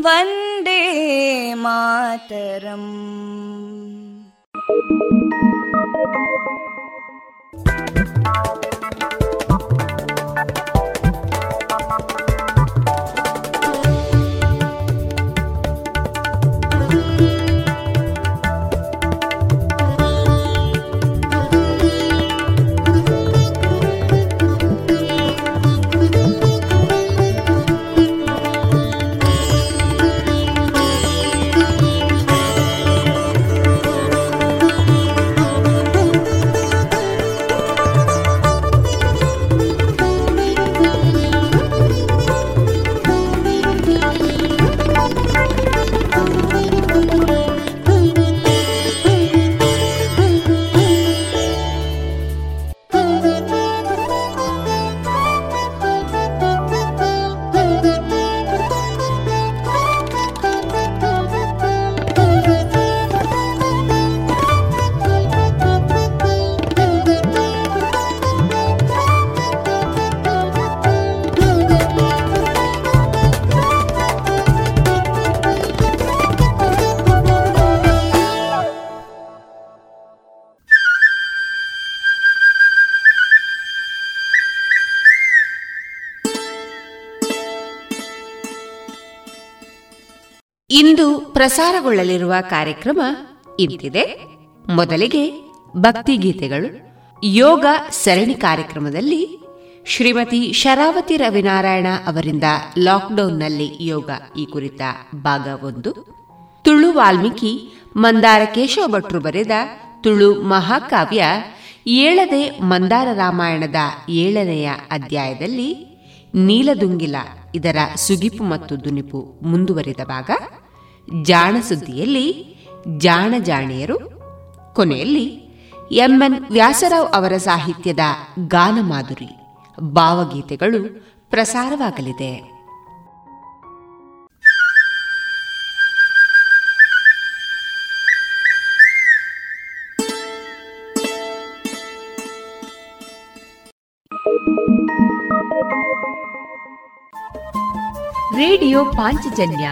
वन्दे मातरम् ಇಂದು ಪ್ರಸಾರಗೊಳ್ಳಲಿರುವ ಕಾರ್ಯಕ್ರಮ ಇಂತಿದೆ. ಮೊದಲಿಗೆ ಭಕ್ತಿಗೀತೆಗಳು ಯೋಗ ಸರಣಿ ಕಾರ್ಯಕ್ರಮದಲ್ಲಿ ಶ್ರೀಮತಿ ಶರಾವತಿ ರವಿನಾರಾಯಣ ಅವರಿಂದ ಲಾಕ್ಡೌನ್ನಲ್ಲಿ ಯೋಗ ಈ ಕುರಿತ ಭಾಗ ಒಂದು. ತುಳು ವಾಲ್ಮೀಕಿ ಮಂದಾರ ಕೇಶವ ಭಟ್ರು ಬರೆದ ತುಳು ಮಹಾಕಾವ್ಯ ಏಳದೆ ಮಂದಾರ ರಾಮಾಯಣದ ಏಳನೆಯ ಅಧ್ಯಾಯದಲ್ಲಿ ನೀಲದುಂಗಿಲ ಇದರ ಸುಗಿಪು ಮತ್ತು ದುನಿಪು ಮುಂದುವರಿದ ಭಾಗ. ಜಾಣ ಸುದ್ದಿಯಲ್ಲಿ ಜಾಣ ಜಾಣಿಯರು. ಕೊನೆಯಲ್ಲಿ ಎಂಎನ್ ವ್ಯಾಸರಾವ್ ಅವರ ಸಾಹಿತ್ಯದ ಗಾನ ಮಾಧುರಿ, ಭಾವಗೀತೆಗಳು ಪ್ರಸಾರವಾಗಲಿದೆ. ರೇಡಿಯೋ ಪಾಂಚಜನ್ಯ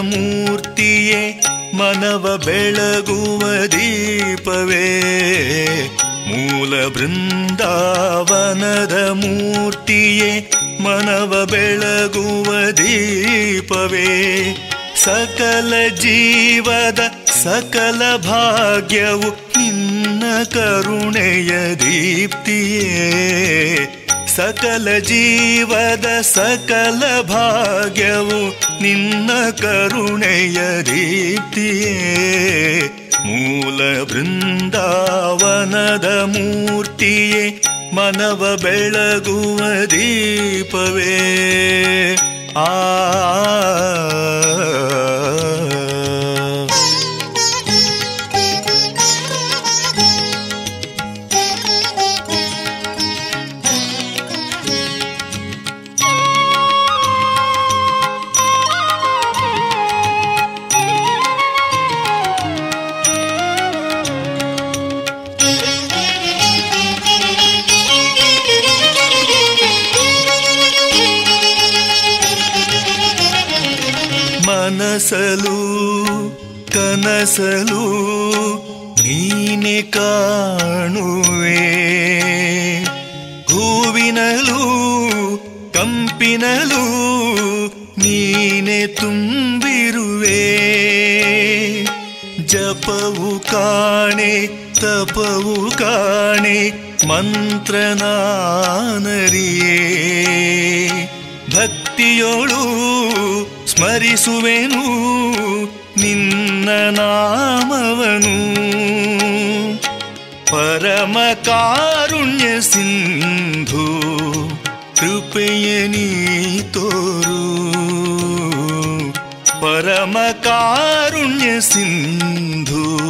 ಮೂರ್ತಿಯೇ, ಮನವ ಬೆಳಗುವ ದೀಪವೇ. ಮೂಲ ಬೃಂದಾವನದ ಮೂರ್ತಿಯೇ, ಮನವ ಬೆಳಗುವ ದೀಪವೇ. ಸಕಲ ಜೀವದ ಸಕಲ ಭಾಗ್ಯವು ನಿನ್ನ ಕರುಣೆಯ ದೀಪ್ತಿಯೇ. ಸಕಲ ಜೀವದ ಸಕಲ ಭಾಗ್ಯವು ನಿನ್ನ ಕರುಣೆಯ ರೀತಿಯೇ. ಮೂಲ ಬೃಂದಾವನದ ಮೂರ್ತಿಯೇ ಮನವ ಬೆಳಗುವ ದೀಪವೇ. ಆ ಕನಸಲು ಕನಸಲು ನೀನೆ ಕಾಣುವೆ. ಹೂವಿನಲು ಕಂಪಿನಲು ನೀನೆ ತುಂಬಿರುವೆ. ಜಪವು ಕಾಣೆ ತಪವು ಕಾಣೆ ಮಂತ್ರನಾನರಿಯೇ ಭಕ್ತಿಯೋಳು ಸ್ಮರಿಸುವೆನು, ನಿನ್ನ ನಾಮವನು. ಪರಮ ಕಾರುಣ್ಯ ಸಿಂಧು, ಕೃಪೆಯ ನೀ ತೋರು. ಪರಮ ಕಾರುಣ್ಯ ಸಿಂಧು,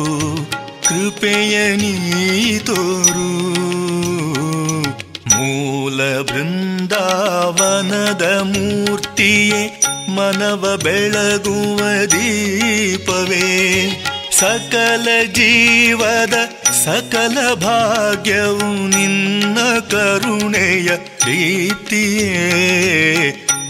ಕೃಪೆಯ ನೀ ತೋರು. ಮೂಲ ಬೃಂದಾವನದ ಮೂರ್ತಿಯೇ ಮನವ ಬೆಳಗುವ ದೀಪವೇ. ಸಕಲ ಜೀವದ ಸಕಲ ಭಾಗ್ಯವು ನಿನ್ನ ಕರುಣೆಯ ದೀಪ್ತಿಯೇ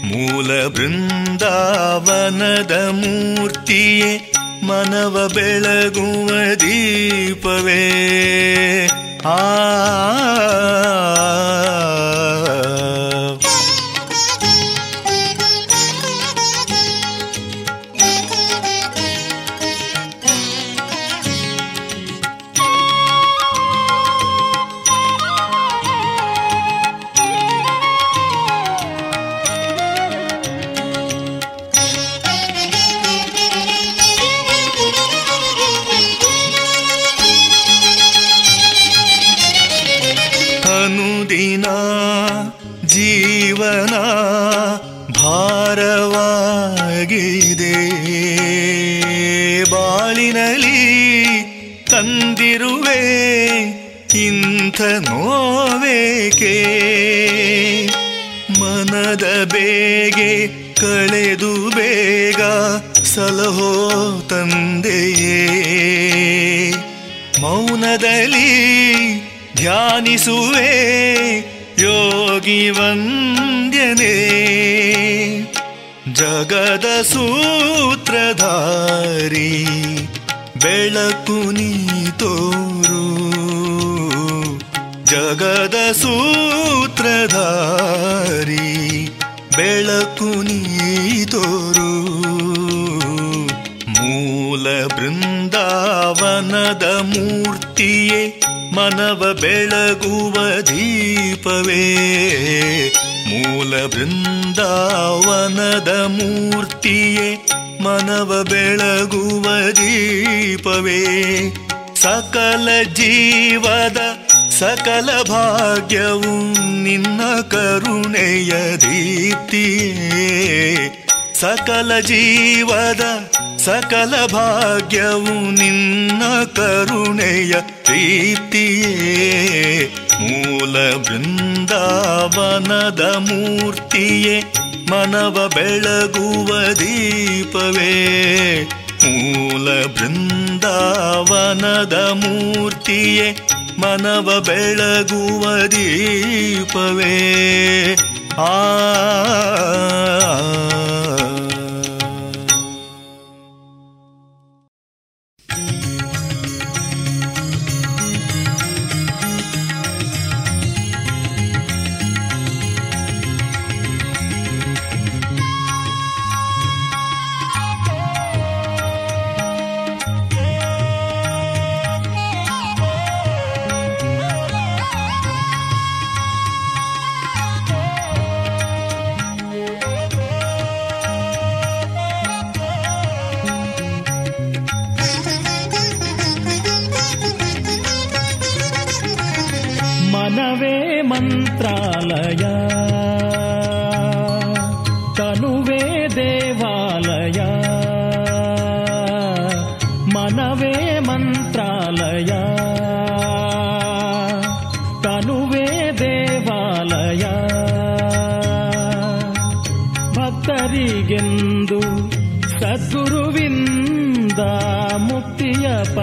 ಮೂಲ ಬೃಂದಾವನದ ಮೂರ್ತಿಯೇ ಮನವ ಬೆಳಗುವ ದೀಪವೇ. ಆ ಜೀವನ ಭಾರವಾಗಿದೆ. ಬಾಳಿನಲ್ಲಿ ತಂದಿರುವೆ ಇಂಥ ನೋವೇಕೆ? ಮನದ ಬೇಗೆ ಕಳೆದು ಬೇಗ ಸಲಹೋ ತಂದೆಯೇ. ಮೌನದಲ್ಲಿ ಧ್ಯಾನಿಸುವೆ ಯೋಗಿ ವಂದ್ಯನೇ. ಜಗದ ಸೂತ್ರಧಾರಿ ಬೆಳಕು ನೀ ತೋರು. ಜಗದ ಸೂತ್ರಧಾರಿ ಬೆಳಕು ನೀ ತೋರು. ಮೂಲ ಬೃಂದಾವನದ ಮೂರ್ತಿಯೇ ಮನವ ಬೆಳಗುವ ದೀಪವೇ. ಮೂಲ ಬೃಂದಾವನದ ಮೂರ್ತಿಯೇ ಮನವ ಬೆಳಗುವ ದೀಪವೇ. ಸಕಲ ಜೀವದ ಸಕಲ ಭಾಗ್ಯವು ನಿನ್ನ ಕರುಣೆಯ ದೀಪ್ತಿಯೇ. ಸಕಲ ಜೀವದ ಸಕಲ ಭಾಗ್ಯವು ನಿನ್ನ ಕರುಣೆಯ ಪ್ರೀತಿಯೇ. ಮೂಲ ಬೃಂದಾವನದ ಮೂರ್ತಿಯೇ, ಮನವ ಬೆಳಗುವ ದೀಪವೇ. ಮೂಲ ಬೃಂದಾವನದ ಮೂರ್ತಿಯೇ, ಮನವ ಬೆಳಗುವ ದೀಪವೇ. ಆ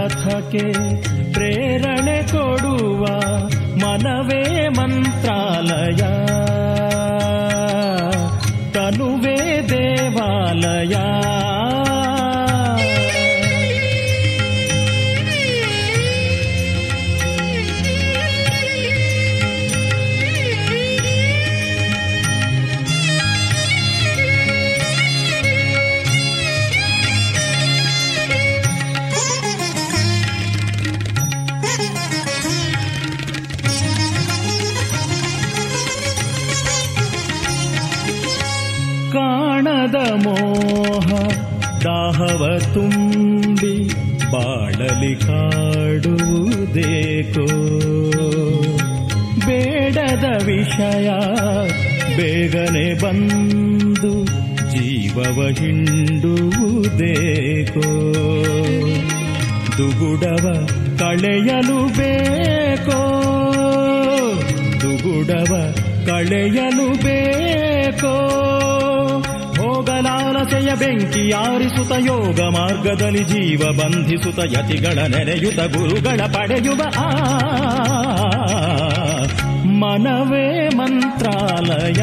ಮುಕ್ತಿಯ ಪಥಕ್ಕೆ ಪ್ರೇರಣೆ ಕೊಡುವ ಮನವೇ ಮಂತ್ರಾಲಯ. ತನುವೇ ದೇವಾಲಯ. ಬಾಳಲಿ ಕಾಡುವುದೇಕೋ? ಬೇಡದ ವಿಷಯ ಬೇಗನೆ ಬಂದು ಜೀವವ ಹಿಂಡುವುದೇಕೋ? ದುಗುಡವ ಕಳೆಯಲು ಬೇಕೋ? ದುಗುಡವ ಕಳೆಯಲು ಬೇಕೋ? ಹೋಗಲಾಲಸೆಯ ಬೆಂಕಿ ಯಾರಿಸುತ್ತ ಯೋಗ ಮಾರ್ಗದಲ್ಲಿ ಜೀವ ಬಂಧಿಸುತ್ತ ಯತಿಗಳ ನೆನೆಯುತ ಗುರುಗಳ ಪಡೆಯುವ ಆ. ಮನವೇ ಮಂತ್ರಾಲಯ.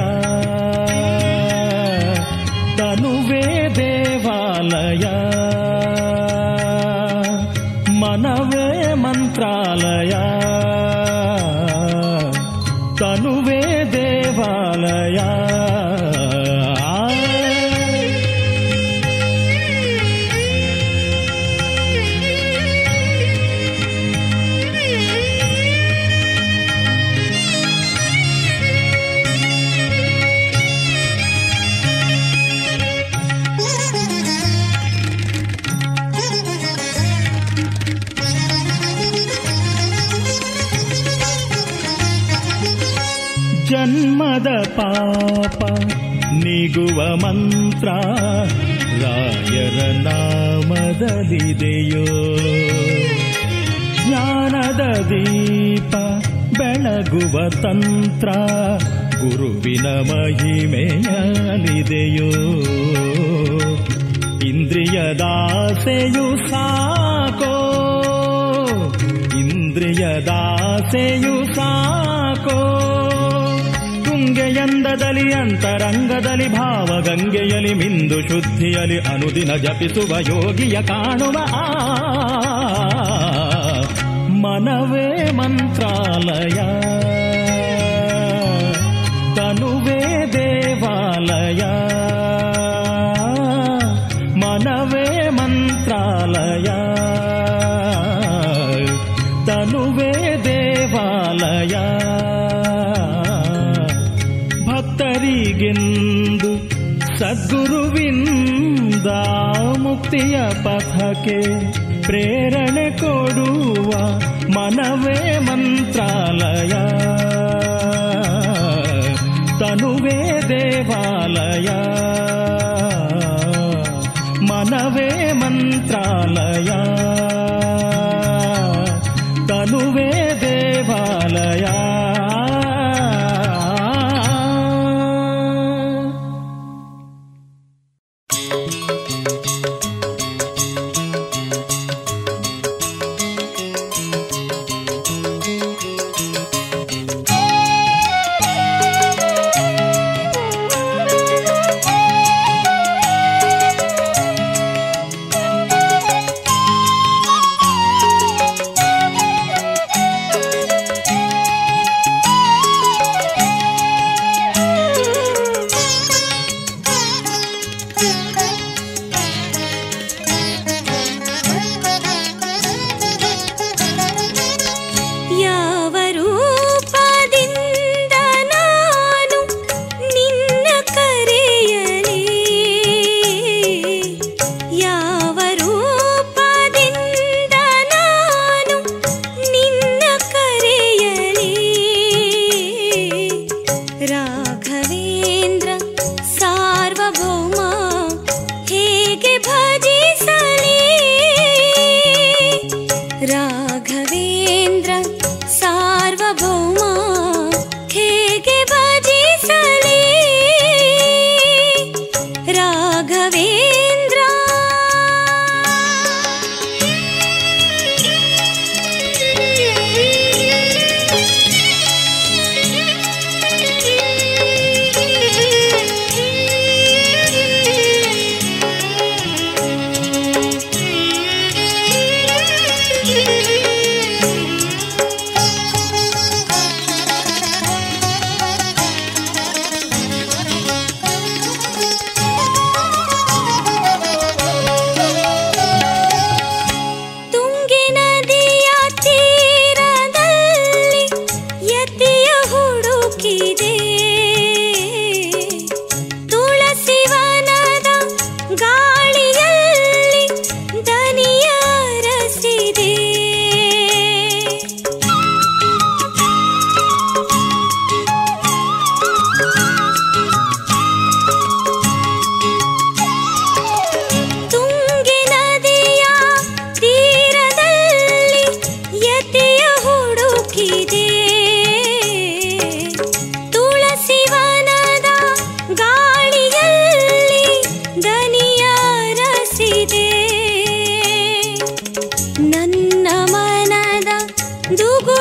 ತನುವೇ ದೇವಾಲಯ. ಮನವೇ ಮಂತ್ರಾಲಯ. ತನುವೇ ದೇವಾಲಯ. ಪಾಪ, ನಿಗುವ ಮಂತ್ರ ರಾಯರ ನಾಮದಲ್ಲಿದೆಯೋ? ಜ್ಞಾನದ ದೀಪ ಬೆಳಗುವ ತಂತ್ರ ಗುರುವಿನ ಮಹಿಮೆಯಲಿದೆಯೋ ಇಂದ್ರಿಯದಾಸೆಯು ಸಾಕೋ? ಇಂದ್ರಿಯದಾಸೆಯು ಸಾಕೋ? ತುಂಗೆಯಂದದಲ್ಲಿ ಅಂತರಂಗದಲ್ಲಿ ಭಾವಗಂಗೆಯಲಿ ಮಿಂದು ಶುದ್ಧಿಯಲಿ ಅನುದಿನ ಜಪಿಸುವ ಯೋಗಿಯ ಕಾಣುವ ಆ ಮನವೇ ಮಂತ್ರಾಲಯ ತನುವೇ ದೇವಾಲಯ ಮನವೇ ಮಂತ್ರಾಲಯ ತನುವೇ ದೇವಾಲಯ ಮುಕ್ತಿಯ ಪಥಕ್ಕೆ ಪ್ರೇರಣೆ ಕೊಡುವ ಮನವೇ ಮಂತ್ರಾಲಯ ತನುವೇ ದೇವಾಲಯ ಮನವೇ ಮಂತ್ರಾಲಯ do go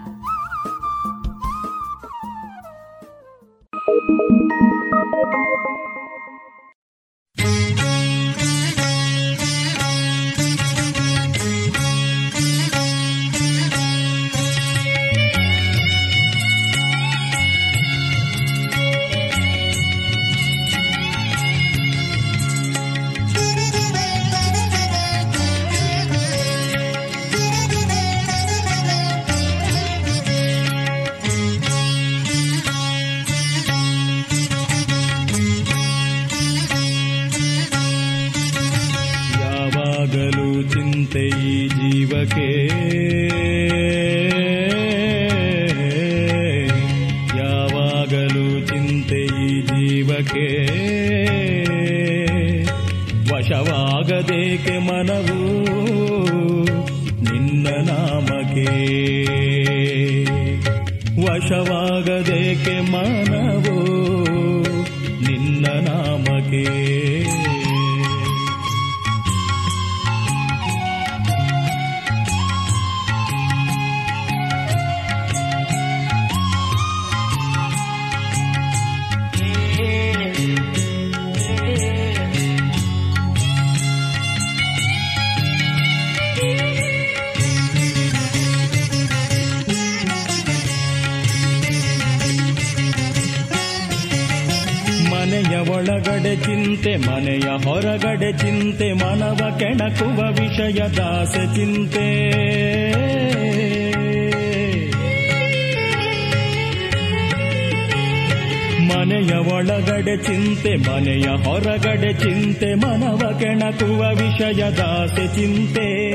ಮನವ ವಿಷಯ ವಿಷಯದಾಸೆ ಚಿಂತೆ.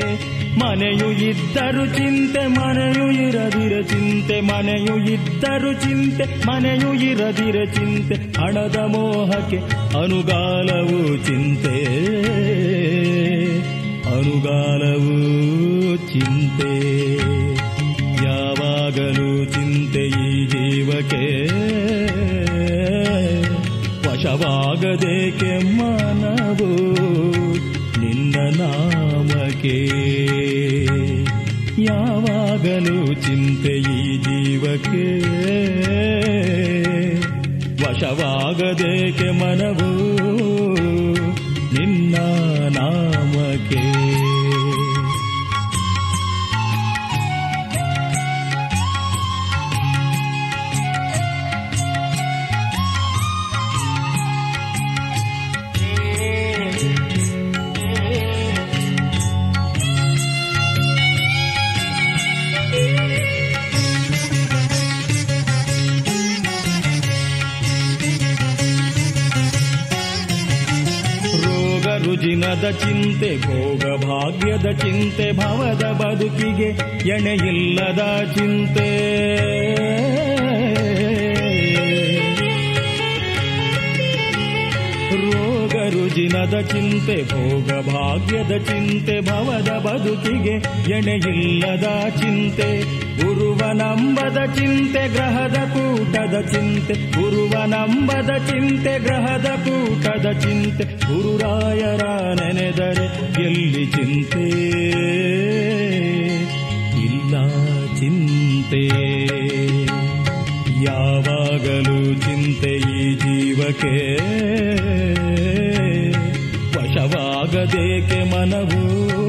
ಮನೆಯು ಇದ್ದರು ಚಿಂತೆ, ಮನೆಯು ಇರದಿರ ಚಿಂತೆ. ಮನೆಯು ಇದ್ದರು ಚಿಂತೆ, ಮನೆಯು ಇರದಿರ ಚಿಂತೆ. ಹಣದ ಮೋಹಕ್ಕೆ ಅನುಗಾಲವು ಚಿಂತೆ. ಅನುಗಾಲವು ಚಿಂತೆ. ಯಾವಾಗಲೂ ಚಿಂತೆ ಈ ಜೀವಕ್ಕೆ. ವಶವಾಗದೇಕೆ ವಶವಾಗದೇಕೆ ಮನವು ಚಿಂತೆ ಭವದ ಬದುಕಿಗೆ ಎಣೆಯಿಲ್ಲದ ಚಿಂತೆ. ರೋಗ ರುಜಿನದ ಚಿಂತೆ, ಭೋಗ ಭಾಗ್ಯದ ಚಿಂತೆ, ಭವದ ಬದುಕಿಗೆ ಎಣೆಯಿಲ್ಲದ ಚಿಂತೆ. ಗುರುವ ನಂಬದ ಚಿಂತೆ, ಗ್ರಹದ ಕೂಟದ ಚಿಂತೆ. ಗುರುವ ನಂಬದ ಚಿಂತೆ, ಗ್ರಹದ ಕೂಟದ ಚಿಂತೆ. ಗುರುರಾಯರ ನೆನೆದರೆ ಎಲ್ಲಿ ಚಿಂತೆ? ಇಲ್ಲ ಚಿಂತೆ. ಯಾವಾಗಲೂ ಚಿಂತೆ ಈ ಜೀವಕ್ಕೆ? ವಶವಾಗದೇಕೆ ಮನವು?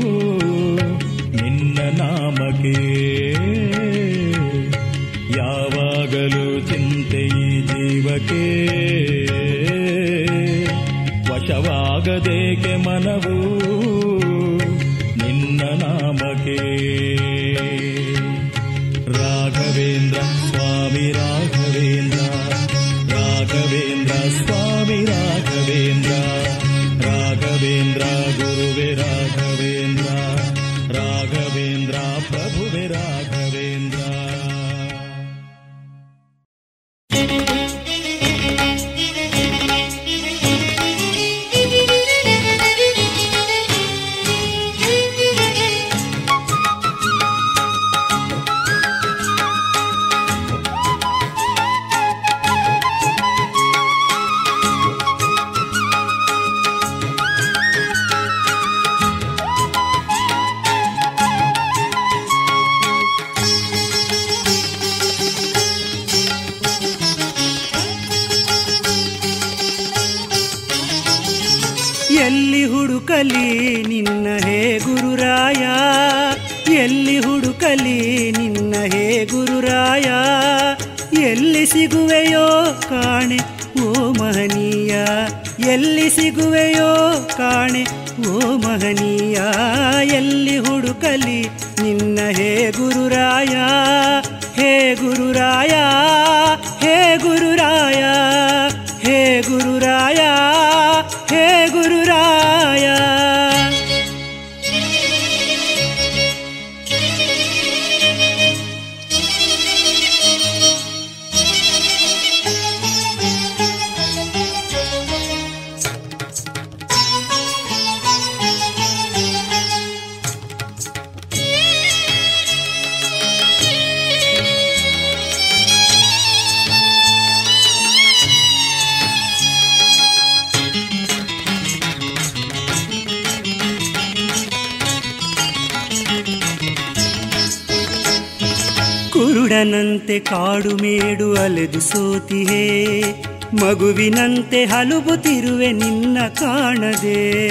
ಮಗುವಿನಂತೆ ಹಲುಬುತ್ತಿರುವೆ ನಿನ್ನ ಕಾಣದೆ.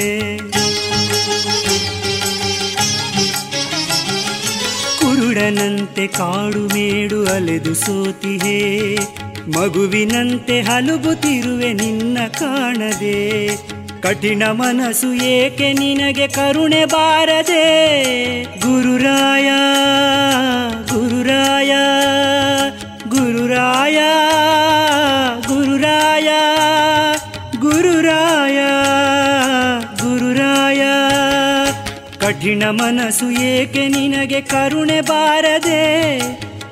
ಕುರುಡನಂತೆ ಕಾಡು ಮೇಡು ಅಲೆದು ಸೋತಿಹೇ. ಮಗುವಿನಂತೆ ಹಲುಬುತ್ತಿರುವೆ ನಿನ್ನ ಕಾಣದೆ. ಕಠಿಣ ಮನಸ್ಸು ಏಕೆ ನಿನಗೆ ಕರುಣೆ ಬಾರದೆ? ಗುರುರಾಯ ಗುರುರಾಯ ಗುರುರಾಯ. ಕಠಿಣ ಮನಸ್ಸು ಏಕೆ ನಿನಗೆ ಕರುಣೆ ಬಾರದೆ?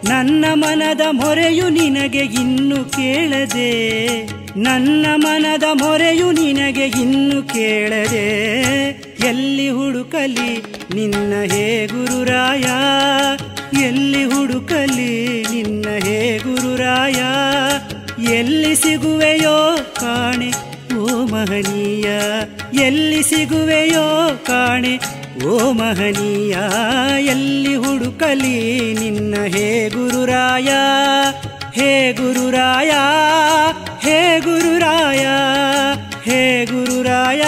ನನ್ನ ಮನದ ಮೊರೆಯು ನಿನಗೆ ಇನ್ನು ಕೇಳದೆ? ನನ್ನ ಮನದ ಮೊರೆಯು ನಿನಗೆ ಇನ್ನು ಕೇಳದೆ? ಎಲ್ಲಿ ಹುಡುಕಲಿ ನಿನ್ನ ಹೇ ಗುರುರಾಯ? ಎಲ್ಲಿ ಹುಡುಕಲಿ ನಿನ್ನ ಹೇ ಗುರುರಾಯ? ಎಲ್ಲಿ ಸಿಗುವೆಯೋ ಕಾಣೆ, ಓ ಮಹನೀಯ? ಎಲ್ಲಿ ಸಿಗುವೆಯೋ ಕಾಣೆ ಓ ಮಹನೀಯ ಎಲ್ಲಿ ಹುಡುಕಲಿ ನಿನ್ನ? ಹೇ ಗುರುರಾಯ ಹೇ ಗುರುರಾಯ ಹೇ ಗುರುರಾಯ ಹೇ ಗುರುರಾಯ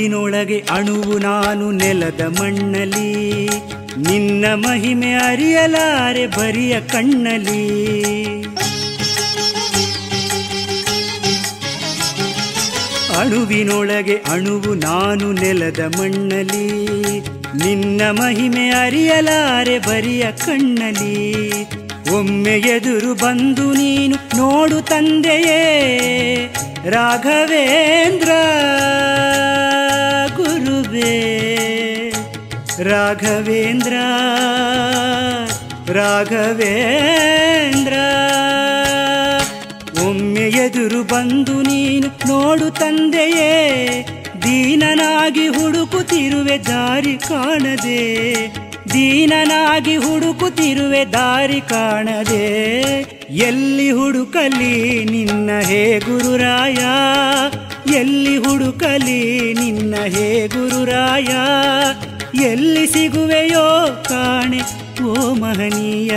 ಅಣುವಿನೊಳಗೆ ಅಣುವು ನಾನು ನೆಲದ ಮಣ್ಣಲಿ ನಿನ್ನ ಮಹಿಮೆ ಅರಿಯಲಾರೆ ಬರಿಯ ಕಣ್ಣಲಿ ಅಣುವಿನೊಳಗೆ ಅಣುವು ನಾನು ನೆಲದ ಮಣ್ಣಲಿ ನಿನ್ನ ಮಹಿಮೆ ಅರಿಯಲಾರೆ ಬರಿಯ ಕಣ್ಣಲಿ ಒಮ್ಮೆ ಎದುರು ಬಂದು ನೀನು ನೋಡು ತಂದೆಯೇ ರಾಘವೇಂದ್ರ. ಗುರುವೇ ರಾಘವೇಂದ್ರ ರಾಘವೇಂದ್ರ. ಒಮ್ಮೆ ಎದುರು ಬಂದು ನೀನು ನೋಡು ತಂದೆಯೇ, ದೀನನಾಗಿ ಹುಡುಕುತ್ತಿರುವೆ ದಾರಿ ಕಾಣದೆ. ದೀನನಾಗಿ ಹುಡುಕುತ್ತಿರುವೆ ದಾರಿ ಕಾಣದೆ. ಎಲ್ಲಿ ಹುಡುಕಲಿ ನಿನ್ನ ಹೇ ಗುರುರಾಯ ಎಲ್ಲಿ ಹುಡುಕಲಿ ನಿನ್ನ ಹೇ ಗುರುರಾಯ? ಎಲ್ಲಿ ಸಿಗುವೆಯೋ ಕಾಣೆ, ಓ ಮಹನೀಯ?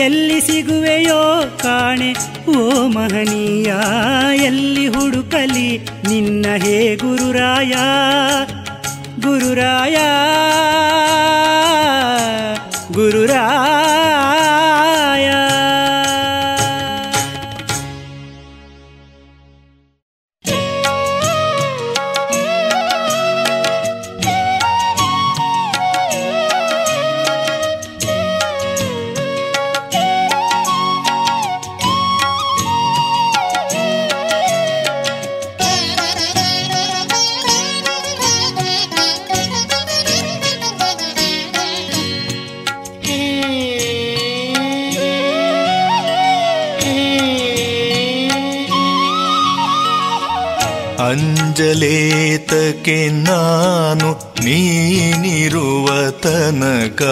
ಎಲ್ಲಿ ಸಿಗುವೆಯೋ ಕಾಣೆ, ಓ ಮಹನೀಯ? ಎಲ್ಲಿ ಹುಡುಕಲಿ ನಿನ್ನ ಹೇ ಗುರುರಾಯ? ಗುರುರಾಯ ಗುರುರಾಯ. ಅಂಜಲೇತಕ್ಕೆ ನಾನು ನೀನಿರುವ ತನಕ.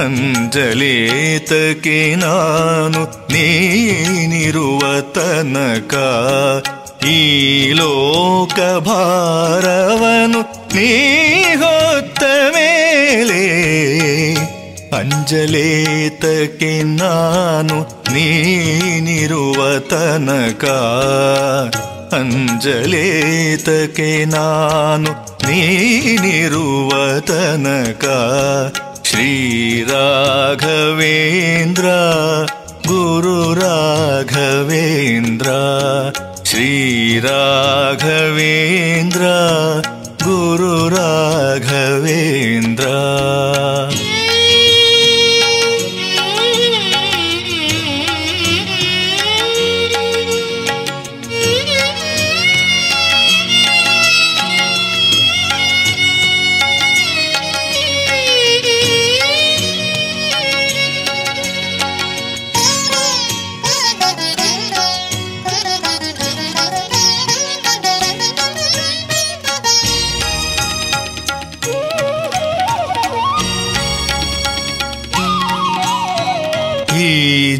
ಅಂಜಲೇತಕ್ಕೆ ನಾನು ನೀನಿರುವ ತನಕ. ಈ ಲೋಕ ಭಾರವನು ನೀ ಹೊತ್ತ ಮೇಲೆ ಅಂಜಲೇತಕ್ಕೆ ನಾನು ನೀನಿರುವ ತನಕ. ಅಂಜಲೇತಕ್ಕೆ ನಾನು ನೀನಿರುವ ತನಕ ಶ್ರೀರಾಘವೇಂದ್ರ ಗುರು ರಾಘವೇಂದ್ರ ಶ್ರೀರಾಘವೇಂದ್ರ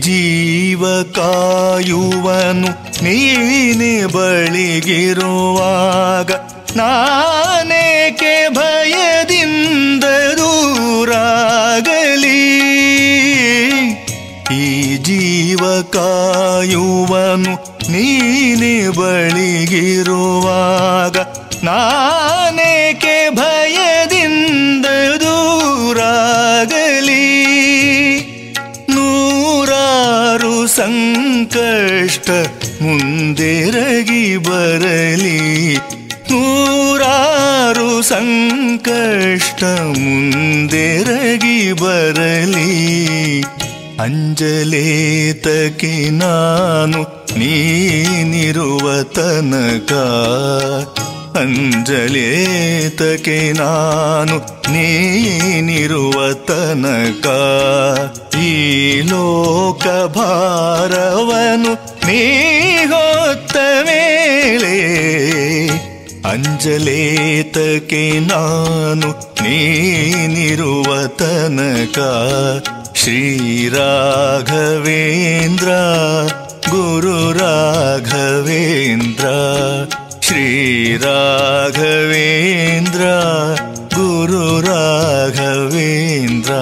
ಜೀವ ಕಾಯುವನು ನೀನೆ ಬಳಿಗಿರುವಾಗ ನಾನೇಕೆ ಭಯದಿಂದ ದೂರಾಗಲಿ? ಈ ಜೀವ ಕಾಯುವನು ನೀನೆ ಬಳಿಗಿರುವಾಗ ನಾನೇಕೆ ಭಯದಿಂದ ಸಂಕಷ್ಟ ಮುಂದೆರಗಿ ಬರಲಿ. ನೂರಾರು ಸಂಕಷ್ಟ ಮುಂದೆರಗಿ ಬರಲಿ. ಅಂಜಲೇತಕ್ಕೆ ನಾನು ನೀನಿರುವ ತನಕ ಅಂಜಲೇತಕ್ಕೆ ನಾನು ನೀನಿರುವ ತನಕ ಈ ಲೋಕ ಭಾರವನು ನೀ ಹೊತ್ತ ಮೇಲೆ ಅಂಜಲೇತಕ್ಕೆ ನಾನು ನೀನಿರುವ ತನಕ ಗುರು ರಾಘವೇಂದ್ರ ಶ್ರೀರಾಘವೇಂದ್ರ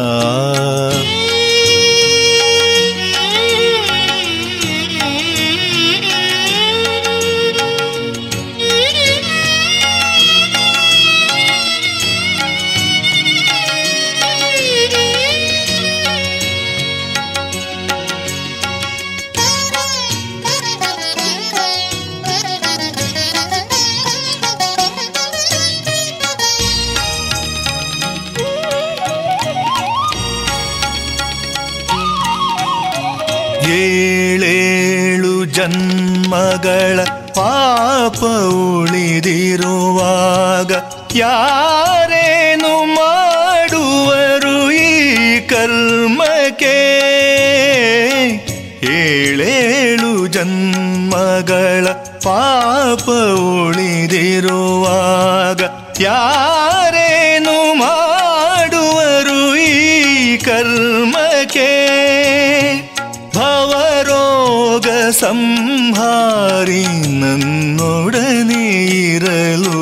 ಜನ್ಮಗಳ ಪಾಪ ಉಳಿದಿರುವಾಗ ಯಾರೇನು ಮಾಡುವರು ಈ ಕಲ್ಮಕ್ಕೆ ಏಳೇಳು ಜನ್ಮಗಳ ಪಾಪ ಉಳಿದಿರುವಾಗ ಯಾರೇನು ಮಾಡುವರು ಈ ಭವರೋಗ ಸಂಹಾರಿ ನನ್ನೊಡನೆ ಇರಲು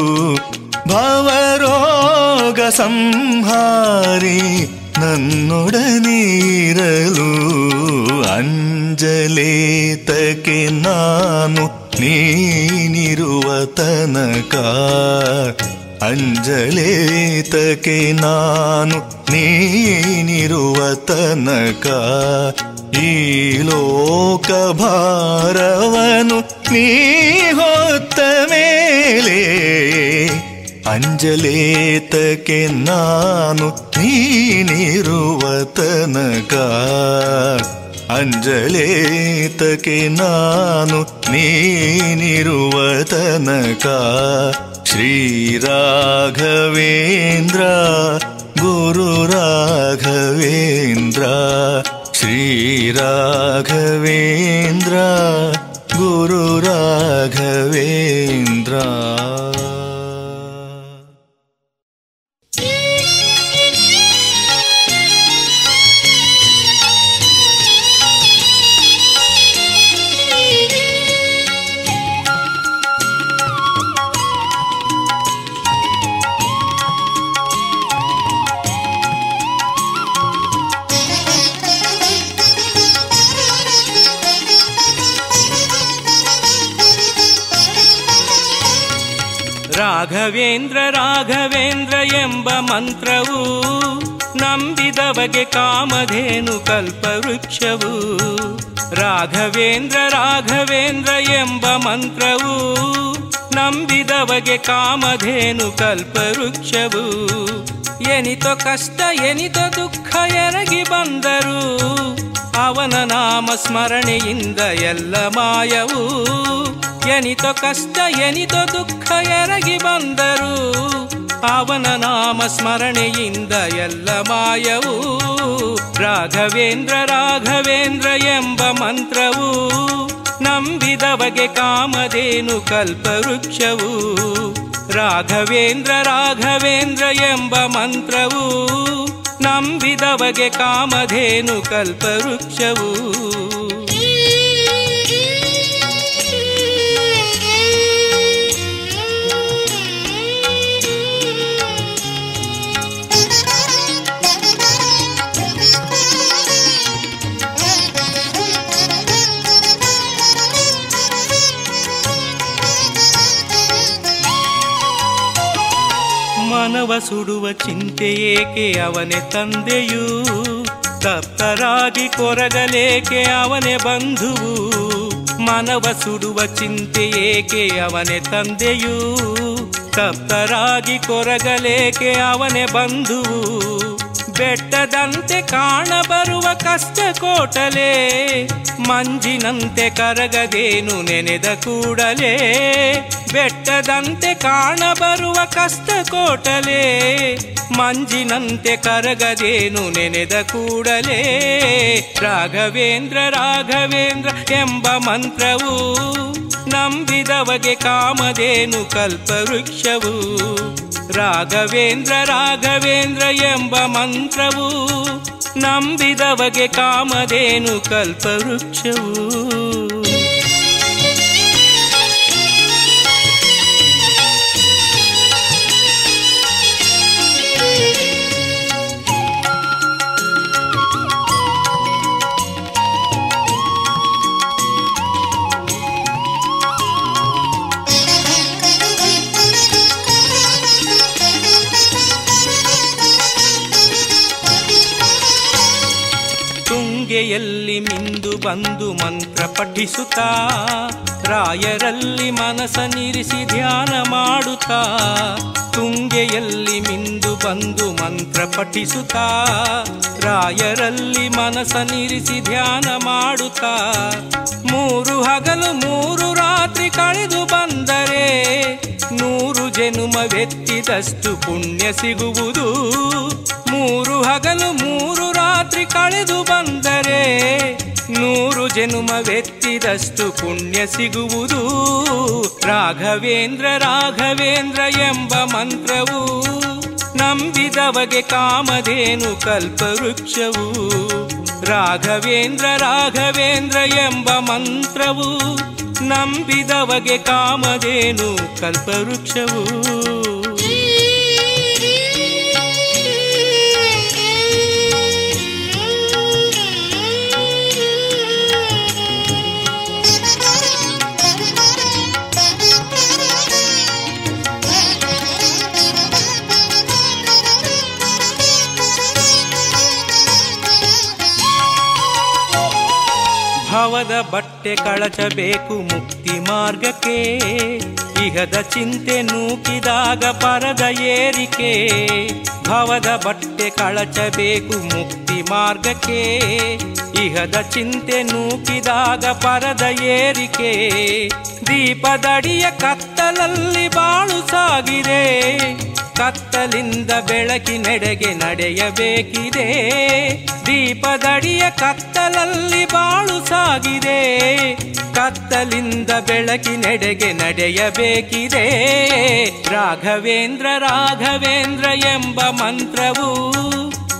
ಭವರೋಗ ಸಂಹಾರಿ ನನ್ನೊಡನೆ ಇರಲು ಅಂಜಲೇತಕ್ಕೆ ನಾನು ನೀನಿರುವ ತನಕ ಅಂಜಲೇತಕ್ಕೆ ನಾನು ನೀನಿರುವ ತನಕ ಈ ಲೋಕ ಭಾರವನು ನೀ ಹೊತ್ತ ಮೇಲೆ ಅಂಜಲೇತಕ್ಕೆ ನಾನು ನೀನಿರುವ ತನಕ. ಅಂಜಲೇತಕ್ಕೆ ನಾನು ನೀನಿರುವ ತನಕ. ಶ್ರೀರಾಘವೇಂದ್ರ ಗುರು ರಾಘವೇಂದ್ರ ಶ್ರೀರಾಘವೇಂದ್ರ ಗುರು ರಾಘವೇಂದ್ರ ರಾಘವೇಂದ್ರ ಎಂಬ ಮಂತ್ರವು ನಂಬಿದವಗೆ ಕಾಮಧೇನು ಕಲ್ಪವೃಕ್ಷವು. ರಾಘವೇಂದ್ರ ರಾಘವೇಂದ್ರ ಎಂಬ ಮಂತ್ರವು ನಂಬಿದವಗೆ ಕಾಮಧೇನು ಕಲ್ಪವೃಕ್ಷವು. ಎನಿತೋ ಕಷ್ಟ, ಎನಿತೋ ದುಃಖ, ಎರಗಿ ಬಂದರು ಅವನ ನಾಮ ಸ್ಮರಣೆಯಿಂದ ಎಲ್ಲ ಮಾಯವು ಎನಿತ ಕಷ್ಟ, ಎನಿತ ದುಃಖ ಎರಗಿ ಬಂದರು. ಅವನ ನಾಮ ಸ್ಮರಣೆಯಿಂದ ಎಲ್ಲ ಮಾಯವು ರಾಘವೇಂದ್ರ ರಾಘವೇಂದ್ರ ಎಂಬ ಮಂತ್ರವು ನಂಬಿದವಗೆ ಕಾಮಧೇನು ಕಲ್ಪವೃಕ್ಷವು ರಾಘವೇಂದ್ರ ರಾಘವೇಂದ್ರ ಎಂಬ ಮಂತ್ರವು ನಂಬಿದವಗೆ ಕಾಮಧೇನು ಕಲ್ಪವೃಕ್ಷವು. ಮನವ ಸುಡುವ ಚಿಂತೆ ಏಕೆ ಅವನೇ ತಂದೆಯೂ? ತಪ್ತರಾಗಿ ಕೊರಗಲೇಕೆ ಅವನೇ ಬಂಧುವು? ಮನವ ಸುಡುವ ಚಿಂತೆ ಏಕೆ ಅವನೇ ತಂದೆಯೂ? ತಪ್ತರಾಗಿ ಕೊರಗಲೇಕೆ ಅವನೇ ಬಂಧುವು? ಬೆಟ್ಟದಂತೆ ಕಾಣಬರುವ ಕಷ್ಟ ಕೋಟಲೆ ಮಂಜಿನಂತೆ ಕರಗದೇನು ನೆನೆದ ಕೂಡಲೇ, ಬೆಟ್ಟದಂತೆ ಕಾಣಬರುವ ಕಷ್ಟ ಕೋಟಲೆ ಮಂಜಿನಂತೆ ಕರಗದೇನು ನೆನೆದ ಕೂಡಲೇ, ರಾಘವೇಂದ್ರ ರಾಘವೇಂದ್ರ ಎಂಬ ಮಂತ್ರವು, ನಂಬಿದವಗೆ ಕಾಮದೇನು ಕಲ್ಪವೃಕ್ಷವು. ರಾಘವೇಂದ್ರ ರಾಘವೇಂದ್ರ ಎಂಬ ಮಂತ್ರವು ನಂಬಿದವಗೆ ಕಾಮಧೇನು ಕಲ್ಪವೃಕ್ಷವು. ತುಂಗೆಯಲ್ಲಿ ಮಿಂದು ಬಂದು ಮಂತ್ರ ಪಠಿಸುತ್ತಾ, ರಾಯರಲ್ಲಿ ಮನಸ ನಿರಿಸಿ ಧ್ಯಾನ ಮಾಡುತ್ತಾ, ತುಂಗೆಯಲ್ಲಿ ಮಿಂದು ಬಂದು ಮಂತ್ರ ಪಠಿಸುತ್ತಾ, ರಾಯರಲ್ಲಿ ಮನಸ ನಿರಿಸಿ ಧ್ಯಾನ ಮಾಡುತ್ತಾ, ಮೂರು ಹಗಲು ಮೂರು ರಾತ್ರಿ ಕಳೆದು ಬಂದರೆ, ನೂರು ಜನುಮವೆತ್ತಿದಷ್ಟು ಪುಣ್ಯ ಸಿಗುವುದು. ಮೂರು ಹಗಲು, ಮೂರು ರಾತ್ರಿ ಕಳೆದು ಬಂದರೆ ನೂರು ಜನುಮ ಜನುಮವೆತ್ತಿದಷ್ಟು ಪುಣ್ಯ ಸಿಗುವುದು. ರಾಘವೇಂದ್ರ ರಾಘವೇಂದ್ರ ಎಂಬ ಮಂತ್ರವು ನಂಬಿದವಗೆ ಕಾಮಧೇನು ಕಲ್ಪವೃಕ್ಷವು. ರಾಘವೇಂದ್ರ ರಾಘವೇಂದ್ರ ಎಂಬ ಮಂತ್ರವು ನಂಬಿದವಗೆ ಕಾಮಧೇನು ಕಲ್ಪವೃಕ್ಷವು. ಭವದ ಬಟ್ಟೆ ಕಳಚಬೇಕು ಮುಕ್ತಿ ಮಾರ್ಗಕ್ಕೆ. ಇಹದ ಚಿಂತೆ ನೂಕಿದಾಗ ಪರದ ಏರಿಕೆ, ಭವದ ಬಟ್ಟೆ ಕಳಚಬೇಕು ಮುಕ್ತಿ ಮಾರ್ಗಕ್ಕೆ. ಇಹದ ಚಿಂತೆ ನೂಕಿದಾಗ ಪರದ ಏರಿಕೆ, ದೀಪದಡಿಯ ಕತ್ತಲಲ್ಲಿ ಬಾಳು ಸಾಗಿದೆ. ಕತ್ತಲಿಂದ ಬೆಳಕಿನೆಡೆಗೆ ನಡೆಯಬೇಕಿದೆ, ದೀಪದಡಿಯ ಕತ್ತಲಲ್ಲಿ ಬಾಳು ಸಾಗಿದೆ. ಕತ್ತಲಿಂದ ಬೆಳಕಿನೆಡೆಗೆ ನಡೆಯಬೇಕಿದೆ ರಾಘವೇಂದ್ರ ರಾಘವೇಂದ್ರ ಎಂಬ ಮಂತ್ರವು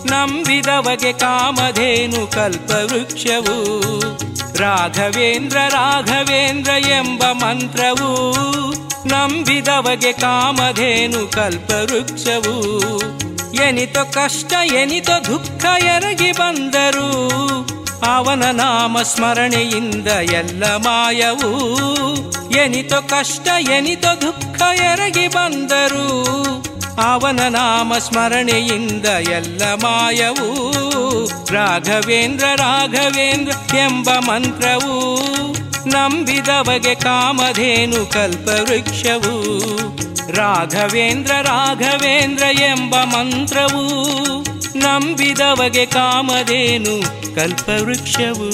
ನಂಬಿದವಗೆ ಕಾಮಧೇನು ಕಲ್ಪವೃಕ್ಷವು. ರಾಘವೇಂದ್ರ ರಾಘವೇಂದ್ರ ಎಂಬ ಮಂತ್ರವು ನಂಬಿದವಗೆ ಕಾಮಧೇನು ಕಲ್ಪವೃಕ್ಷವು. ಎನಿತೋ ಕಷ್ಟ, ಎನಿತೋ ದುಃಖ ಎರಗಿ ಬಂದರು ಅವನ ನಾಮ ಸ್ಮರಣೆಯಿಂದ ಎಲ್ಲ ಮಾಯವು ಎನಿತೋ ಕಷ್ಟ, ಎನಿತೋ ದುಃಖ ಎರಗಿ ಬಂದರು. ಅವನ ನಾಮ ಸ್ಮರಣೆಯಿಂದ ಎಲ್ಲ ಮಾಯವು ರಾಘವೇಂದ್ರ ರಾಘವೇಂದ್ರ ಎಂಬ ಮಂತ್ರವು ನಂಬಿದವಗೆ ಕಾಮಧೇನು ಕಲ್ಪವೃಕ್ಷವು ರಾಘವೇಂದ್ರ ರಾಘವೇಂದ್ರ ಎಂಬ ಮಂತ್ರವು ನಂಬಿದವಗೆ ಕಾಮಧೇನು ಕಲ್ಪವೃಕ್ಷವು.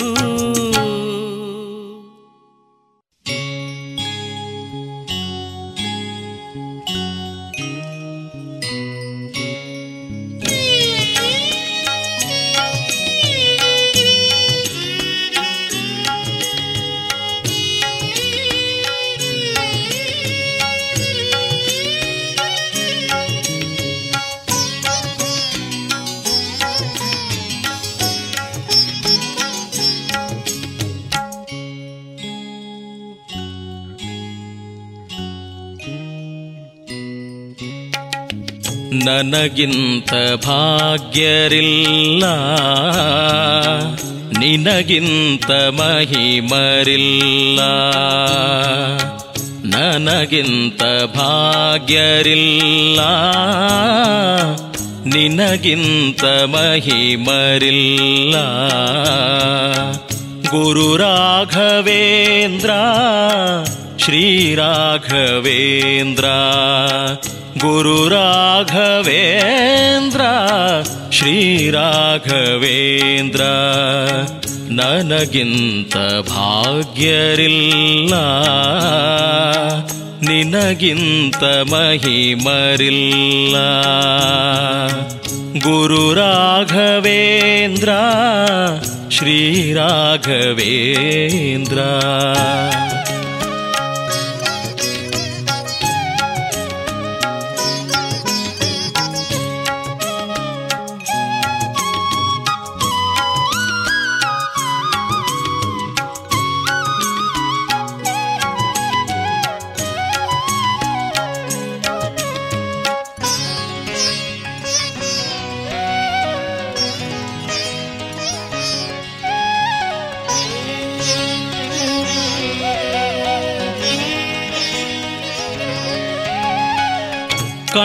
ನನಗಿಂತ ಭಾಗ್ಯರಿಲ್ಲ. ನಿನಗಿಂತ ಮಹಿಮರಿಲ್ಲ. ನನಗಿಂತ ಭಾಗ್ಯರಿಲ್ಲ. ನಿನಗಿಂತ ಮಹಿಮರಿಲ್ಲ. ಗುರು ರಾಘವೇಂದ್ರ ಶ್ರೀರಾಘವೇಂದ್ರ ಗುರು ರಾಘವೇಂದ್ರ ಶ್ರೀರಾಘವೇಂದ್ರ ನನಗಿಂತ ಭಾಗ್ಯರಿಲ್ಲ ನಿನಗಿಂತ ಮಹಿಮರಿಲ್ಲ. ಗುರು ರಾಘವೇಂದ್ರ ಶ್ರೀರಾಘವೇಂದ್ರ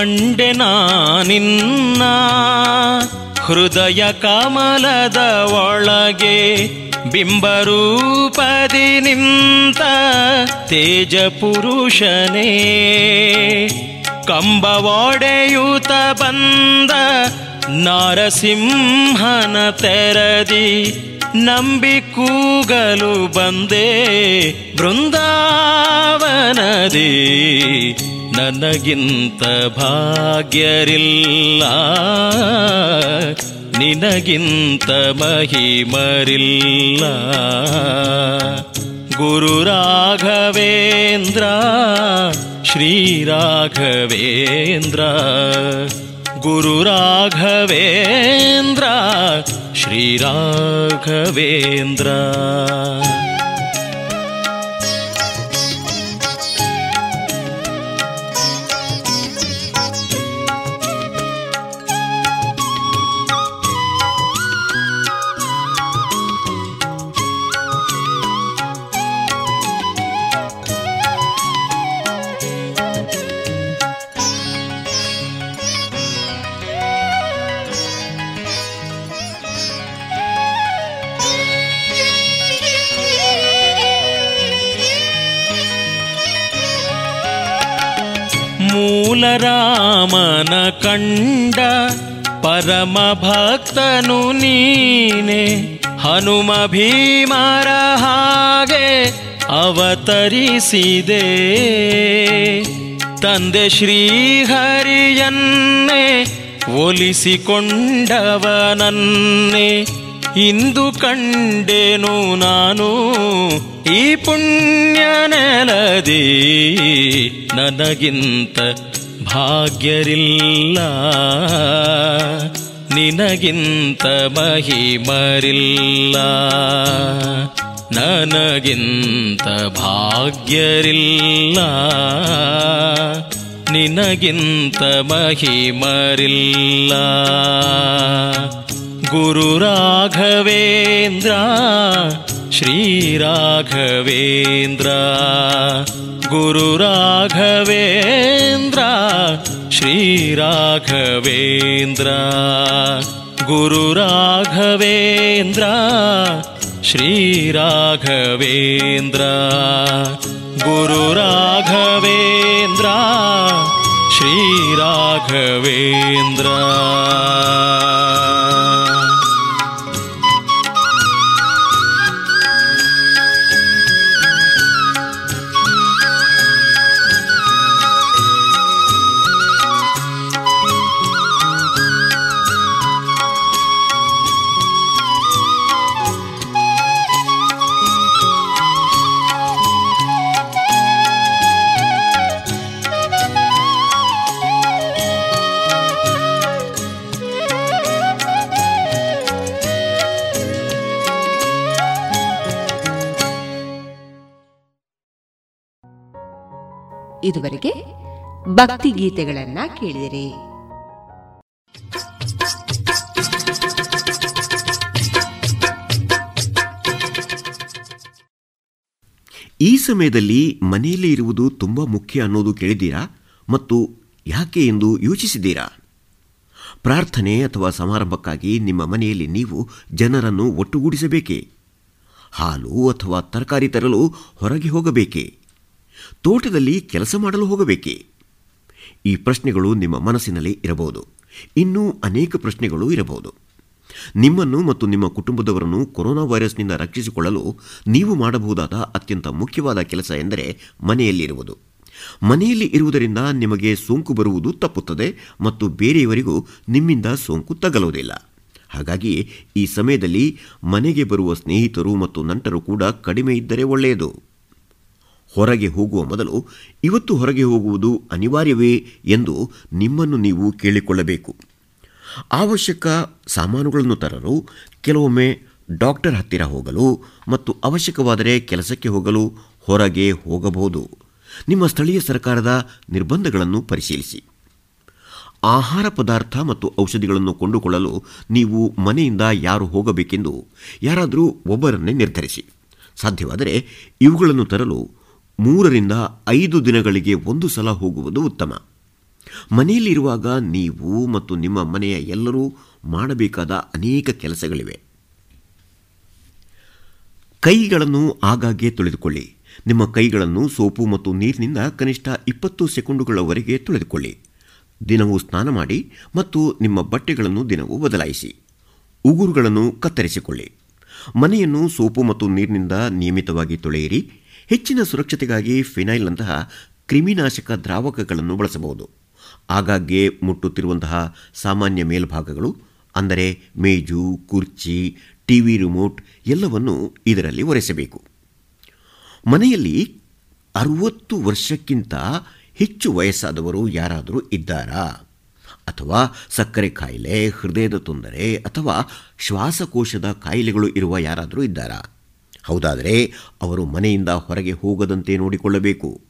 ಕಂಡೆ ನಿನ್ನ ಹೃದಯ ಕಮಲದ ಒಳಗೆ ಬಿಂಬರೂಪದಿ ನಿಂತ ತೇಜ ಪುರುಷನೇ. ಕಂಬವಾಡೆಯೂತ ಬಂದ ನಾರಸಿಂಹನ ತೆರದಿ ನಂಬಿ ಕೂಗಲು ಬಂದೆ ಬೃಂದಾವನದಿ. ನನಗಿಂತ ಭಾಗ್ಯರಿಲ್ಲ ನಿನಗಿಂತ ಮಹಿಮರಿಲ್ಲ ಗುರು ರಾಘವೇಂದ್ರ ಶ್ರೀರಾಘವೇಂದ್ರ ಗುರು ರಾಘವೇಂದ್ರ ಶ್ರೀರಾಘವೇಂದ್ರ ಮೂಲರಾಮನ ಕಂಡ ಪರಮ ಭಕ್ತನು ನೀನೆ. ಹನುಮ ಭೀಮರ ಹಾಗೆ ಅವತರಿಸಿದೆ. ತಂದೆ ಶ್ರೀಹರಿಯನ್ನೇ ಒಲಿಸಿಕೊಂಡವನನ್ನೇ ಇಂದು ಕಂಡೆನು ನಾನು. ಈ ಪುಣ್ಯ ನೆಲದಿ ನನಗಿಂತ ಭಾಗ್ಯರಿಲ್ಲ ನಿನಗಿಂತ ಮಹಿಮರಿಲ್ಲ ನನಗಿಂತ ಭಾಗ್ಯರಿಲ್ಲ ನಿನಗಿಂತ ಮಹಿಮರಿಲ್ಲ. ಗುರು ರಾಘವೇಂದ್ರ ಗುರು ರಾಘವೇಂದ್ರ ಶ್ರೀರಾಘವೇಂದ್ರ ಗುರು ರಾಘವೇಂದ್ರ ಶ್ರೀರಾಘವೇಂದ್ರ ಗುರು ರಾಘವೇಂದ್ರ ಇದುವರೆಗೆ ಭಕ್ತಿ ಗೀತೆಗಳನ್ನ ಕೇಳಿದಿರಿ. ಈ ಸಮಯದಲ್ಲಿ ಮನೆಯಲ್ಲಿ ಇರುವುದು ತುಂಬ ಮುಖ್ಯ ಅನ್ನೋದು ಕೇಳಿದ್ದೀರಾ? ಮತ್ತು ಯಾಕೆ ಎಂದು ಯೋಚಿಸಿದ್ದೀರಾ? ಪ್ರಾರ್ಥನೆ ಅಥವಾ ಸಮಾರಂಭಕ್ಕಾಗಿ ನಿಮ್ಮ ಮನೆಯಲ್ಲಿ ನೀವು ಜನರನ್ನು ಒಟ್ಟುಗೂಡಿಸಬೇಕೇ? ಹಾಲು ಅಥವಾ ತರಕಾರಿ ತರಲು ಹೊರಗೆ ಹೋಗಬೇಕೇ? ತೋಟದಲ್ಲಿ ಕೆಲಸ ಮಾಡಲು ಹೋಗಬೇಕೇ? ಈ ಪ್ರಶ್ನೆಗಳು ನಿಮ್ಮ ಮನಸ್ಸಿನಲ್ಲಿ ಇರಬಹುದು. ಇನ್ನೂ ಅನೇಕ ಪ್ರಶ್ನೆಗಳು ಇರಬಹುದು. ನಿಮ್ಮನ್ನು ಮತ್ತು ನಿಮ್ಮ ಕುಟುಂಬದವರನ್ನು ಕೊರೋನಾ ವೈರಸ್ನಿಂದ ರಕ್ಷಿಸಿಕೊಳ್ಳಲು ನೀವು ಮಾಡಬಹುದಾದ ಅತ್ಯಂತ ಮುಖ್ಯವಾದ ಕೆಲಸ ಎಂದರೆ ಮನೆಯಲ್ಲಿರುವುದು. ಮನೆಯಲ್ಲಿ ಇರುವುದರಿಂದ ನಿಮಗೆ ಸೋಂಕು ಬರುವುದು ತಪ್ಪುತ್ತದೆ ಮತ್ತು ಬೇರೆಯವರಿಗೂ ನಿಮ್ಮಿಂದ ಸೋಂಕು ತಗಲುವುದಿಲ್ಲ. ಹಾಗಾಗಿ ಈ ಸಮಯದಲ್ಲಿ ಮನೆಗೆ ಬರುವ ಸ್ನೇಹಿತರು ಮತ್ತು ನಂಟರು ಕೂಡ ಕಡಿಮೆ ಇದ್ದರೆ ಒಳ್ಳೆಯದು. ಹೊರಗೆ ಹೋಗುವ ಮೊದಲು ಇವತ್ತು ಹೊರಗೆ ಹೋಗುವುದು ಅನಿವಾರ್ಯವೇ ಎಂದು ನಿಮ್ಮನ್ನು ನೀವು ಕೇಳಿಕೊಳ್ಳಬೇಕು. ಅವಶ್ಯಕ ಸಾಮಾನುಗಳನ್ನು ತರಲು ಕೆಲವೊಮ್ಮೆ ಡಾಕ್ಟರ್ ಹತ್ತಿರ ಹೋಗಲು ಮತ್ತು ಅವಶ್ಯಕವಾದರೆ ಕೆಲಸಕ್ಕೆ ಹೋಗಲು ಹೊರಗೆ ಹೋಗಬಹುದು. ನಿಮ್ಮ ಸ್ಥಳೀಯ ಸರ್ಕಾರದ ನಿರ್ಬಂಧಗಳನ್ನು ಪರಿಶೀಲಿಸಿ. ಆಹಾರ ಪದಾರ್ಥ ಮತ್ತು ಔಷಧಿಗಳನ್ನು ಕೊಂಡುಕೊಳ್ಳಲು ನೀವು ಮನೆಯಿಂದ ಯಾರು ಹೋಗಬೇಕೆಂದು ಯಾರಾದರೂ ಒಬ್ಬರನ್ನೇ ನಿರ್ಧರಿಸಿ. ಸಾಧ್ಯವಾದರೆ ಇವುಗಳನ್ನು ತರಲು ಮೂರರಿಂದ ಐದು ದಿನಗಳಿಗೆ ಒಂದು ಸಲ ಹೋಗುವುದು ಉತ್ತಮ. ಮನೆಯಲ್ಲಿರುವಾಗ ನೀವು ಮತ್ತು ನಿಮ್ಮ ಮನೆಯ ಎಲ್ಲರೂ ಮಾಡಬೇಕಾದ ಅನೇಕ ಕೆಲಸಗಳಿವೆ. ಕೈಗಳನ್ನು ಆಗಾಗ್ಗೆ ತೊಳೆದುಕೊಳ್ಳಿ. ನಿಮ್ಮ ಕೈಗಳನ್ನು ಸೋಪು ಮತ್ತು ನೀರಿನಿಂದ ಕನಿಷ್ಠ ಇಪ್ಪತ್ತು ಸೆಕೆಂಡುಗಳವರೆಗೆ ತೊಳೆದುಕೊಳ್ಳಿ. ದಿನವೂ ಸ್ನಾನ ಮಾಡಿ ಮತ್ತು ನಿಮ್ಮ ಬಟ್ಟೆಗಳನ್ನು ದಿನವೂ ಬದಲಾಯಿಸಿ. ಉಗುರುಗಳನ್ನು ಕತ್ತರಿಸಿಕೊಳ್ಳಿ. ಮನೆಯನ್ನು ಸೋಪು ಮತ್ತು ನೀರಿನಿಂದ ನಿಯಮಿತವಾಗಿ ತೊಳೆಯಿರಿ. ಹೆಚ್ಚಿನ ಸುರಕ್ಷತೆಗಾಗಿ ಫಿನೈಲ್ನಂತಹ ಕ್ರಿಮಿನಾಶಕ ದ್ರಾವಕಗಳನ್ನು ಬಳಸಬಹುದು. ಆಗಾಗ್ಗೆ ಮುಟ್ಟುತ್ತಿರುವಂತಹ ಸಾಮಾನ್ಯ ಮೇಲ್ಭಾಗಗಳು, ಅಂದರೆ ಮೇಜು, ಕುರ್ಚಿ, ಟಿವಿ ರಿಮೋಟ್ ಎಲ್ಲವನ್ನು ಇದರಲ್ಲಿ ಒರೆಸಬೇಕು. ಮನೆಯಲ್ಲಿ ಅರುವತ್ತು ವರ್ಷಕ್ಕಿಂತ ಹೆಚ್ಚು ವಯಸ್ಸಾದವರು ಯಾರಾದರೂ ಇದ್ದಾರಾ? ಅಥವಾ ಸಕ್ಕರೆ ಕಾಯಿಲೆ ಹೃದಯದ ತೊಂದರೆ, ಅಥವಾ ಶ್ವಾಸಕೋಶದ ಕಾಯಿಲೆಗಳು ಇರುವ ಯಾರಾದರೂ ಇದ್ದಾರಾ? ಹೌದಾದರೆ ಅವರು ಮನೆಯಿಂದ ಹೊರಗೆ ಹೋಗದಂತೆ ನೋಡಿಕೊಳ್ಳಬೇಕು.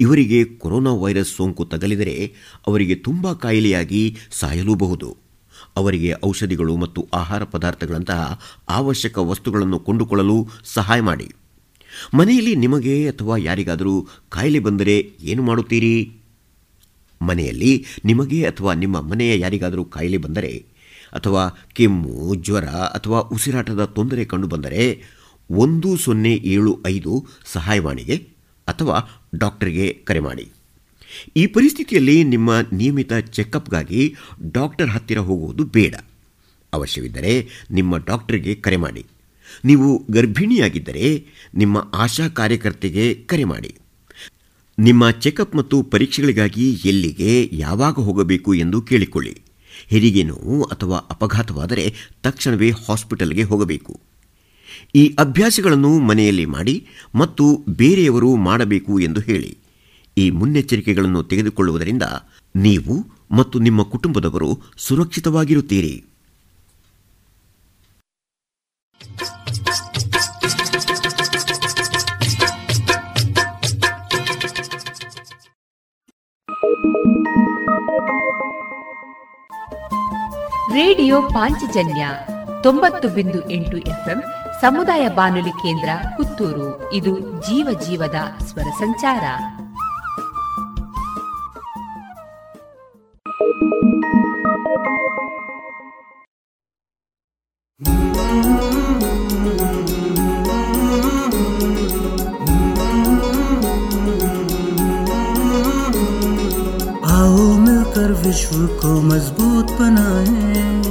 ಇವರಿಗೆ ಕೊರೋನಾ ವೈರಸ್ ಸೋಂಕು ತಗಲಿದರೆ ಅವರಿಗೆ ತುಂಬ ಕಾಯಿಲೆಯಾಗಿ ಸಾಯಲೂಬಹುದು. ಅವರಿಗೆ ಔಷಧಿಗಳು ಮತ್ತು ಆಹಾರ ಪದಾರ್ಥಗಳಂತಹ ಅವಶ್ಯಕ ವಸ್ತುಗಳನ್ನು ಕೊಂಡುಕೊಳ್ಳಲು ಸಹಾಯ ಮಾಡಿ. ಮನೆಯಲ್ಲಿ ನಿಮಗೆ ಅಥವಾ ಯಾರಿಗಾದರೂ ಕಾಯಿಲೆ ಬಂದರೆ ಏನು ಮಾಡುತ್ತೀರಿ? ಮನೆಯಲ್ಲಿ ನಿಮಗೆ ಅಥವಾ ನಿಮ್ಮ ಮನೆಯ ಯಾರಿಗಾದರೂ ಕಾಯಿಲೆ ಬಂದರೆ ಅಥವಾ ಕೆಮ್ಮು, ಜ್ವರ ಅಥವಾ ಉಸಿರಾಟದ ತೊಂದರೆ ಕಂಡುಬಂದರೆ ಒಂದು ಸೊನ್ನೆ ಏಳು ಐದು ಸಹಾಯವಾಣಿಗೆ ಅಥವಾ ಡಾಕ್ಟರ್ಗೆ ಕರೆ ಮಾಡಿ. ಈ ಪರಿಸ್ಥಿತಿಯಲ್ಲಿ ನಿಮ್ಮ ನಿಯಮಿತ ಚೆಕಪ್ಗಾಗಿ ಡಾಕ್ಟರ್ ಹತ್ತಿರ ಹೋಗುವುದು ಬೇಡ. ಅವಶ್ಯವಿದ್ದರೆ ನಿಮ್ಮ ಡಾಕ್ಟರ್ಗೆ ಕರೆ ಮಾಡಿ. ನೀವು ಗರ್ಭಿಣಿಯಾಗಿದ್ದರೆ ನಿಮ್ಮ ಆಶಾ ಕಾರ್ಯಕರ್ತೆಗೆ ಕರೆ ಮಾಡಿ. ನಿಮ್ಮ ಚೆಕಪ್ ಮತ್ತು ಪರೀಕ್ಷೆಗಳಿಗಾಗಿ ಎಲ್ಲಿಗೆ, ಯಾವಾಗ ಹೋಗಬೇಕು ಎಂದು ಕೇಳಿಕೊಳ್ಳಿ. ಹೆರಿಗೆ ನೋವು ಅಥವಾ ಅಪಘಾತವಾದರೆ ತಕ್ಷಣವೇ ಹಾಸ್ಪಿಟಲ್ಗೆ ಹೋಗಬೇಕು. ಈ ಅಭ್ಯಾಸಗಳನ್ನು ಮನೆಯಲ್ಲಿ ಮಾಡಿ ಮತ್ತು ಬೇರೆಯವರು ಮಾಡಬೇಕು ಎಂದು ಹೇಳಿ. ಈ ಮುನ್ನೆಚ್ಚರಿಕೆಗಳನ್ನು ತೆಗೆದುಕೊಳ್ಳುವುದರಿಂದ ನೀವು ಮತ್ತು ನಿಮ್ಮ ಕುಟುಂಬದವರು ಸುರಕ್ಷಿತವಾಗಿರುತ್ತೀರಿ. ರೇಡಿಯೋ ಪಾಂಚಜನ್ಯ ತೊಂಬತ್ತು ಬಿಂದು ಎಂಟು ಎಫ್ಎಂ ಸಮುದಾಯ ಬಾನುಲಿ ಕೇಂದ್ರ ಪುತ್ತೂರು ಇದು ಜೀವ ಜೀವದ ಸ್ವರ ಸಂಚಾರ आओ मिलकर विश्व को मजबूत बनाए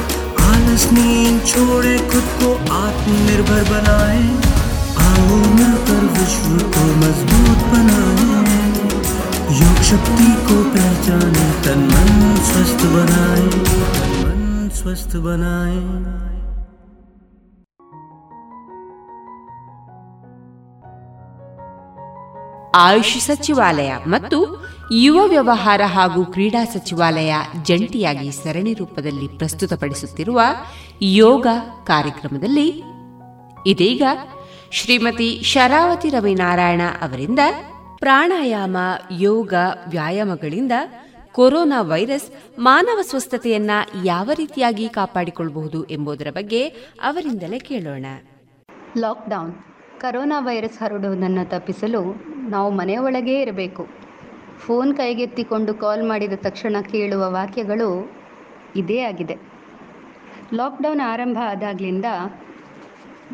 आलस नींद छोड़े खुद को आत्मनिर्भर बनाए आओ मिलकर विश्व को मजबूत बनाए योग शक्ति को पहचाने तन मन स्वस्थ बनाए तन मन स्वस्थ बनाए ಆಯುಷ್ ಸಚಿವಾಲಯ ಮತ್ತು ಯುವ ವ್ಯವಹಾರ ಹಾಗೂ ಕ್ರೀಡಾ ಸಚಿವಾಲಯ ಜಂಟಿಯಾಗಿ ಸರಣಿ ರೂಪದಲ್ಲಿ ಪ್ರಸ್ತುತಪಡಿಸುತ್ತಿರುವ ಯೋಗ ಕಾರ್ಯಕ್ರಮದಲ್ಲಿ ಇದೀಗ ಶ್ರೀಮತಿ ಶರಾವತಿ ರವಿನಾರಾಯಣ ಅವರಿಂದ ಪ್ರಾಣಾಯಾಮ, ಯೋಗ, ವ್ಯಾಯಾಮಗಳಿಂದ ಕೊರೋನಾ ವೈರಸ್ ಮಾನವ ಸ್ವಸ್ಥತೆಯನ್ನ ಯಾವ ರೀತಿಯಾಗಿ ಕಾಪಾಡಿಕೊಳ್ಳಬಹುದು ಎಂಬುದರ ಬಗ್ಗೆ ಅವರಿಂದಲೇ ಕೇಳೋಣ. ಲಾಕ್ಡೌನ್. ಕರೋನಾ ವೈರಸ್ ಹರಡುವುದನ್ನು ತಪ್ಪಿಸಲು ನಾವು ಮನೆಯೊಳಗೇ ಇರಬೇಕು. ಫೋನ್ ಕೈಗೆತ್ತಿಕೊಂಡು ಕಾಲ್ ಮಾಡಿದ ತಕ್ಷಣ ಕೇಳುವ ವಾಕ್ಯಗಳು ಇದೇ ಆಗಿದೆ. ಲಾಕ್ಡೌನ್ ಆರಂಭ ಆದಾಗ್ಲಿಂದ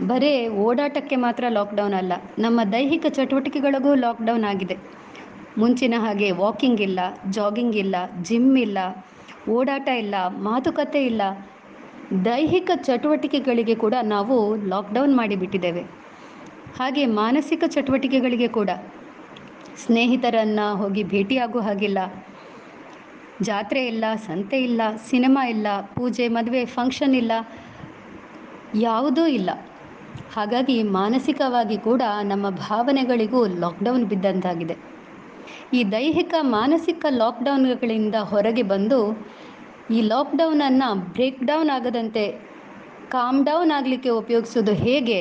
ಬರೇ ಓಡಾಟಕ್ಕೆ ಮಾತ್ರ ಲಾಕ್ಡೌನ್ ಅಲ್ಲ, ನಮ್ಮ ದೈಹಿಕ ಚಟುವಟಿಕೆಗಳಿಗೂ ಲಾಕ್ಡೌನ್ ಆಗಿದೆ. ಮುಂಚಿನ ಹಾಗೆ ವಾಕಿಂಗ್ ಇಲ್ಲ, ಜಾಗಿಂಗ್ ಇಲ್ಲ, ಜಿಮ್ ಇಲ್ಲ, ಓಡಾಟ ಇಲ್ಲ, ಮಾತುಕತೆ ಇಲ್ಲ. ದೈಹಿಕ ಚಟುವಟಿಕೆಗಳಿಗೆ ಕೂಡ ನಾವು ಲಾಕ್ಡೌನ್ ಮಾಡಿಬಿಟ್ಟಿದ್ದೇವೆ. ಹಾಗೆ ಮಾನಸಿಕ ಚಟುವಟಿಕೆಗಳಿಗೆ ಕೂಡ. ಸ್ನೇಹಿತರನ್ನು ಹೋಗಿ ಭೇಟಿಯಾಗೋ ಹಾಗಿಲ್ಲ. ಜಾತ್ರೆ ಇಲ್ಲ, ಸಂತೆ ಇಲ್ಲ, ಸಿನಿಮಾ ಇಲ್ಲ, ಪೂಜೆ, ಮದುವೆ ಫಂಕ್ಷನ್ ಇಲ್ಲ, ಯಾವುದೂ ಇಲ್ಲ. ಹಾಗಾಗಿ ಮಾನಸಿಕವಾಗಿ ಕೂಡ ನಮ್ಮ ಭಾವನೆಗಳಿಗೂ ಲಾಕ್ಡೌನ್ ಬಿದ್ದಂತಾಗಿದೆ. ಈ ದೈಹಿಕ, ಮಾನಸಿಕ ಲಾಕ್ಡೌನ್ಗಳಿಂದ ಹೊರಗೆ ಬಂದು ಈ ಲಾಕ್ಡೌನನ್ನು ಬ್ರೇಕ್ ಡೌನ್ ಆಗದಂತೆ ಕಾಮ್ ಡೌನ್ ಆಗಲಿಕ್ಕೆ ಉಪಯೋಗಿಸೋದು ಹೇಗೆ?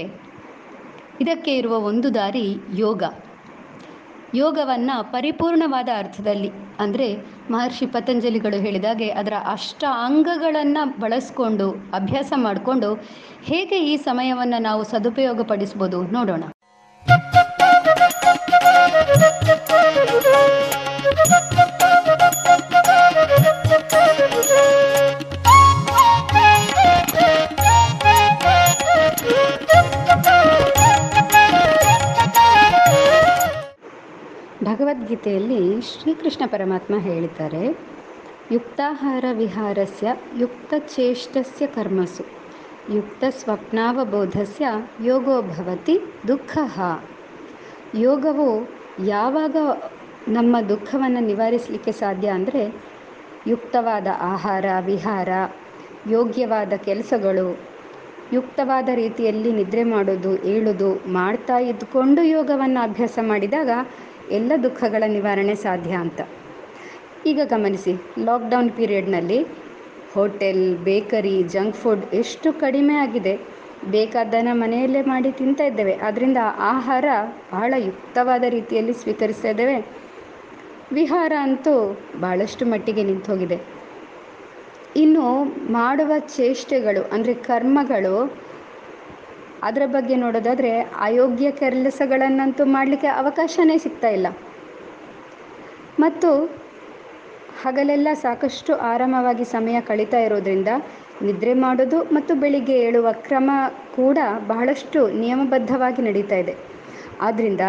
ಇದಕ್ಕೆ ಇರುವ ಒಂದು ದಾರಿ ಯೋಗ. ಯೋಗವನ್ನು ಪರಿಪೂರ್ಣವಾದ ಅರ್ಥದಲ್ಲಿ, ಅಂದರೆ ಮಹರ್ಷಿ ಪತಂಜಲಿಗಳು ಹೇಳಿದಾಗೆ ಅದರ ಅಷ್ಟ ಅಂಗಗಳನ್ನು ಬಳಸ್ಕೊಂಡು, ಅಭ್ಯಾಸ ಮಾಡಿಕೊಂಡು ಹೇಗೆ ಈ ಸಮಯವನ್ನು ನಾವು ಸದುಪಯೋಗಪಡಿಸ್ಬೋದು ನೋಡೋಣ. ಭಗವದ್ಗೀತೆಯಲ್ಲಿ ಶ್ರೀಕೃಷ್ಣ ಪರಮಾತ್ಮ ಹೇಳಿದ್ದಾರೆ, ಯುಕ್ತಾಹಾರ ವಿಹಾರಸ್ಯ ಯುಕ್ತಚೇಷ್ಟಸ್ಯ ಕರ್ಮಸು, ಯುಕ್ತ ಸ್ವಪ್ನಾವಬೋಧಸ್ಯ ಯೋಗೋ ಭವತಿ ದುಃಖ. ಯೋಗವು ಯಾವಾಗ ನಮ್ಮ ದುಃಖವನ್ನು ನಿವಾರಿಸಲಿಕ್ಕೆ ಸಾಧ್ಯ ಅಂದರೆ ಯುಕ್ತವಾದ ಆಹಾರ, ವಿಹಾರ, ಯೋಗ್ಯವಾದ ಕೆಲಸಗಳು, ಯುಕ್ತವಾದ ರೀತಿಯಲ್ಲಿ ನಿದ್ರೆ ಮಾಡೋದು, ಏಳೋದು, ಮಾಡ್ತಾ ಇದ್ದುಕೊಂಡು ಯೋಗವನ್ನು ಅಭ್ಯಾಸ ಮಾಡಿದಾಗ ಎಲ್ಲ ದುಃಖಗಳ ನಿವಾರಣೆ ಸಾಧ್ಯ ಅಂತ. ಈಗ ಗಮನಿಸಿ ಲಾಕ್ಡೌನ್ ಪೀರಿಯಡ್ನಲ್ಲಿ ಹೋಟೆಲ್, ಬೇಕರಿ ಜಂಕ್ ಫುಡ್ ಎಷ್ಟು ಕಡಿಮೆ ಆಗಿದೆ. ಬೇಕಾದ್ದನ್ನು ಮನೆಯಲ್ಲೇ ಮಾಡಿ ತಿಂತಾ ಇದ್ದೇವೆ. ಅದರಿಂದ ಆಹಾರ ಬಹಳ ಯುಕ್ತವಾದ ರೀತಿಯಲ್ಲಿ ಸ್ವೀಕರಿಸ್ತಾ ಇದ್ದೇವೆ. ವಿಹಾರ ಅಂತೂ ಭಾಳಷ್ಟು ಮಟ್ಟಿಗೆ ನಿಂತು ಹೋಗಿದೆ ಇನ್ನು ಮಾಡುವ ಚೇಷ್ಟೆಗಳು, ಅಂದರೆ ಕರ್ಮಗಳು ಅದರ ಬಗ್ಗೆ ನೋಡೋದಾದರೆ ಅಯೋಗ್ಯ ಕೆಲಸಗಳನ್ನಂತೂ ಮಾಡಲಿಕ್ಕೆ ಅವಕಾಶವೇ ಸಿಗ್ತಾ ಇಲ್ಲ. ಮತ್ತು ಹಗಲೆಲ್ಲ ಸಾಕಷ್ಟು ಆರಾಮವಾಗಿ ಸಮಯ ಕಳೀತಾ ಇರೋದ್ರಿಂದ ನಿದ್ರೆ ಮಾಡೋದು ಮತ್ತು ಬೆಳಿಗ್ಗೆ ಏಳುವ ಕ್ರಮ ಕೂಡ ಬಹಳಷ್ಟು ನಿಯಮಬದ್ಧವಾಗಿ ನಡೀತಾ ಇದೆ. ಆದ್ದರಿಂದ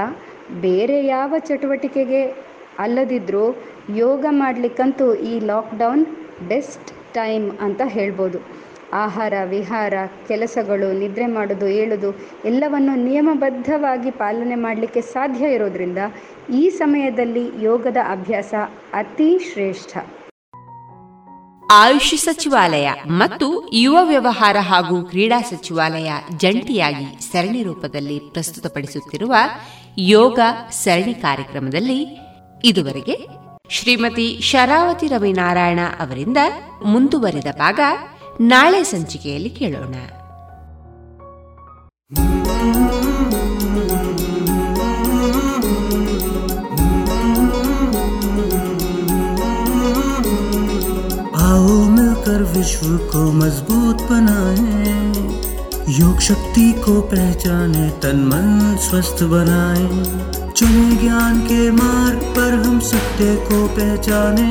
ಬೇರೆ ಯಾವ ಚಟುವಟಿಕೆಗೆ ಅಲ್ಲದಿದ್ದರೂ ಯೋಗ ಮಾಡಲಿಕ್ಕಂತೂ ಈ ಲಾಕ್ಡೌನ್ ಬೆಸ್ಟ್ ಟೈಮ್ ಅಂತ ಹೇಳ್ಬೋದು. ಆಹಾರ, ವಿಹಾರ, ಕೆಲಸಗಳು, ನಿದ್ರೆ ಮಾಡೋದು ಏಳೋದು ಎಲ್ಲವನ್ನು ನಿಯಮಬದ್ಧವಾಗಿ ಪಾಲನೆ ಮಾಡಲಿಕ್ಕೆ ಸಾಧ್ಯ ಇರೋದ್ರಿಂದ ಈ ಸಮಯದಲ್ಲಿ ಯೋಗದ ಅಭ್ಯಾಸ ಅತಿ ಶ್ರೇಷ್ಠ. ಆಯುಷ್ ಸಚಿವಾಲಯ ಮತ್ತು ಯುವ ವ್ಯವಹಾರ ಹಾಗೂ ಕ್ರೀಡಾ ಸಚಿವಾಲಯ ಜಂಟಿಯಾಗಿ ಸರಣಿ ರೂಪದಲ್ಲಿ ಪ್ರಸ್ತುತಪಡಿಸುತ್ತಿರುವ ಯೋಗ ಸರಣಿ ಕಾರ್ಯಕ್ರಮದಲ್ಲಿ ಇದುವರೆಗೆ ಶ್ರೀಮತಿ ಶರಾವತಿ ರವಿನಾರಾಯಣ ಅವರಿಂದ ಮುಂದುವರೆದ ಭಾಗ ನಾಳೆ ಸಂಚಿಕೆಯಲ್ಲಿ ಕೇಳೋಣ आओ मिलकर विश्व को मजबूत बनाए योग शक्ति को पहचाने तन मन स्वस्थ बनाए चुने ज्ञान के मार्ग पर हम सत्य को पहचाने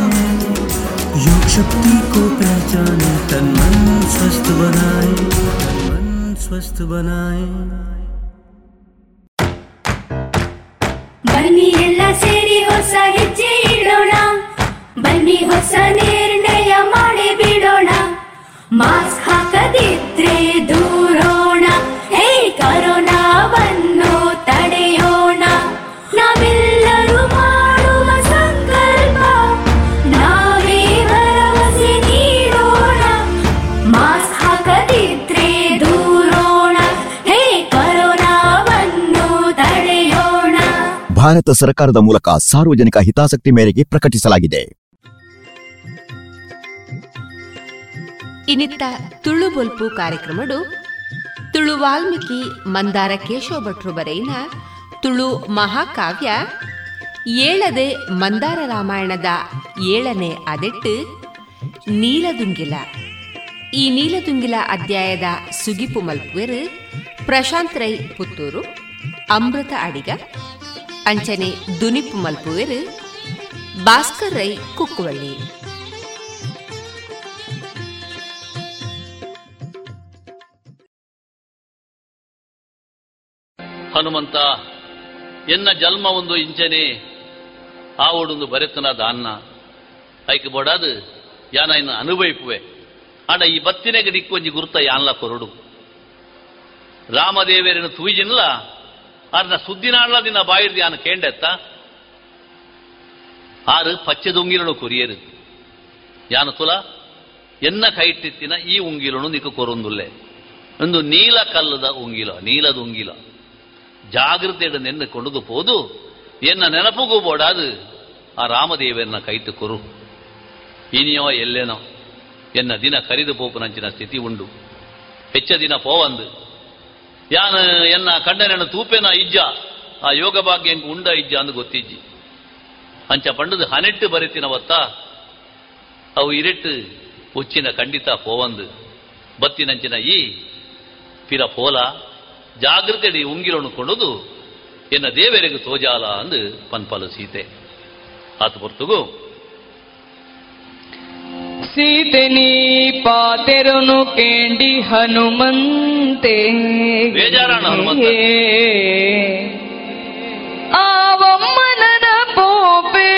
योग शक्ति को पहचाने तन मन स्वस्थ बनाए मन स्वस्थ बनाए ಬನ್ನಿ ಎಲ್ಲ ಸೇರಿ ಹೊಸ ಹೆಜ್ಜೆ ಇಡೋಣ ಬನ್ನಿ ಹೊಸ ನಿರ್ಣಯ ಮಾಡಿ ಬಿಡೋಣ ಮಾಸ್ಕ್ ಹಾಕದಿದ್ರೆ ದೂರೋಣ ಭಾರತ ಸರ್ಕಾರದ ಮೂಲಕ ಸಾರ್ವಜನಿಕ ಹಿತಾಸಕ್ತಿ ಮೇರೆಗೆ ಪ್ರಕಟಿಸಲಾಗಿದೆ. ಇನ್ನಿತ್ತ ತುಳು ಬೊಲ್ಪು ಕಾರ್ಯಕ್ರಮಡು ತುಳು ವಾಲ್ಮೀಕಿ ಮಂದಾರ ಕೇಶವ ಭಟ್ರು ಬರೆಯಿನ ತುಳು ಮಹಾಕಾವ್ಯ ಏಳದೆ ಮಂದಾರ ರಾಮಾಯಣದ ಏಳನೇ ಅದೆಟ್ಟು ನೀಲದುಂಗಿಲ. ಈ ನೀಲದುಂಗಿಲ ಅಧ್ಯಾಯದ ಸುಗಿಪು ಮಲ್ಪುವೆರು ಪ್ರಶಾಂತ್ ರೈ ಪುತ್ತೂರು, ಅಮೃತ ಅಡಿಗ. ಅಂಚನೆ ದುನಿಪು ಮಲ್ಪುವೆರು, ಭಾಸ್ಕರ್ ರೈ ಕುಕ್ಕುವಳ್ಳಿ. ಹನುಮಂತ, ಎನ್ನ ಜನ್ಮ ಒಂದು ಇಂಚನೆ ಆವೊಂದು ಬರೆತನ ದಾನ್ನ. ಐಕ್ ಬೋಡಾದು, ಯಾನ ಇನ್ನು ಅನುಭವಿಪುವೆ. ಆಡ ಈ ಬತ್ತಿನ ಗಡಿಕ್ಕೊಂಜಿ ಗುರುತ ಯಾನ್ಲ ಕೊರಡು. ರಾಮದೇವೇರನು ತೂಯಿಜಿನ್ಲ ಆರ್ನ ಸುದ್ದಿನಾಳ ದಿನ ಬಾಯಿರ್ದಿ ಯಾನ ಕೇಂಡೆತ್ತ ದುಂಗಿಲನು ಕೊರಿಯರು. ಯಾನ ತುಲ? ಎನ್ನ ಕೈಟ್ಟಿತ್ತಿನ ಈ ಉಂಗಿಲನು ನಿಕ್ಕು ಕೊರೊಂದುಲ್ಲೆ. ಒಂದು ನೀಲ ಕಲ್ಲದ ಉಂಗಿಲ ನೀಲದ ಉಂಗಿಲ ಜಾಗೃತೆಯನ್ನು ನೆನ್ನುಕೊಂಡದು ಪೋದು, ಎನ್ನ ನೆನಪುಗೂ ಬೋಡಾದು, ಆ ರಾಮದೇವರನ್ನ ಕೈಟ್ಟು ಕೊರು. ಇನಿಯೋ ಎಲ್ಲೇನೋ, ಎನ್ನ ದಿನ ಕರಿದು ಪೋಪುನಂಚಿನ ಸ್ಥಿತಿ ಉಂಡು. ಹೆಚ್ಚ ದಿನ ಪೋವಂದು. ಯಾನ ಎನ್ನ ಕಂಡನೆನ ತೂಪೆನ ಇಜ್ಜ, ಆ ಯೋಗ ಭಾಗ್ಯ ಉಂಡ ಇಜ್ಜ ಅಂದು ಗೊತ್ತಿಜ್ಜಿ. ಅಂಚ ಪಂಡದು ಹನೆಟ್ಟು ಬರೆತಿನವತ್ತ, ಅವು ಇರೆಟ್ಟು ಉಚ್ಚಿನ ಖಂಡಿತ ಪೋವಂದು ಬತ್ತಿನಂಚಿನ ಈ ಪಿರ ಪೋಲ ಜಾಗೃತೆಡಿ ಉಂಗಿಲೊನು ಕೊಡುದು, ಎನ್ನ ದೇವರಿಗೆ ತೋಜಾಲ ಅಂದು ಪನ್ಪಲು ಸೀತೆ. ಆತು ಹೊರ್ತುಗು ಸೀತೆನಿ ಪಾತೆರನು ಕೇಂಡಿ ಹನುಮಂತೆ. ಆವಮ್ಮನನ ಪೋಪೆ.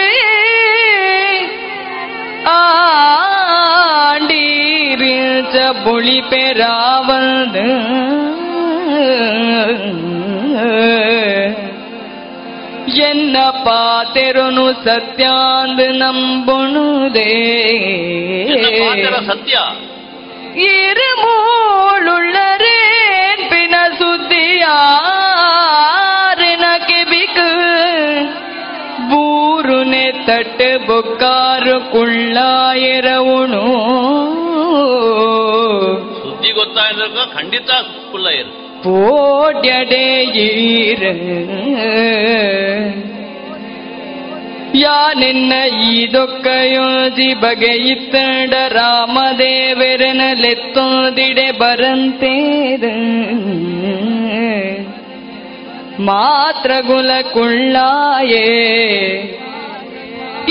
ಆಂಡೀರಿಚ ಬುಳಿಪೆ ರಾವಣ என்ன ಪಾತೆರುನು ಸತ್ಯಾಂದ ನಂಬುಣುದೇ ಸತ್ಯ இருமூளுள்ளரேன் பின சுத்தியாரினகிபிக்கு பூருனே தட்டு ಬೊಕ್ಕಾರುಕುಳ್ಳಾಯಿರವುನು ಸುದ್ದಿ ಗೊತ್ತಾಯ್ದ ಖಂಡಿತ ಕುಳ್ಳಾಯಿರು போடடேயீரு ಯಾನೆನ್ನ ಈದೊಕ್ಕಯೋಜಿ ಬಗೆಯಿತ್ತಡ ರಾಮದೇವರನಲೆತ್ತೋದಿಡೆ ಬರಂತೇದ ಮಾತ್ರ ಗುಲ ಕುಳ್ಳಾಯೇ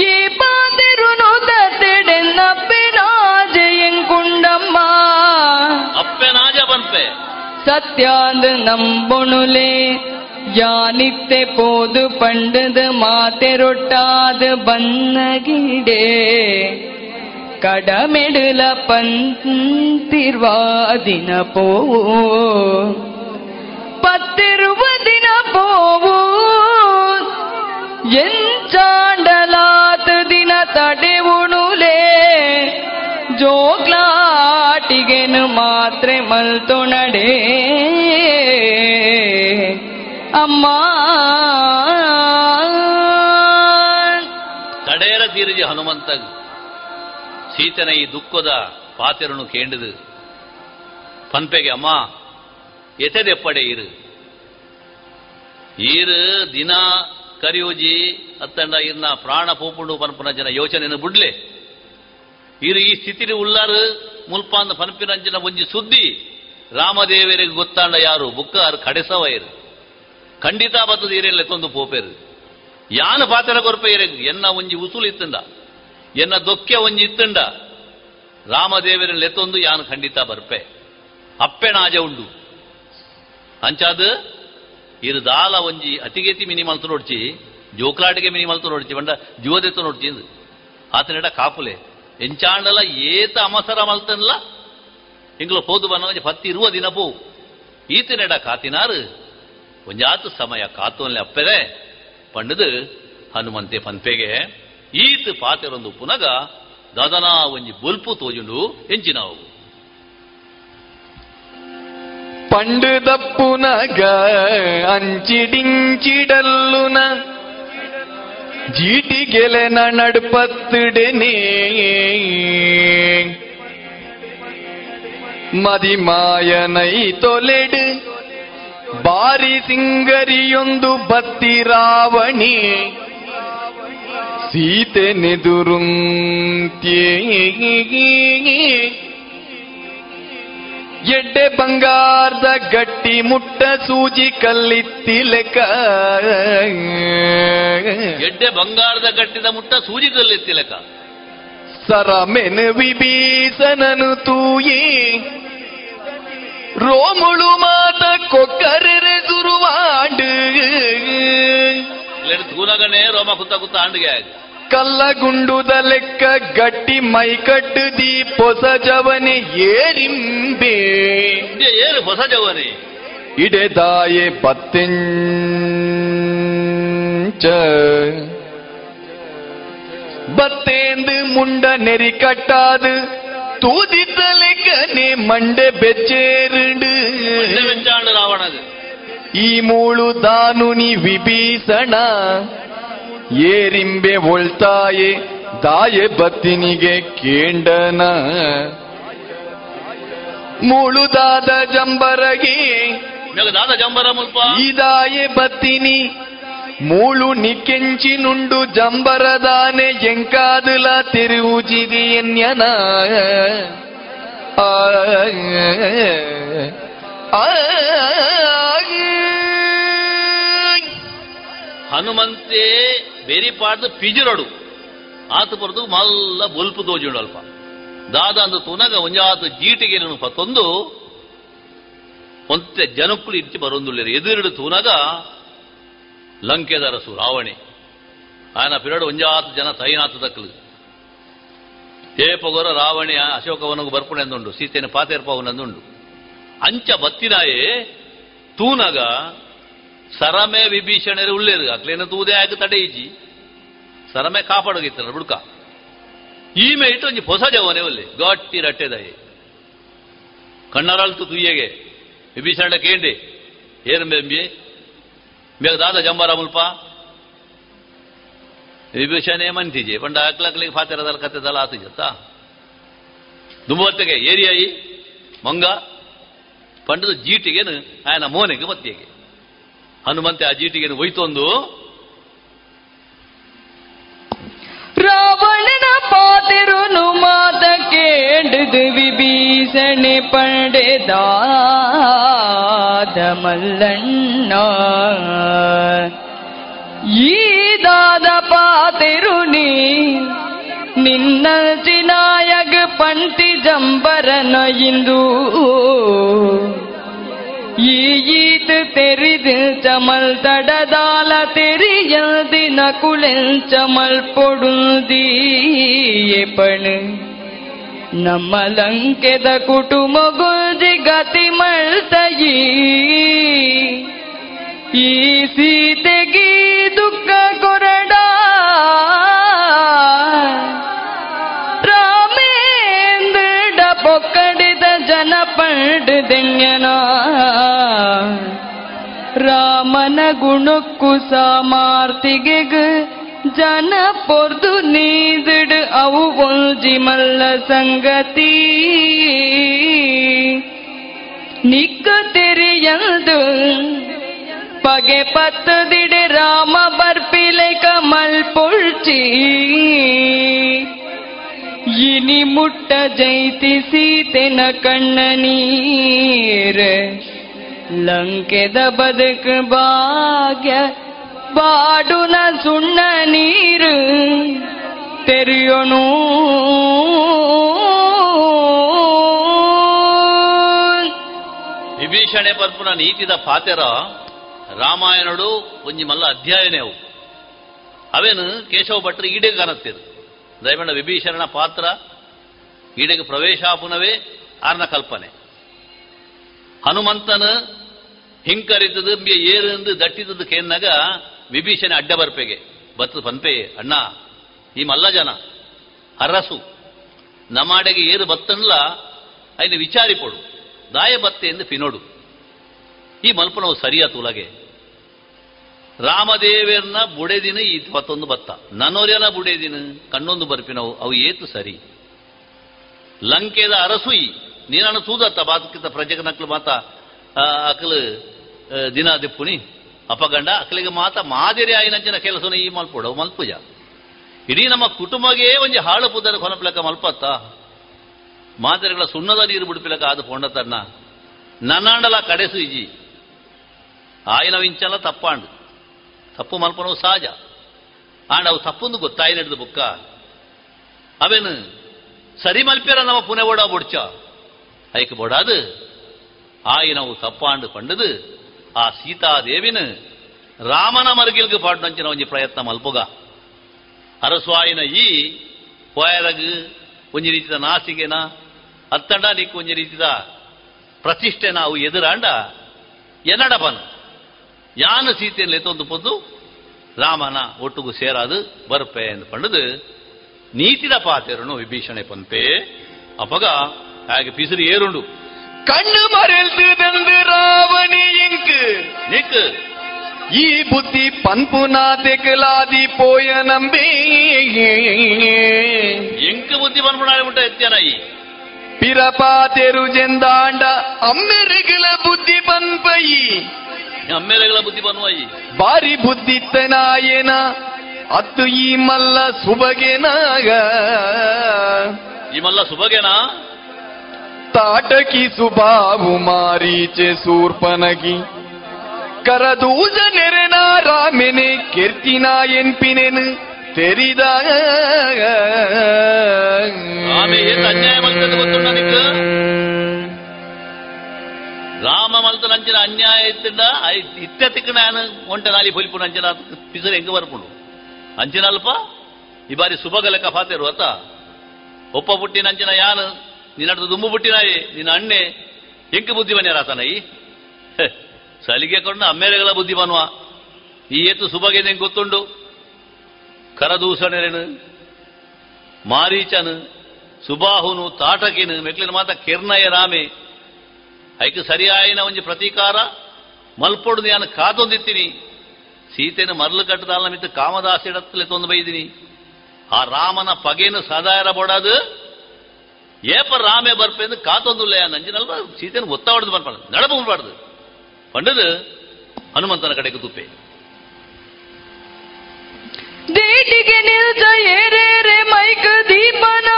ಈ ಪಾತಿರುನು ತಡೆನ್ನ ಅಪ್ಪೆನಾಜೆಯಂಕುಂಡಮ್ಮ ಅಪ್ಪೆನಾಜ ಬನ್ಪೆ ಸತ್ಯಾಂದ ನಂಬೊಣುಲೆ ಯಾನಿತ್ತೆ ಪೋದು ಪಂಡದ ಮಾತೆರೊಟ್ಟಾದ ಬನ್ನಗಿಡೆ ಕಡಮೆಡುಲ ಪಂತಿರ್ವಾದಿನ ಪೋವು ಪತ್ತಿರುವ ದಿನ ಪೋವು ಎಂಚಾಂಡಲಾತ ದಿನ ತಡೆವುಣುಲೆ ಜೋಗ್ಲಾಟಿಗೆನು ಮಾತ್ರೆ ಮಲ್ತುನಡೆ ಅಮ್ಮ. ತಡೇರ ತೀರಿಜಿ ಹನುಮಂತ ಸೀತನ ಈ ದುಃಖದ ಪಾತೆರನು ಕೇಂಡದು. ಪನ್ಪೆಗೆ, ಅಮ್ಮ ಎತೆದೆಪ್ಪಡೆ ಇರು. ಈರು ದಿನ ಕರಿಯೋಜಿ ಅತ್ತಂಡ ಇರ್ನ ಪ್ರಾಣ ಪೂಪುಂಡು ಪನ್ಪುನ ಜನ ಯೋಚನೆಯನ್ನು ಬಿಡ್ಲೆ. ಇರು ಈ ಸ್ಥಿತಿಲಿ ಉಳ್ಳಾರು ಮುಲ್ಪಾಂದ ಪನಪಿನಂಜನ ಒಂಜಿ ಸುದ್ದಿ. ರಾಮದೇವರಿಗೆ ಗೊತ್ತಾಂಡ ಯಾರು? ಬುಕ್ಕಾರು ಕಡೆಸವ ಇರು ಖಂಡಿತ ಬತ್ತದ ಈರೆಲ್ಲ ತೊಂದು ಪೋಪೇರು. ಯಾನ ಪಾತ್ರ ಕೊರಪೆ ಇರೆಗ್ ಎನ್ನ ಒಂಜಿ ಉಸುಲು ಇತ್ತಂಡ. ಎನ್ನ ದೊಕ್ಕೆ ಒಂಜಿ ಇತ್ತಂಡ. ರಾಮದೇವರನ್ನ ಲೆತ್ತೊಂದು ಯಾನು ಖಂಡಿತ ಬರ್ಪೆ. ಅಪ್ಪೆನಾಜ ಉಂಡು. ಅಂಚಾದ ಇದು ದಾಲ ಒಂಜಿ ಅತಿಗೇತಿ ಮಿನಿ ಮಲ್ತು ನೋಡ್ಚಿ. ಜೋಕ್ಲಾಟಿಗೆ ಮಿನಿ ಮಲ್ತು ನೋಡ್ಚಿ. ಬಂಡ ಜೀವದೆತ್ತು ನೋಡ್ಚಿ ಆತನೆಡ ಕಾಪುಲೆ. ಅಮಸರ ಮಲ್ತನಲ್ಲ? ಇಂಗ್ಲ ಪೋದು ಬಂದ ಪತ್ತಿ ಇರುವ ದಿನ ಪೋ. ಈತನೆಡ ಕಾತಿನಾರು. ಒಂಜಾತು ಸಮಯ ಕಾತೋನ್ಲೆ ಅಪ್ಪದೆ. ಪಂಡದು ಹನುಮಂತೆ ಪಂಪೆಗೆ ಈತ್ ಪಾತೆರೊಂದು ಪುನಗ ದದನ ಒಂಜಿ ಬೊಲ್ಪು ತೋಜುಂಡು ಎಂಚಿನಾವು. ಪಂಡು ದಪ್ಪುನಗ ಅಂಚಿಡಿಂಚಿಡಲ್ಲುನ ಜೀಟಿಗೆಲೆನ ನಡುಪತ್ತಿಡೆನೇ ಮದಿಮಾಯನೈ ತೊಲೆಡು ಬಾರಿ ಸಿಂಗರಿಯೊಂದು ಬತ್ತಿ ರಾವಣಿ ಸೀತೆ ನೆದುರುಂತ್ಯೇ. ಎಡ್ಡೆ ಬಂಗಾರದ ಗಟ್ಟಿ ಮುಟ್ಟ ಸೂಜಿ ಕಲ್ಲಿತ್ತಿ ಲೆಕ್ಕ. ಎಡ್ಡೆ ಬಂಗಾರದ ಗಟ್ಟಿದ ಮುಟ್ಟ ಸೂಜಿ ಕಲ್ಲಿತ್ತಿ ಲೆಕ್ಕ. ಸರಮೆನು ವಿಭೀಷಣನು ತೂಯಿ. ರೋಮುಳು ಮಾತ ಕೊಕ್ಕರೆರೆ ಸುರುವಾಂಡು. ತೂನಗನೆ ರೋಮ ಕುತ್ತ ಕುತ್ತ ಆಂಡಿಗೆ ಆಗ ಕಲ್ಲಗುಂಡುದ ಲೆಕ್ಕ ಗಟ್ಟಿ ಮೈಕಟ್ಟು ದೀ ಪೊಸ ಜವನೆ ಏರಿಂಬೆ ಏರು ಹೊಸ ಜವನಿ ಇಡೆದಾಯೆ ಬತ್ತೆಂಚ. ಬತ್ತೇಂದು ಮುಂಡ ನೆರಿ ಕಟ್ಟಾದು ತೂದಿದ್ದ ಲೆಕ್ಕನೆ ಮಂಡೆ ಬೆಚ್ಚೇರುಂಡು. ರಾವಣದು. ಈ ಮೂಳು ದಾನುನಿ ವಿಭೀಷಣ ಏರಿಂಬೆ ಒಳ್ತಾಯೆ ದಾಯೆ ಬತ್ತಿನಿಗೆ ಕೇಂಡನ. ಮುಳುದಾದ ಜಂಬರಗೆ ದಾದ ಜಂಬರ ಮುಲ್ಪ. ಈ ದಾಯೆ ಬತ್ತಿನಿ. ಮೂಳು ನಿಕ್ಕೆಂಚಿ ನುಂಡು ಜಂಬರದಾನೆ ಎಂಕಾದುಲ ತಿರುವುಜಿದಿ ಎನ್ಯನ. ಹನುಮಂತೆ ಬೇರೆ ಪಾಡ್ದು ಪಿಜಿರಡು ಆತ ಪರದು ಮಲ್ಲ ಬೊಲ್ಪು ತೋಜುಂಡು ಅಲ್ಪ ದಾದ ಅಂದು ತುನಗ ಒಂಜಾತು ಜೀಟಿಗೆ ಪತ್ತೊಂದು ಒಂತೆ ಜನಕ್ಕುಲು ಇರ್ಚಿ ಬರೊಂದುಳ್ಳಿರು ಎದುರಿಡು ತೂನಗ ಲಂಕೆದ ರಸು ರಾವಣೆ ఆయన పిల్లడు ಒಂಜಾತು ಜನ ತೈನಾತು ದಕ್ಕಲು ಏಪಗೊರ ರಾವಣಿ ಅಶೋಕವನಗು ಬರ್ಪುಣೆಂದುಂಡು ಸೀತೆನ ಪಾತೆರ್ಪವನೆಂದುಂಡು ಅಂಚ ಬತ್ತಿನಾಯೇ ತೂನಗ ಸರಮೆ ವಿಭೀಷಣರು ಉಳ್ಳೇರು. ಅಕ್ಲೇನ ತೂದೆ ಆಗ ತಡೆಯಿಜಿ ಸರಮೆ ಕಾಪಾಡೋಗಿತ್ತಲ್ಲ ಬುಡ್ಕ. ಈಮೆ ಇಟ್ಟು ಒಂಜಿ ಹೊಸ ಜವನೆ ಒಲ್ಲಿ. ಗಟ್ಟಿ ರಟ್ಟೆದಾಯಿ ಕಣ್ಣರಳ್ತು ತುಯ್ಯಗೆ. ವಿಭೀಷಣ ಕೇಂಡೆ. ಏನು ಬೆಂಬಿ ಬೇಗ ದಾದ ಜಂಬಾರ ಮುಲ್ಪ. ವಿಭೀಷಣೆ ಏಮಂತಿಜೆ ಪಂಡ ಅಕ್ಲಕ್ಲಿಗೆ ಫಾತಿರದಲ್ಲಿ ಕತ್ತೆದಲ್ಲ ಆತಿಜತ್ತ ದುಂಬೊತ್ತಿಗೆ ಏರಿಯಾಯಿ, ಮಂಗ. ಪಂಡದ ಜೀಟಿಗೆನು ಆಯನ ಮೋನೆಗೆ ಮತ್ತಿಗೆ. ಹನುಮಂತೆ ಆ ಜೀಟಿಗೆ ಒಯ್ತೊಂದು ರಾವಣನ ಪಾತಿರುನು ಮಾತ ಕೇಂಡದು ವಿಭೀಷಣೆ ಪಡೆದಾದ ಮಲ್ಲಣ್ಣ ದಾದ ಪಾತಿರುನಿ ನಿನ್ನ ಚಿನಾಯಗ ಪಂಟಿ ಜಂಬರನ ಇಂದು. ಈತ್ ತೆರಿದು ಚಮಲ್ ತಡದಾಲ ತೆರಿಯದಿನ ಕುಳೆಲ್ ಚಮಲ್ ಪೊಡುದೀಯೆ ಪಣ್ ನಮ್ಮ ಲಂಕೆದ ಕುಟುಂಬ ಗುಂಜಿ ಗತಿ ಮಳ್ತಯಿ ಈ ಸೀತೆಗೆ ದುಃಖ ಕೊರಡ ರಾಮೇಂದ್ರ ಪೊಕ್ಕಡಿದ ಜನ ಪಂಡದೆಣ್ಯನ ರಾಮನ ಗುಣಕ್ಕೂ ಸಾಮಾರ್ತಿಗೆ ಜನ ಪೊರ್ದು ನೀದಿಡು ಅವು ಒಂಜಿ ಮಲ್ಲ ಸಂಗತಿ. ನಿಕ್ಕ ತೆರೆಯಲ್ದು ಪಗೆ ಪತ್ತದಿಡೆ ರಾಮ ಬರ್ಪಿಲೆ ಕಮಲ್ ಪೊಳ್ಚಿ ಇನಿ ಮುಟ್ಟ ಜೈತಿ ಸೀತೆನ ಕಣ್ಣ ನೀರ್ ಲಂಕೆದ ಬದುಕ ಭಾಗ್ಯ, ಬಾಡುನ ಸುಣ್ಣ ನೀರು ತೆರೆಯೋನು. ವಿಭೀಷಣೆ ಪರ್ಪುನ ನೀತಿದ ಪಾತೆರ ರಾಮಾಯಣಡು ಒಂಜಿ ಮಲ್ಲ ಅಧ್ಯಾಯನೇ ಅವು. ಅವೇನು ಕೇಶವ ಭಟ್ರು ಈಡೇ ಕಾಣತ್ತೇರು. ದಯಮಂಡ ವಿಭೀಷಣನ ಪಾತ್ರ ಈಡೆಗೆ ಪ್ರವೇಶಾಪುನವೇ ಆರ್ನ ಕಲ್ಪನೆ. ಹನುಮಂತನ ಹಿಂಕರಿತದು ಏರಂದು ಕೇಂದಾಗ ಕೇನ್ನಾಗ ವಿಭೀಷಣ ಅಡ್ಡ ಬರ್ಪೆಗೆ ಬತ್ತದ ಪನ್ಪೆ, ಅಣ್ಣ, ಈ ಮಲ್ಲ ಜನ ಅರಸು, ನಮಾಡೆಗೆ ಏರು ಬತ್ತನ್ಲ ಐನ ವಿಚಾರಿಪಡು ದಾಯ ಬತ್ತೆ ಎಂದು ಪಿನೋಡು. ಈ ಮಲ್ಪನವು ಸರಿಯ ತುಲಗೆ. ರಾಮದೇವರನ್ನ ಬುಡೆದಿನ ಮತ್ತೊಂದು ಬತ್ತ. ನನ್ನೋರ್ಯನ ಬುಡೆದಿನ ಕಣ್ಣೊಂದು ಬರ್ಪಿನವು, ಅವು ಏತು ಸರಿ. ಲಂಕೆದ ಅರಸು ಈ ಸೂದತ್ತ ಬಾತಕಿತ ಪ್ರಜೆಗೆ ನಕ್ಲು ಮಾತ ಅಕಲು ದಿನ ದಿಪ್ಪುನಿ ಅಪಗಂಡ, ಅಕಲಿಗೆ ಮಾತ, ಮಾದರಿ ಆಯಿನಂಚಿನ ಕೆಲಸನ ಈ ಮಲ್ಪುಡ, ಮಲ್ಪುಜ. ಇಡೀ ನಮ್ಮ ಕುಟುಂಬಗೇ ಒಂಜಿ ಹಾಳು ಪುದರ ಕೊನಪ್ಲಕ ಮಲ್ಪತ್ತ. ಮಾದರಿಗಳ ಸುಣ್ಣದ ನೀರು ಬಿಡಿಪಿಲಕ ಪೊಂಡ ತನ್ನ. ನನ್ನಾಂಡಲ ಕಡೆಸು ಇಜಿ. ಆಯಿನ ವಿಂಚಲ ತಪ್ಪಾಂಡು. ತಪ್ಪು ಮಲ್ಪನವು ಸಹಜ ಆಂಡ ಅವು ತಪ್ಪೊಂದು ಗೊತ್ತಾಯಿ ನಡೆದ ಬುಕ್ಕ. ಅವೇನು, ಸರಿ ಮಲ್ಪ್ಯಾರ ನಮ್ಮ ಪುನೆ ಓಡ ಬೊಡ್ಚ ಐಕ್ ಬೊಡಾದು ಆಯಿನವು ತಪ್ಪಾಂಡು ಪಂಡದು ಆ ಸೀತಾದೇವಿನ ರಾಮನ ಮರುಗಿಲ್ಗೆ ಪಾಡ್ನಂಚಿನ ಒಂಜಿ ಪ್ರಯತ್ನ ಮಲ್ಪುಗ. ಅರಸ್ವಾಯಿನ ಈ ಪೋಯರಗ್ ಒಂಜಿ ರೀತಿದ ನಾಸಿಗೆನ, ಅತ್ತಂಡ ನಿಕ್ ಒಂಜಿ ರೀತಿದ ಪ್ರತಿಷ್ಠೆ ನಾವು ಎದುರಾಂಡ ಎನ್ನಡಪನ ಯಾನ ಸೀತೆಯನ್ನು ಎತ್ತೊಂದು ಪೊದ್ದು ರಾಮನ ಒಟ್ಟುಗು ಸೇರಾದು ಬರ್ಪೆ ಎಂದು ಪಂಡದು ನೀತಿದ ಪಾತೆರನು ವಿಭೀಷಣೆ ಪಂತೆ ಅಪಗ ಹಾಗೆ ಪಿಸಿರು ಏರುಂಡು. கண்ணு மறைந்து தந்து ராவணி எங்கு நிக்கு ಈ ಬುದ್ಧಿ ಪನ್ಪುನಾ ತೆಗಲಾದಿ ಪೋಯ ನಂಬಿ ಎಂಕು ಬುದ್ಧಿ ಬಂದ್ಬಿಡಾಳಿ ಬಿಟ್ಟ ಎತ್ತೇನಾಯಿ ಪಿರಪಾತೆರು ಜೆಂದಾಂಡ ಅಮ್ಮೆರೆಗಳ ಬುದ್ಧಿ ಪನ್ಪಯಿ ಅಮ್ಮೇಲೆಗಳ ಬುದ್ಧಿ ಬನ್ನುವಾಯಿ ಬಾರಿ ಬುದ್ಧಿತ್ತನಾಯೇನ ಅತ್ತು ಈ ಮಲ್ಲ ಸುಬಗೆನಾಗ ಈ ಮಲ್ಲ ಸುಬಗೆನಾ ತಾಟಕಿ ಸುಬಾವು ಮಾರೀಚೆ ಸೂರ್ಪನಗಿ. ಕರದೂಜ ನೆರೆನ ರಾಮೆನೆ ಕೆರ್ತಿನ ಎನ್ಪಿನೆನು ತೆರಿದ. ಏನು ಅನ್ಯಾಯ ಮಲ್ತದ ಗೊತ್ತುಂಡ ನಿಕ್ಕ ರಾಮ ಮಲ್ತನ ಅಂಚಿನ ಅನ್ಯಾಯ ಇತ್ತಿಂಡ ಇತ್ತ ತಿಕ್ಕ ನಾನು ಒಂಟೆ ನಾಲಿ ಪೊಲಿಪುನ ಅಂಚಿನ ಪಿಸರ್ ಹೆಂಗ ಬರ್ಪುಂಡು? ಅಂಚಿನ ಅಲ್ಪ ಈ ಬಾರಿ ಸುಭಗ ಲೆಕ್ಕ ಫಾತೆರು ಅತ್ತ ಒಪ್ಪ ಪುಟ್ಟಿನ ಅಂಚಿನ ಯಾನು ನಿನ್ನಡ್ದು ದುಂಬು ಪುಟ್ಟಿನಾಯಿ ನಿನ್ನ ಅಣ್ಣೆ. ಎಂಕ ಬುದ್ಧಿ ಬನ್ಯಾರ ಆತನೈ ಸಲಿಗೆ ಕೊಂಡು ಅಮ್ಮೇಲೆಗಳ ಬುದ್ಧಿ ಬನ್ನುವ ಈ ಏತು ಸುಬಗೆ ಹೆಂಗ್ ಗೊತ್ತುಂಡು? ಕರದೂಷಣೆರೆನು, ಮಾರೀಚನು, ಸುಬಾಹುನು, ತಾಟಕಿನು ಮೆಟ್ಲಿನ ಮಾತ ಕಿರ್ನಯ ರಾಮೆ. ಐಕೆ ಸರಿಯಾಯಿನ ಒಂಜಿ ಪ್ರತೀಕಾರ ಮಲ್ಪೊಡು ನಾನು ಕಾತೊಂದಿತ್ತೀನಿ ಸೀತೆನ ಮರ್ಲು ಕಟ್ಟದಾಲ ಮಿತ್ತು ಕಾಮದಾಸಿಡತ್ತಲೆ ತೊಂದು ಬೈದಿನಿ. ಆ ರಾಮನ ಪಗೆನು ಸದಾಯರ ಬೊಡದು ಏಪ ರಾಮೆ ಬರ್ಪೆಂದು ಕಾತೊಂದುಲ್ಲ ನಂಜಿನಲ್ವ ಸೀತೆನ ಒತ್ತ ಹೊಡೆದು ಬರ್ಪಾಡ ನಡಪ ಬರ್ಬಾರ್ದು ಪಂಡದು ಹನುಮಂತನ ಕಡೆಗೆ ತುಪ್ಪೆ ದೇಟಿಗೆ ನಿಲ್ದ ಏರೇರೆ ಮೈಕ ದೀಪನ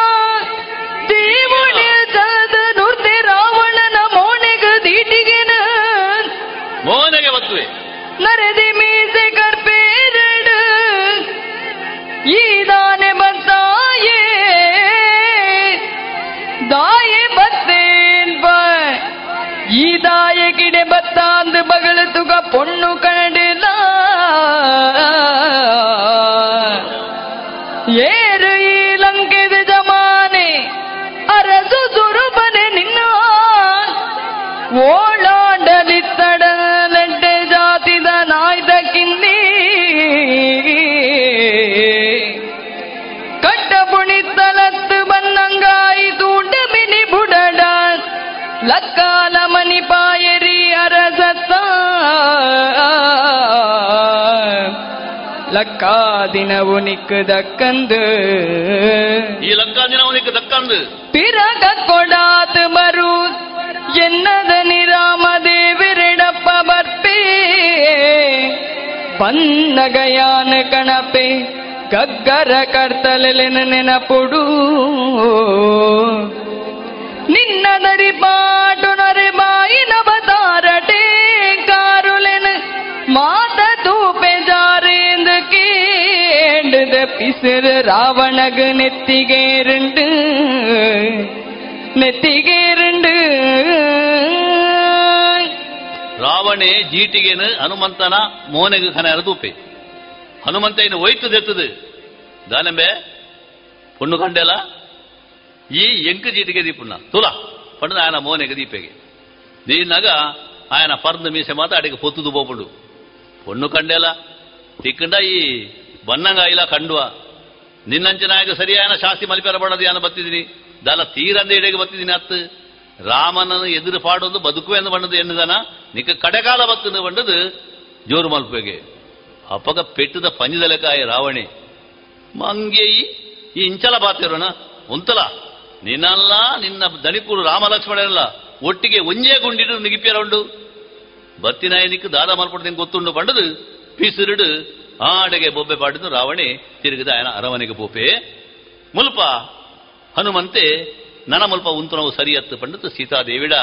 ಈ ದಾಯ ಗಿಡೆ ಬತ್ತಾಂದು ಬಗಳು ತುಗ ಪೊಣ್ಣು ಕಣಡಿಲ್ಲ ಲಕ್ಕಾ ದಿನವು ನಿಕ್ಕ ದಕ್ಕಂದು ಈ ಲಂಕಾ ದಿನ ಅವನಿಗೆ ದಕ್ಕಂದು ಪಿರಗ ಕೊಡಾತ್ ಬರು ಎನ್ನದ ನಿರಾಮ ದೇವಿರೆಡಪ್ಪ ಬರ್ಪೇ ಪನ್ನಗಯಾನ ಕಣಪೆ ಗಗ್ಗರ ಕರ್ತಲೆನ ನೆನಪುಡು ನಿನ್ನದರಿ ಪಾಟು ನರೆ ಬಾಯಿನ ಬತಾರಟೆ ಕಾರುಲೆನ பிசுறு ராவணகு நெத்திகேருண்டு நெத்திகேருண்டு ರಾವಣೆ ಜೀಟಿಗೆನು ಹನುಮಂತನ ಮೋನೆಗೆ ಕನ ಅರದೂಪೆ ಹನುಮಂತ ಒಯ್ತು ದೆತ್ತದು. ದಾನಂಬೆ, ಪುಣ್ಣು ಕಂಡೆಲ ಈ ಎಂಕ ಜೀಟಿಗೆ ದೀಪುಣ್ಣ ತುಲ ಪಣ್ಣದ ಆಯನ ಮೋನೆಗೆ ದೀಪೆಗೆ. ನೀನಾಗ ಆಯನ ಪರ್ದ ಮೀಸೆ ಮಾತ ಅಡಿಗೆ ಪೊತ್ತುದು ಬೋಪುಂಡು. ಪೊಣ್ಣು ಕಂಡೆಲ ತಿಕ್ಕಂಡ ಬನ್ನಂಗಾಯಿಲ ಕಂಡುವ. ನಿನ್ನಂಚೆ ನಾಯಕ ಸರಿಯಾಯನ ಶಾಸ್ತಿ ಮಲಿಪೆರಬಾರದು ಅನ್ನ ಬತ್ತಿದ್ದೀನಿ ದಲ ತೀರಂದ ಎಡೆಗೆ ಬತ್ತಿದ್ದೀನಿ ಅತ್ತ. ರಾಮನನ್ನು ಎದುರು ಪಾಡೋದು ಬದುಕುವೆಂದು ಬಣ್ಣದು ಎನ್ನುದನ? ನಿಕ್ಕ ಕಡೆಗಾಲ ಬತ್ತದು ಬಣ್ಣದು ಜೋರು ಮಲ್ಪೆಗೆ ಅಪಗ ಪೆಟ್ಟದ ಪಂಜದಲೆಕಾಯಿ ರಾವಣಿ ಮಂಗೇಯಿ ಈ ಇಂಚಲ ಬಾತಿರೋಣ? ಉಂತಲ? ನಿನ್ನಲ್ಲ, ನಿನ್ನ ದಣಿಕೂರು ರಾಮಲಕ್ಷ್ಮಣನಲ್ಲ ಒಟ್ಟಿಗೆ ಒಂಜೇ ಗುಂಡಿಡು ನಿಗಿಪಿಯರೊಂಡು? ಬತ್ತಿನಾಯನಿಕ್ ದಾದ ಮಲ್ಪಡ್ದು ಗೊತ್ತುಂಡು ಬಂಡದು ಪಿಸಿರುಡು ಆಡೆಗೆ ಬೊಬ್ಬೆ ಪಾಡಿದು ರಾವಣಿ ತಿರುಗಿದ ಆಯನ ಅರಮನೆಗೆ ಬೊಬ್ಬೆ ಮುಲ್ಪ ಹನುಮಂತೆ ನನ ಮುಲ್ಪ ಉಂತು ನಾವು ಸರಿ ಹತ್ತು ಪಂಡಿತು ಸೀತಾದೇವಿಡ.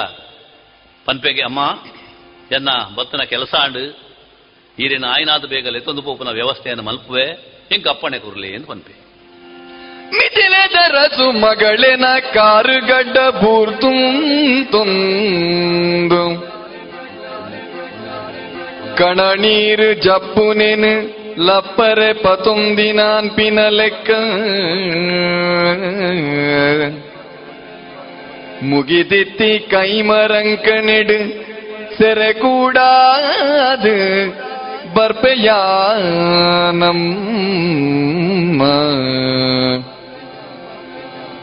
ಪನ್ಪೆಗೆ ಅಮ್ಮ, ಎನ್ನ ಬತ್ತನ ಕೆಲಸ ಆಂಡು. ಈರಿನ ಆಯ್ನಾದ ಬೇಗಲೆ ತೊಂದು ಪೋಪನ ವ್ಯವಸ್ಥೆಯನ್ನು ಮಲ್ಪುವೆ. ಹೆಂಗೆ ಅಪ್ಪಣೆ ಕೊರಲಿ ಎಂದು ಪನ್ಪೆ. ಮಿಥಿಲೆದರಸು ಮಗಳಿನ ಕಾರುಗಡ್ಡ ಬೂರ್ತು ನೀರು ಜಪ್ಪು ಜಪ್ಪುನೆನು ಲಪ್ಪರೆ ಪತೊಂದಿನಾನ್ ಪಿನ ಲೆಕ್ಕ ಮುಗಿದಿತ್ತಿ ಕೈಮರಂಕನೆಡು ಸೆರೆ ಕೂಡಾದು ಬರ್ಪೆಯಾನಮ್ಮ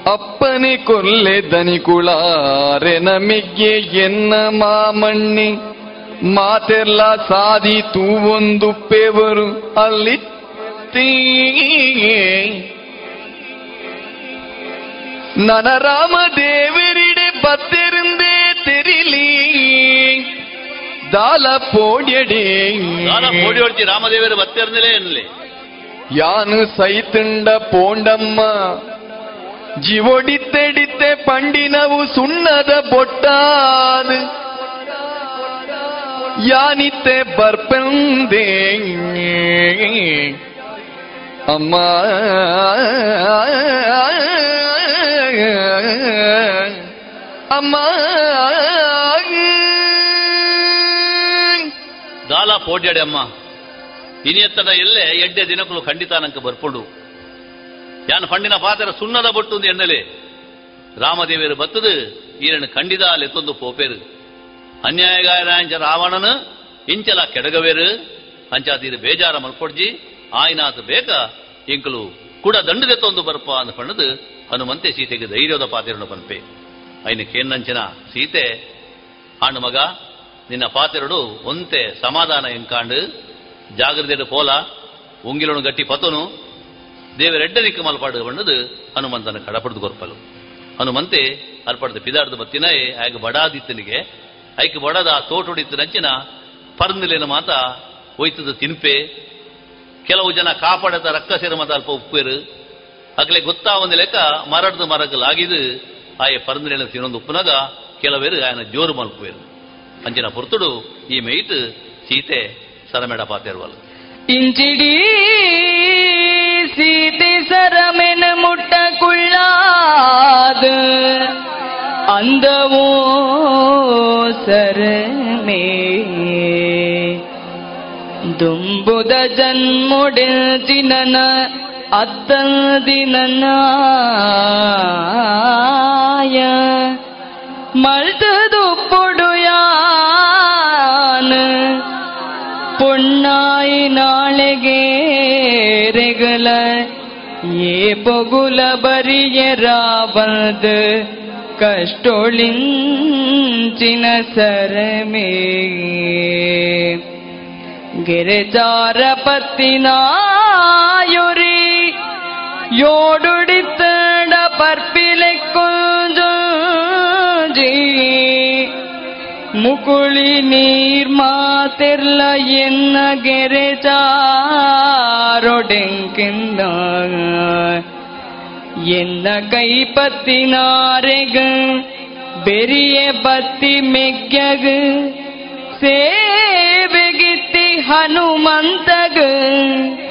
ಅಪ್ಪನಿ ಕೊಲ್ಲೆ ದನಿಕುಳಾರೆ ನಮಿಗೆ ಎನ್ನ ಮಾಮಣ್ಣಿ ಮಾತೆಲ್ಲ ಸಾದಿ ತೂವೊಂದು ಪೇವರು ಅಲ್ಲಿ ನನ ರಾಮ ದೇವರಿಡೆ ಬತ್ತಿರುಂದೇ ತೆರಿಲಿ. ದಾಲ ಪೋಡ್ಯಡಿ. ದಾನ ಓಡಿ ಹೊಡ್ತಿ ರಾಮದೇವರು ಬತ್ತಿರ್ನಿಲೇ ಎನ್ಲಿ ಯಾನು ಸೈತುಂಡ ಪೋಂಡಮ್ಮ. ಜಿವೊಡಿತ್ತೆಡಿತ್ತೆ ಪಂಡಿನವು ಸುಣ್ಣದ ಬೊಟ್ಟಾದ ಯಾನಿತ್ತೆ ಬರ್ಪಂದೆ ಅಮ್ಮ ಅಮ್ಮ ದಾಲ ಪೋಡ್ಯಾಡೆ ಅಮ್ಮ ಇನಿಯತ್ತದ ಎಲ್ಲೇ ಎಡ್ಡೆ ದಿನಕ್ಕಲು ಖಂಡಿತ ನಂಗೆ ಬರ್ಪುಂಡು ಯಾನ್ ಪಂಡಿನ ಪಾತ್ರ ಸುಣ್ಣದ ಬೊಟ್ಟು ಎನ್ನಲೆ ರಾಮದೇವಿಯರು ಬತ್ತದು ಈರನ್ನು ಖಂಡಿತ ಲೆತ್ತೊಂದು ಪೋಪೇರು ಅನ್ಯಾಯಗಾಯರಾಂಚ ರಾವಣನು ಇಂಚಲ ಕೆಡಗವೇರು? ಅಂಚಾತೀರು ಬೇಜಾರ ಮಲ್ಕೊಡ್ಜಿ. ಆಯ್ನಾತ ಬೇಕ? ಇಂಕಲು ಕೂಡ ದಂಡದೆತ್ತೊಂದು ಬರ್ಪ ಅಂತ ಪಣ್ಣದು ಹನುಮಂತೆ ಸೀತೆಗೆ ಧೈರ್ಯದ ಪಾತಿರನು ಪನ್ಪೆ. ಐನ ಕೇನ್ನಂಚಿನ ಸೀತೆ ಆಂಡು ಮಗ, ನಿನ್ನ ಪಾತಿರಡು ಒಂತೆ ಸಮಾಧಾನ ಎಂಕಾಂಡು ಜಾಗ್ರತೆಡು ಪೋಲ ಉಂಗಿಲನು ಗಟ್ಟಿ ಪತನು. ದೇವರೆಡ್ಡ ನಿಕ್ಕ ಮಲ್ಪಾಡು ಬಣ್ಣದು ಹನುಮಂತನ ಕಡಪಡ್ದು ಕೊರ್ಪಲು. ಹನುಮಂತೆ ಅರ್ಪಡ್ದು ಪಿದಾಡ್ದು ಬತ್ತಿನ, ಆಗ ಬಡಾದಿತ್ತನಿಗೆ ಐಕ್ ಬಡದ ತೋಟೊಡಿತ್ತು ನಂಚಿನ ಪರ್ನಿಲಿನ ಮಾತ ಒಯ್ತದ ತಿನ್ಪೆ. ಕೆಲವು ಜನ ಕಾಪಾಡದ ರಕ್ಕಸಿರ ಮತ ಅಲ್ಪ ಉಪ್ಪೇರು. ಅಗ್ಲೆ ಗೊತ್ತಾ ಒಂದು ಲೆಕ್ಕ ಮರಡ್ದು ಮರಗಲಾಗಿದು ಆಯ ಪರ್ನಿಲಿನ ತಿನ್ನೊಂದು ಉಪ್ಪುನಾಗ ಕೆಲವೇರು ಆಯನ ಜೋರು ಮಲ್ಪುವೇರು. ಅಂಚಿನ ಪುರ್ತುಡು ಈ ಮೈಟ್ ಸೀತೆ ಸರಮೆಡ ಪಾತಿರುವಲ್ಲ ಇಂಚಿಡಿ ಸೀತೆ ಸರಮೆನ ಮುಟ್ಟ அந்த ஓசर में ದುಂಬುದ ಜನ್ಮುಡಿಲ್ ದಿನನ ಅದ್ದಲ್ ದಿನನಾಯ ಮಳ್ತದು ಪೊಡುಯಾನ ಪೊಣ್ಣಾಯಿ ನಾಳೆಗೆ ரெகுல ஏ பொகுல பரிய ராபது ಕಷ್ಟೊಳಿಂಚಿನ ಸರಮೇ. ಗೆರೆಚಾರ ಪತ್ತಿನಾಯುರಿ ಯೋಡುಡಿತಡ ಪರ್ಪಿಲೆ ಕೊಂಜಿ ಮುಕುಳಿ ನೀರ್ ಮಾತೆರ್ಲ ಎನ್ನ ಗೆರೆಚಾರೊಡೆಂಕಿಂದ ಕೈ ಪತ್ತಿನಾರೆಗ ಬೆರಿಯ ಬತ್ತಿ ಮೆಗ್ಯಗ ಸೇವೆಗಿತ್ತಿ ಹನುಮಂತಗ.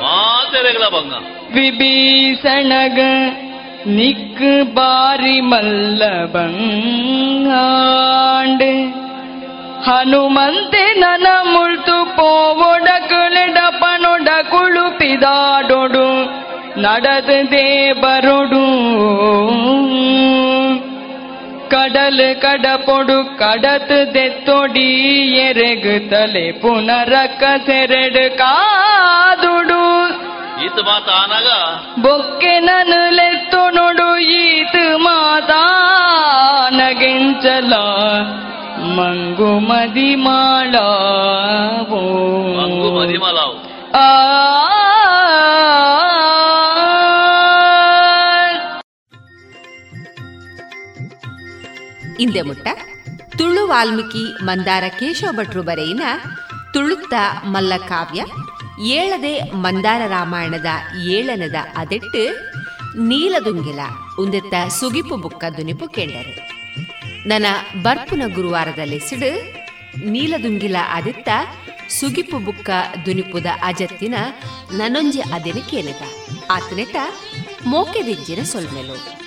ಮಾತೆರೆಗಳ ಭಂಗ ವಿಭೀಷಣಗ ನಿಕ್ ಬಾರಿ ಮಲ್ಲ ಬಂಗಾಂಡ್ ಹನುಮಂತೆ ನನ ಮುಳ್ತು ಪೋವೊಡ ಕುಳೆಡ ಪನೊಡ ಕುಳುಪಿದಾಡೊಡು. நடந்ததே ಬರೊಡು ಕಡಲ್ ಕಡಪೊಡು ಕಡತ್ ದೆತ್ತೊಡಿ ಎರೆಗ್ ತಲೆ ಪುನರಕ್ಕ ಸೆರೆಡ್ ಕಾದುಡು ಈತ ಮಾತ ಆನಾಗ ಬೊಕ್ಕೆ ನನು ಲೆತ್ತು ನೋಡು ಈತ್ ಮಾತಾ ನಗೆಂಚಲ ಮಂಗು ಮದಿ ಮಾಡ ಮಂಗು ಮದಿಮಲಾವು ಆ ಇಂದೆ ಮುಟ್ಟ ತುಳು ವಾಲ್ಮೀಕಿ ಮಂದಾರ ಕೇಶವ ಭಟ್ರು ಬರೆಯಿನ ತುಳುತ್ತ ಮಲ್ಲಕಾವ್ಯ, ಏಳದೆ ಮಂದಾರ ರಾಮಾಯಣದ ಏಳನದ ಅದೆಟ್ಟು ನೀಲದುಂಗಿಲ ಉಂದೆತ್ತ ಸುಗಿಪು ಬುಕ್ಕ ದುನಿಪು ಕೇಂಡರು. ನನ್ನ ಬರ್ಪುನ ಗುರುವಾರದಲ್ಲಿ ಸಿಡು, ನೀಲದುಂಗಿಲ ಅದೆತ್ತ ಸುಗಿಪು ಬುಕ್ಕ ದುನಿಪುದ ಅಜತ್ತಿನ ನನೊಂಜಿ ಅದಿನ ಕೇಳಿದ. ಆತನೆಟ ಮೋಕೆದಿಜ್ಜಿನ ಸೊಲ್ಮೆಲು.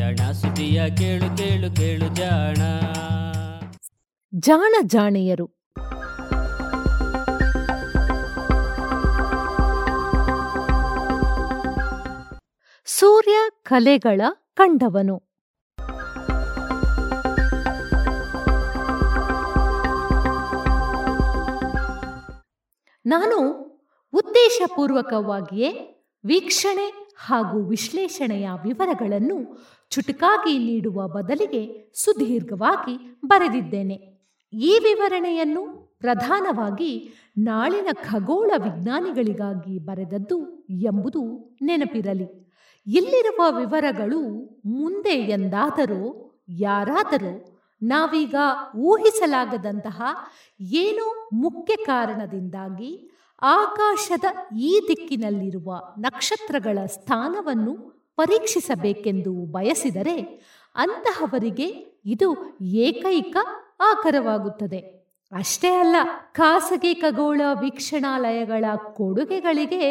ಜಾಣ ಸುದಿಯ ಕೇಳು ಕೇಳು ಕೇಳು ಜಾಣ. ಜಾಣ ಜಾಣೆಯರು. ಸೂರ್ಯ ಕಲೆಗಳ ಕಂಡವನು. ನಾನು ಉದ್ದೇಶಪೂರ್ವಕವಾಗಿಯೇ ವೀಕ್ಷಣೆ ಹಾಗೂ ವಿಶ್ಲೇಷಣೆಯ ವಿವರಗಳನ್ನು ಚುಟುಕಾಗಿ ನೀಡುವ ಬದಲಿಗೆ ಸುದೀರ್ಘವಾಗಿ ಬರೆದಿದ್ದೇನೆ. ಈ ವಿವರಣೆಯನ್ನು ಪ್ರಧಾನವಾಗಿ ನಾಳಿನ ಖಗೋಳ ವಿಜ್ಞಾನಿಗಳಿಗಾಗಿ ಬರೆದದ್ದು ಎಂಬುದು ನೆನಪಿರಲಿ. ಇಲ್ಲಿರುವ ವಿವರಗಳು ಮುಂದೆ ಎಂದಾದರೂ, ಯಾರಾದರೂ ನಾವೀಗ ಊಹಿಸಲಾಗದಂತಹ ಏನೋ ಮುಖ್ಯ ಕಾರಣದಿಂದಾಗಿ ಆಕಾಶದ ಈ ದಿಕ್ಕಿನಲ್ಲಿರುವ ನಕ್ಷತ್ರಗಳ ಸ್ಥಾನವನ್ನು ಪರೀಕ್ಷಿಸಬೇಕೆಂದು ಬಯಸಿದರೆ ಅಂತಹವರಿಗೆ ಇದು ಏಕೈಕ ಆಕರವಾಗುತ್ತದೆ. ಅಷ್ಟೇ ಅಲ್ಲ, ಖಾಸಗಿ ಖಗೋಳ ವೀಕ್ಷಣಾಲಯಗಳ ಕೊಡುಗೆಗಳಿಗೆ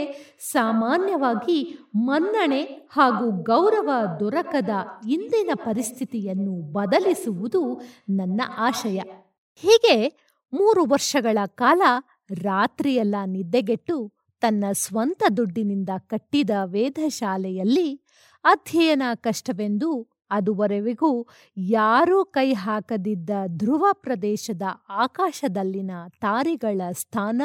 ಸಾಮಾನ್ಯವಾಗಿ ಮನ್ನಣೆ ಹಾಗೂ ಗೌರವ ದೊರಕದ ಇಂದಿನ ಪರಿಸ್ಥಿತಿಯನ್ನು ಬದಲಿಸುವುದು ನನ್ನ ಆಶಯ. ಹೀಗೆ ಮೂರು ವರ್ಷಗಳ ಕಾಲ ರಾತ್ರಿಯೆಲ್ಲ ನಿದ್ದೆಗೆಟ್ಟು ತನ್ನ ಸ್ವಂತ ದುಡ್ಡಿನಿಂದ ಕಟ್ಟಿದ ವೇದಶಾಲೆಯಲ್ಲಿ ಅಧ್ಯಯನ ಕಷ್ಟವೆಂದು ಅದುವರೆವಿಗೂ ಯಾರೂ ಕೈ ಹಾಕದಿದ್ದ ಧ್ರುವ ಪ್ರದೇಶದ ಆಕಾಶದಲ್ಲಿನ ತಾರೆಗಳ ಸ್ಥಾನ,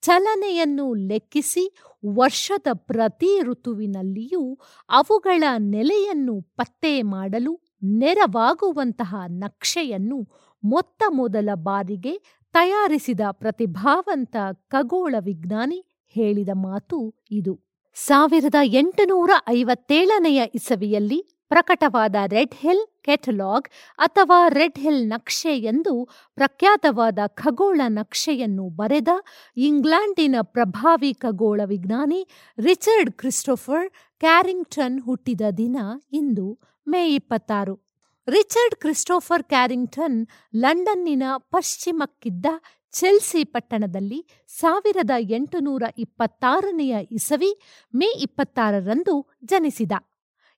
ಚಲನೆಯನ್ನು ಲೆಕ್ಕಿಸಿ ವರ್ಷದ ಪ್ರತಿ ಋತುವಿನಲ್ಲಿಯೂ ಅವುಗಳ ನೆಲೆಯನ್ನು ಪತ್ತೆ ಮಾಡಲು ನೆರವಾಗುವಂತಹ ನಕ್ಷೆಯನ್ನು ಮೊತ್ತ ಮೊದಲ ಬಾರಿಗೆ ತಯಾರಿಸಿದ ಪ್ರತಿಭಾವಂತ ಖಗೋಳ ವಿಜ್ಞಾನಿ ಹೇಳಿದ ಮಾತು ಇದು. ಸಾವಿರದ ಎಂಟುನೂರ ಐವತ್ತೇಳನೆಯ ಇಸವಿಯಲ್ಲಿ ಪ್ರಕಟವಾದ ರೆಡ್ ಹಿಲ್ ಕೆಟಲಾಗ್ ಅಥವಾ ರೆಡ್ ಹಿಲ್ ನಕ್ಷೆ ಎಂದು ಪ್ರಖ್ಯಾತವಾದ ಖಗೋಳ ನಕ್ಷೆಯನ್ನು ಬರೆದ ಇಂಗ್ಲೆಂಡಿನ ಪ್ರಭಾವಿ ಖಗೋಳ ವಿಜ್ಞಾನಿ ರಿಚರ್ಡ್ ಕ್ರಿಸ್ಟೋಫರ್ ಕ್ಯಾರಿಂಗ್ಟನ್ ಹುಟ್ಟಿದ ದಿನ ಇಂದು ಮೇ ಇಪ್ಪತ್ತಾರು. ರಿಚರ್ಡ್ ಕ್ರಿಸ್ಟೋಫರ್ ಕ್ಯಾರಿಂಗ್ಟನ್ ಲಂಡನ್ನಿನ ಪಶ್ಚಿಮಕ್ಕಿದ್ದ ಚೆಲ್ಸಿ ಪಟ್ಟಣದಲ್ಲಿ ಸಾವಿರದ ಎಂಟುನೂರ ಇಪ್ಪತ್ತಾರನೆಯ ಇಸವಿ ಮೇ ಇಪ್ಪತ್ತಾರರಂದು ಜನಿಸಿದ.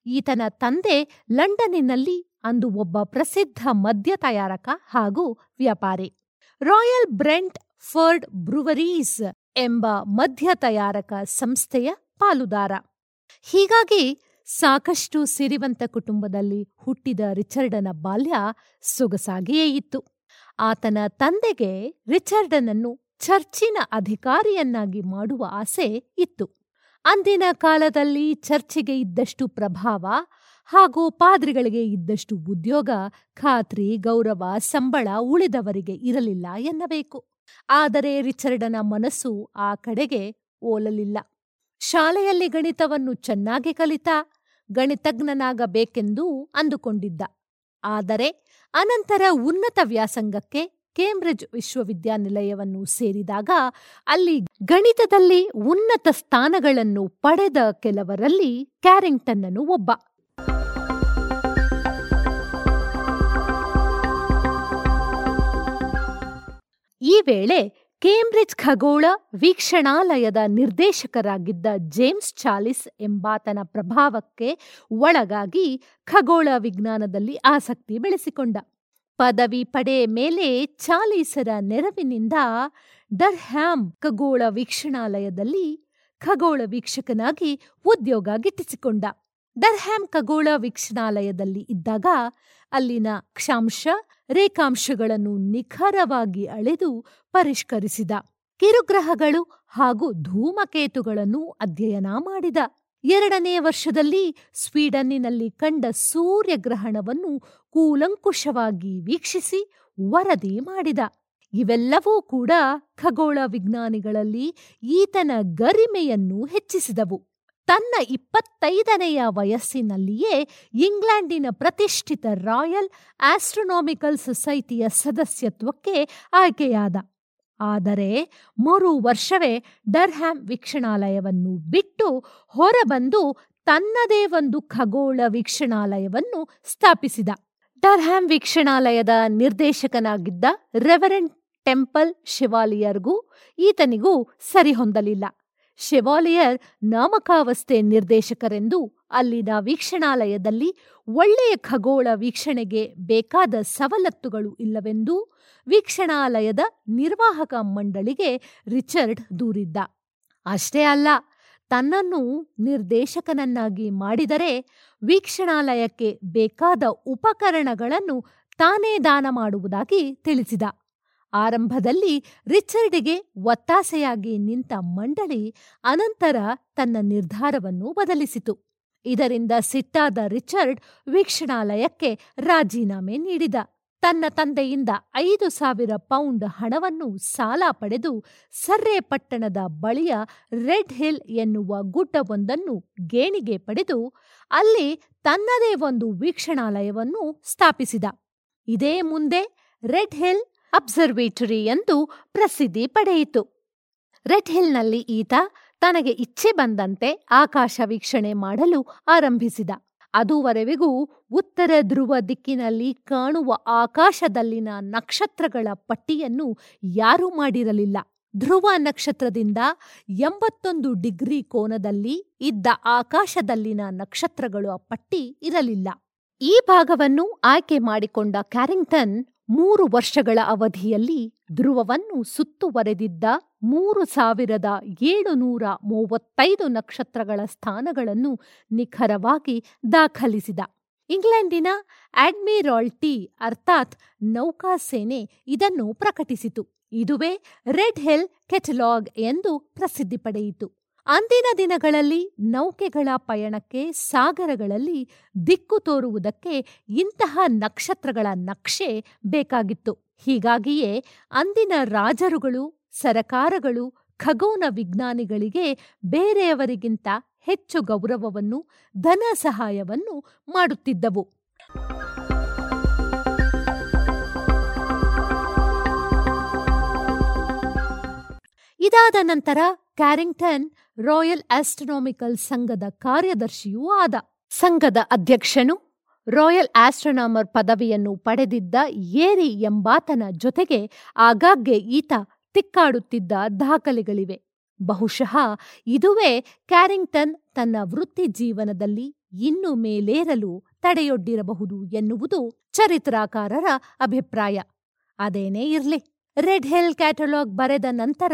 ಈತನ ತಂದೆ ಲಂಡನ್ನಿನಲ್ಲಿ ಅಂದು ಒಬ್ಬ ಪ್ರಸಿದ್ಧ ಮದ್ಯ ತಯಾರಕ ಹಾಗೂ ವ್ಯಾಪಾರಿ. ರಾಯಲ್ ಬ್ರೆಂಟ್ ಫರ್ಡ್ ಬ್ರೂವರೀಸ್ ಎಂಬ ಮದ್ಯ ತಯಾರಕ ಸಂಸ್ಥೆಯ ಪಾಲುದಾರ. ಹೀಗಾಗಿ ಸಾಕಷ್ಟು ಸಿರಿವಂತ ಕುಟುಂಬದಲ್ಲಿ ಹುಟ್ಟಿದ ರಿಚರ್ಡನ ಬಾಲ್ಯ ಸೊಗಸಾಗಿಯೇ ಇತ್ತು. ಆತನ ತಂದೆಗೆ ರಿಚರ್ಡನನ್ನು ಚರ್ಚಿನ ಅಧಿಕಾರಿಯನ್ನಾಗಿ ಮಾಡುವ ಆಸೆ ಇತ್ತು. ಅಂದಿನ ಕಾಲದಲ್ಲಿ ಚರ್ಚಿಗೆ ಇದ್ದಷ್ಟು ಪ್ರಭಾವ ಹಾಗೂ ಪಾದ್ರಿಗಳಿಗೆ ಇದ್ದಷ್ಟು ಉದ್ಯೋಗ, ಖಾತ್ರಿ, ಗೌರವ, ಸಂಬಳ ಉಳಿದವರಿಗೆ ಇರಲಿಲ್ಲ ಎನ್ನಬೇಕು. ಆದರೆ ರಿಚರ್ಡನ ಮನಸ್ಸು ಆ ಕಡೆಗೆ ಓಲಲಿಲ್ಲ. ಶಾಲೆಯಲ್ಲಿ ಗಣಿತವನ್ನು ಚೆನ್ನಾಗಿ ಕಲಿತ, ಗಣಿತಜ್ಞನಾಗಬೇಕೆಂದೂ ಅಂದುಕೊಂಡಿದ್ದ. ಆದರೆ ಅನಂತರ ಉನ್ನತ ವ್ಯಾಸಂಗಕ್ಕೆ ಕೇಂಬ್ರಿಡ್ಜ್ ವಿಶ್ವವಿದ್ಯಾನಿಲಯವನ್ನು ಸೇರಿದಾಗ ಅಲ್ಲಿ ಗಣಿತದಲ್ಲಿ ಉನ್ನತ ಸ್ಥಾನಗಳನ್ನು ಪಡೆದ ಕೆಲವರಲ್ಲಿ ಕ್ಯಾರಿಂಗ್ಟನ್ನನು ಒಬ್ಬ. ಈ ವೇಳೆ ಕೇಂಬ್ರಿಡ್ಜ್ ಖಗೋಳ ವೀಕ್ಷಣಾಲಯದ ನಿರ್ದೇಶಕರಾಗಿದ್ದ ಜೇಮ್ಸ್ ಚಾಲಿಸ್ ಎಂಬಾತನ ಪ್ರಭಾವಕ್ಕೆ ಒಳಗಾಗಿ ಖಗೋಳ ವಿಜ್ಞಾನದಲ್ಲಿ ಆಸಕ್ತಿ ಬೆಳೆಸಿಕೊಂಡ. ಪದವಿ ಪಡೆ ಮೇಲೆ ಚಾಲೀಸರ ನೆರವಿನಿಂದ ಡರ್ಹ್ಯಾಮ್ ಖಗೋಳ ವೀಕ್ಷಣಾಲಯದಲ್ಲಿ ಖಗೋಳ ವೀಕ್ಷಕನಾಗಿ ಉದ್ಯೋಗ ಗಿಟ್ಟಿಸಿಕೊಂಡ. ಡರ್ಹ್ಯಾಮ್ ಖಗೋಳ ವೀಕ್ಷಣಾಲಯದಲ್ಲಿ ಇದ್ದಾಗ ಅಲ್ಲಿನ ಕ್ಷಾಂಶ ರೇಖಾಂಶಗಳನ್ನು ನಿಖರವಾಗಿ ಅಳೆದು ಪರಿಷ್ಕರಿಸಿದ. ಕಿರುಗ್ರಹಗಳು ಹಾಗೂ ಧೂಮಕೇತುಗಳನ್ನು ಅಧ್ಯಯನ ಮಾಡಿದ. ಎರಡನೇ ವರ್ಷದಲ್ಲಿ ಸ್ವೀಡನ್ನಿನಲ್ಲಿ ಕಂಡ ಸೂರ್ಯಗ್ರಹಣವನ್ನು ಕೂಲಂಕುಷವಾಗಿ ವೀಕ್ಷಿಸಿ ವರದಿ ಮಾಡಿದ. ಇವೆಲ್ಲವೂ ಕೂಡ ಖಗೋಳ ವಿಜ್ಞಾನಿಗಳಲ್ಲಿ ಈತನ ಗರಿಮೆಯನ್ನು ಹೆಚ್ಚಿಸಿದವು. ತನ್ನ ಇಪ್ಪತ್ತೈದನೆಯ ವಯಸ್ಸಿನಲ್ಲಿಯೇ ಇಂಗ್ಲೆಂಡಿನ ಪ್ರತಿಷ್ಠಿತ ರಾಯಲ್ ಆಸ್ಟ್ರೋನಾಮಿಕಲ್ ಸೊಸೈಟಿಯ ಸದಸ್ಯತ್ವಕ್ಕೆ ಆಯ್ಕೆಯಾದ. ಆದರೆ ಮರು ವರ್ಷವೇ ಡರ್ಹ್ಯಾಮ್ ವೀಕ್ಷಣಾಲಯವನ್ನು ಬಿಟ್ಟು ಹೊರಬಂದು ತನ್ನದೇ ಒಂದು ಖಗೋಳ ವೀಕ್ಷಣಾಲಯವನ್ನು ಸ್ಥಾಪಿಸಿದ. ಡರ್ಹ್ಯಾಮ್ ವೀಕ್ಷಣಾಲಯದ ನಿರ್ದೇಶಕನಾಗಿದ್ದ ರೆವರೆಂಟ್ ಟೆಂಪಲ್ ಶಿವಾಲಿಯರ್ಗೂ ಈತನಿಗೂ ಸರಿಹೊಂದಲಿಲ್ಲ. ಶೆವಾಲಿಯರ್ ನಾಮಕಾವಸ್ಥೆ ನಿರ್ದೇಶಕರೆಂದು ಅಲ್ಲಿನ ವೀಕ್ಷಣಾಲಯದಲ್ಲಿ ಒಳ್ಳೆಯ ಖಗೋಳ ವೀಕ್ಷಣೆಗೆ ಬೇಕಾದ ಸವಲತ್ತುಗಳು ಇಲ್ಲವೆಂದು ವೀಕ್ಷಣಾಲಯದ ನಿರ್ವಾಹಕ ಮಂಡಳಿಗೆ ರಿಚರ್ಡ್ ದೂರಿದ್ದ. ಅಷ್ಟೇ ಅಲ್ಲ, ತನ್ನನ್ನು ನಿರ್ದೇಶಕನನ್ನಾಗಿ ಮಾಡಿದರೆ ವೀಕ್ಷಣಾಲಯಕ್ಕೆ ಬೇಕಾದ ಉಪಕರಣಗಳನ್ನು ತಾನೇ ದಾನ ಮಾಡುವುದಾಗಿ ತಿಳಿಸಿದ. ಆರಂಭದಲ್ಲಿ ರಿಚರ್ಡ್ಗೆ ಒತ್ತಾಸೆಯಾಗಿ ನಿಂತ ಮಂಡಳಿ ಅನಂತರ ತನ್ನ ನಿರ್ಧಾರವನ್ನು ಬದಲಿಸಿತು. ಇದರಿಂದ ಸಿಟ್ಟಾದ ರಿಚರ್ಡ್ ವೀಕ್ಷಣಾಲಯಕ್ಕೆ ರಾಜೀನಾಮೆ ನೀಡಿದ. ತನ್ನ ತಂದೆಯಿಂದ ಐದು ಸಾವಿರ ಪೌಂಡ್ ಹಣವನ್ನು ಸಾಲ ಪಡೆದು ಸರ್ರೆ ಪಟ್ಟಣದ ಬಳಿಯ ರೆಡ್ ಹಿಲ್ ಎನ್ನುವ ಗುಡ್ಡವೊಂದನ್ನು ಗೇಣಿಗೆ ಪಡೆದು ಅಲ್ಲಿ ತನ್ನದೇ ಒಂದು ವೀಕ್ಷಣಾಲಯವನ್ನು ಸ್ಥಾಪಿಸಿದ. ಇದೇ ಮುಂದೆ ರೆಡ್ ಹಿಲ್ ಅಬ್ಸರ್ವೇಟರಿ ಎಂದು ಪ್ರಸಿದ್ಧಿ ಪಡೆಯಿತು. ರೆಡ್ ಹಿಲ್ನಲ್ಲಿ ಈತ ತನಗೆ ಇಚ್ಛೆ ಬಂದಂತೆ ಆಕಾಶ ವೀಕ್ಷಣೆ ಮಾಡಲು ಆರಂಭಿಸಿದ. ಅದುವರೆವಿಗೂ ಉತ್ತರ ಧ್ರುವ ದಿಕ್ಕಿನಲ್ಲಿ ಕಾಣುವ ಆಕಾಶದಲ್ಲಿನ ನಕ್ಷತ್ರಗಳ ಪಟ್ಟಿಯನ್ನು ಯಾರೂ ಮಾಡಿರಲಿಲ್ಲ. ಧ್ರುವ ನಕ್ಷತ್ರದಿಂದ ಎಂಬತ್ತೊಂದು ಡಿಗ್ರಿ ಕೋನದಲ್ಲಿ ಇದ್ದ ಆಕಾಶದಲ್ಲಿನ ನಕ್ಷತ್ರಗಳ ಪಟ್ಟಿ ಇರಲಿಲ್ಲ. ಈ ಭಾಗವನ್ನು ಆಯ್ಕೆ ಮಾಡಿಕೊಂಡ ಕ್ಯಾರಿಂಗ್ಟನ್ ಮೂರು ವರ್ಷಗಳ ಅವಧಿಯಲ್ಲಿ ಧ್ರುವವನ್ನು ಸುತ್ತುವರೆದಿದ್ದ ಮೂರು ಸಾವಿರದ ಏಳುನೂರ ಮೂವತ್ತೈದು ನಕ್ಷತ್ರಗಳ ಸ್ಥಾನಗಳನ್ನು ನಿಖರವಾಗಿ ದಾಖಲಿಸಿದ. ಇಂಗ್ಲೆಂಡಿನ ಅಡ್ಮಿರಾಲ್ಟಿ ಅರ್ಥಾತ್ ನೌಕಾಸೇನೆ ಇದನ್ನು ಪ್ರಕಟಿಸಿತು. ಇದುವೇ ರೆಡ್ ಹೆಲ್ ಕೆಟಲಾಗ್ ಎಂದು ಪ್ರಸಿದ್ಧಿ ಪಡೆಯಿತು. ಅಂದಿನ ದಿನಗಳಲ್ಲಿ ನೌಕೆಗಳ ಪಯಣಕ್ಕೆ ಸಾಗರಗಳಲ್ಲಿ ದಿಕ್ಕು ತೋರುವುದಕ್ಕೆ ಇಂತಹ ನಕ್ಷತ್ರಗಳ ನಕ್ಷೆ ಬೇಕಾಗಿತ್ತು. ಹೀಗಾಗಿಯೇ ಅಂದಿನ ರಾಜರುಗಳು, ಸರಕಾರಗಳು ಖಗೋನ ವಿಜ್ಞಾನಿಗಳಿಗೆ ಬೇರೆಯವರಿಗಿಂತ ಹೆಚ್ಚು ಗೌರವವನ್ನು, ಧನ ಸಹಾಯವನ್ನು ಮಾಡುತ್ತಿದ್ದವು. ಇದಾದ ನಂತರ ಕ್ಯಾರಿಂಗ್ಟನ್ ರಾಯಲ್ ಆಸ್ಟ್ರೋನಾಮಿಕಲ್ ಸಂಘದ ಕಾರ್ಯದರ್ಶಿಯೂ ಆದ. ಸಂಘದ ಅಧ್ಯಕ್ಷನು ರಾಯಲ್ ಆಸ್ಟ್ರೋನಾಮರ್ ಪದವಿಯನ್ನು ಪಡೆದಿದ್ದ ಏರಿ ಎಂಬಾತನ ಜೊತೆಗೆ ಆಗಾಗ್ಗೆ ಈತ ತಿಕ್ಕಾಡುತ್ತಿದ್ದ ದಾಖಲೆಗಳಿವೆ. ಬಹುಶಃ ಇದುವೇ ಕ್ಯಾರಿಂಗ್ಟನ್ ತನ್ನ ವೃತ್ತಿ ಜೀವನದಲ್ಲಿ ಇನ್ನು ಮೇಲೇರಲು ತಡೆಯೊಡ್ಡಿರಬಹುದು ಎನ್ನುವುದು ಚರಿತ್ರಾಕಾರರ ಅಭಿಪ್ರಾಯ. ಅದೇನೇ ಇರ್ಲಿ. ರೆಡ್ ಹಿಲ್ ಕ್ಯಾಟಲಾಗ್ ಬರೆದ ನಂತರ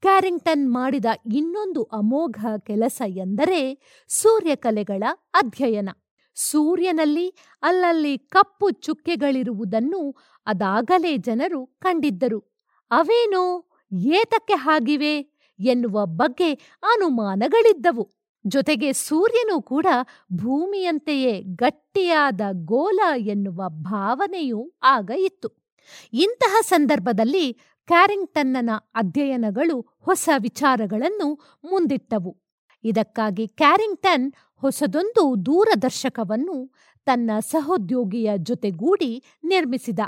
ಕ್ಯಾರಿಂಗ್ಟನ್ ಮಾಡಿದ ಇನ್ನೊಂದು ಅಮೋಘ ಕೆಲಸ ಎಂದರೆ ಸೂರ್ಯಕಲೆಗಳ ಅಧ್ಯಯನ. ಸೂರ್ಯನಲ್ಲಿ ಅಲ್ಲಲ್ಲಿ ಕಪ್ಪು ಚುಕ್ಕೆಗಳಿರುವುದನ್ನು ಅದಾಗಲೇ ಜನರು ಕಂಡಿದ್ದರು. ಅವೇನೋ? ಏತಕ್ಕೆ ಹಾಗಿವೆ? ಎನ್ನುವ ಬಗ್ಗೆ ಅನುಮಾನಗಳಿದ್ದವು. ಜೊತೆಗೆ ಸೂರ್ಯನೂ ಕೂಡ ಭೂಮಿಯಂತೆಯೇ ಗಟ್ಟಿಯಾದ ಗೋಲ ಎನ್ನುವ ಭಾವನೆಯೂ ಆಗ ಇತ್ತು. ಇಂತಹ ಸಂದರ್ಭದಲ್ಲಿ ಕ್ಯಾರಿಂಗ್ಟನ್ನನ ಅಧ್ಯಯನಗಳು ಹೊಸ ವಿಚಾರಗಳನ್ನು ಮುಂದಿಟ್ಟವು. ಇದಕ್ಕಾಗಿ ಕ್ಯಾರಿಂಗ್ಟನ್ ಹೊಸದೊಂದು ದೂರದರ್ಶಕವನ್ನು ತನ್ನ ಸಹೋದ್ಯೋಗಿಯ ಜೊತೆಗೂಡಿ ನಿರ್ಮಿಸಿದ.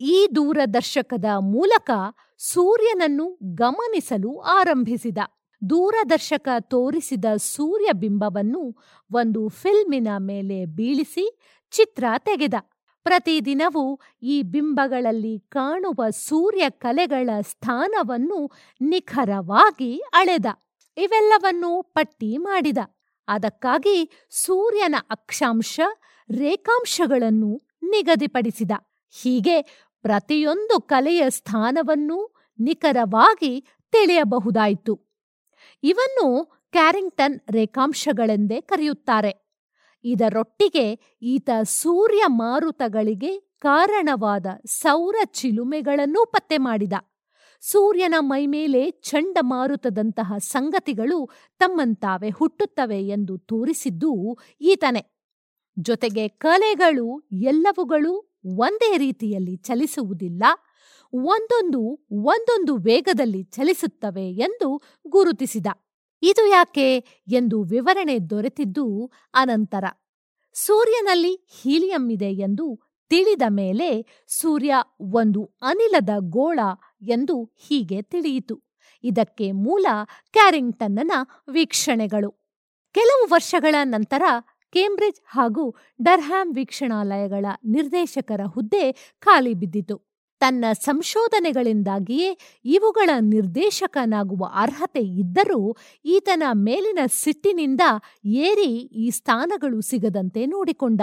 ಈ ದೂರದರ್ಶಕದ ಮೂಲಕ ಸೂರ್ಯನನ್ನು ಗಮನಿಸಲು ಆರಂಭಿಸಿದ. ದೂರದರ್ಶಕ ತೋರಿಸಿದ ಸೂರ್ಯ ಬಿಂಬವನ್ನು ಒಂದು ಫಿಲ್ಮಿನ ಮೇಲೆ ಬೀಳಿಸಿ ಚಿತ್ರ ತೆಗೆದ. ಪ್ರತಿದಿನವೂ ಈ ಬಿಂಬಗಳಲ್ಲಿ ಕಾಣುವ ಸೂರ್ಯ ಕಲೆಗಳ ಸ್ಥಾನವನ್ನು ನಿಖರವಾಗಿ ಅಳೆದ. ಇವೆಲ್ಲವನ್ನೂ ಪಟ್ಟಿ ಮಾಡಿದ. ಅದಕ್ಕಾಗಿ ಸೂರ್ಯನ ಅಕ್ಷಾಂಶ ರೇಖಾಂಶಗಳನ್ನು ನಿಗದಿಪಡಿಸಿದ. ಹೀಗೆ ಪ್ರತಿಯೊಂದು ಕಲೆಯ ಸ್ಥಾನವನ್ನೂ ನಿಖರವಾಗಿ ತಿಳಿಯಬಹುದಾಯಿತು. ಇವನ್ನು ಕ್ಯಾರಿಂಗ್ಟನ್ ರೇಖಾಂಶಗಳೆಂದೇ ಕರೆಯುತ್ತಾರೆ. ಇದರೊಟ್ಟಿಗೆ ಈತ ಸೂರ್ಯ ಮಾರುತಗಳಿಗೆ ಕಾರಣವಾದ ಸೌರ ಚಿಲುಮೆಗಳನ್ನೂ ಪತ್ತೆ ಮಾಡಿದ. ಸೂರ್ಯನ ಮೈಮೇಲೆ ಚಂಡಮಾರುತದಂತಹ ಸಂಗತಿಗಳು ತಮ್ಮಂತಾವೆ ಹುಟ್ಟುತ್ತವೆ ಎಂದು ತೋರಿಸಿದ್ದು ಈತನೇ. ಜೊತೆಗೆ ಕಲೆಗಳು ಎಲ್ಲವುಗಳು ಒಂದೇ ರೀತಿಯಲ್ಲಿ ಚಲಿಸುವುದಿಲ್ಲ, ಒಂದೊಂದು ಒಂದೊಂದು ವೇಗದಲ್ಲಿ ಚಲಿಸುತ್ತವೆ ಎಂದು ಗುರುತಿಸಿದ. ಇದು ಯಾಕೆ ಎಂದು ವಿವರಣೆ ದೊರೆತಿದ್ದು ಅನಂತರ. ಸೂರ್ಯನಲ್ಲಿ ಹೀಲಿಯಂ ಇದೆ ಎಂದು ತಿಳಿದ ಮೇಲೆ ಸೂರ್ಯ ಒಂದು ಅನಿಲದ ಗೋಳ ಎಂದು ಹೀಗೆ ತಿಳಿಯಿತು. ಇದಕ್ಕೆ ಮೂಲ ಕ್ಯಾರಿಂಗ್ಟನ್ನ ವೀಕ್ಷಣೆಗಳು. ಕೆಲವು ವರ್ಷಗಳ ನಂತರ ಕೇಂಬ್ರಿಡ್ಜ್ ಹಾಗೂ ಡರ್ಹ್ಯಾಮ್ ವೀಕ್ಷಣಾಲಯಗಳ ನಿರ್ದೇಶಕರ ಹುದ್ದೆ ಖಾಲಿ ಬಿದ್ದಿತು. ತನ್ನ ಸಂಶೋಧನೆಗಳಿಂದಾಗಿಯೇ ಇವುಗಳ ನಿರ್ದೇಶಕನಾಗುವ ಅರ್ಹತೆ ಇದ್ದರೂ ಈತನ ಮೇಲಿನ ಸಿಟ್ಟಿನಿಂದ ಏರಿ ಈ ಸ್ಥಾನಗಳು ಸಿಗದಂತೆ ನೋಡಿಕೊಂಡ.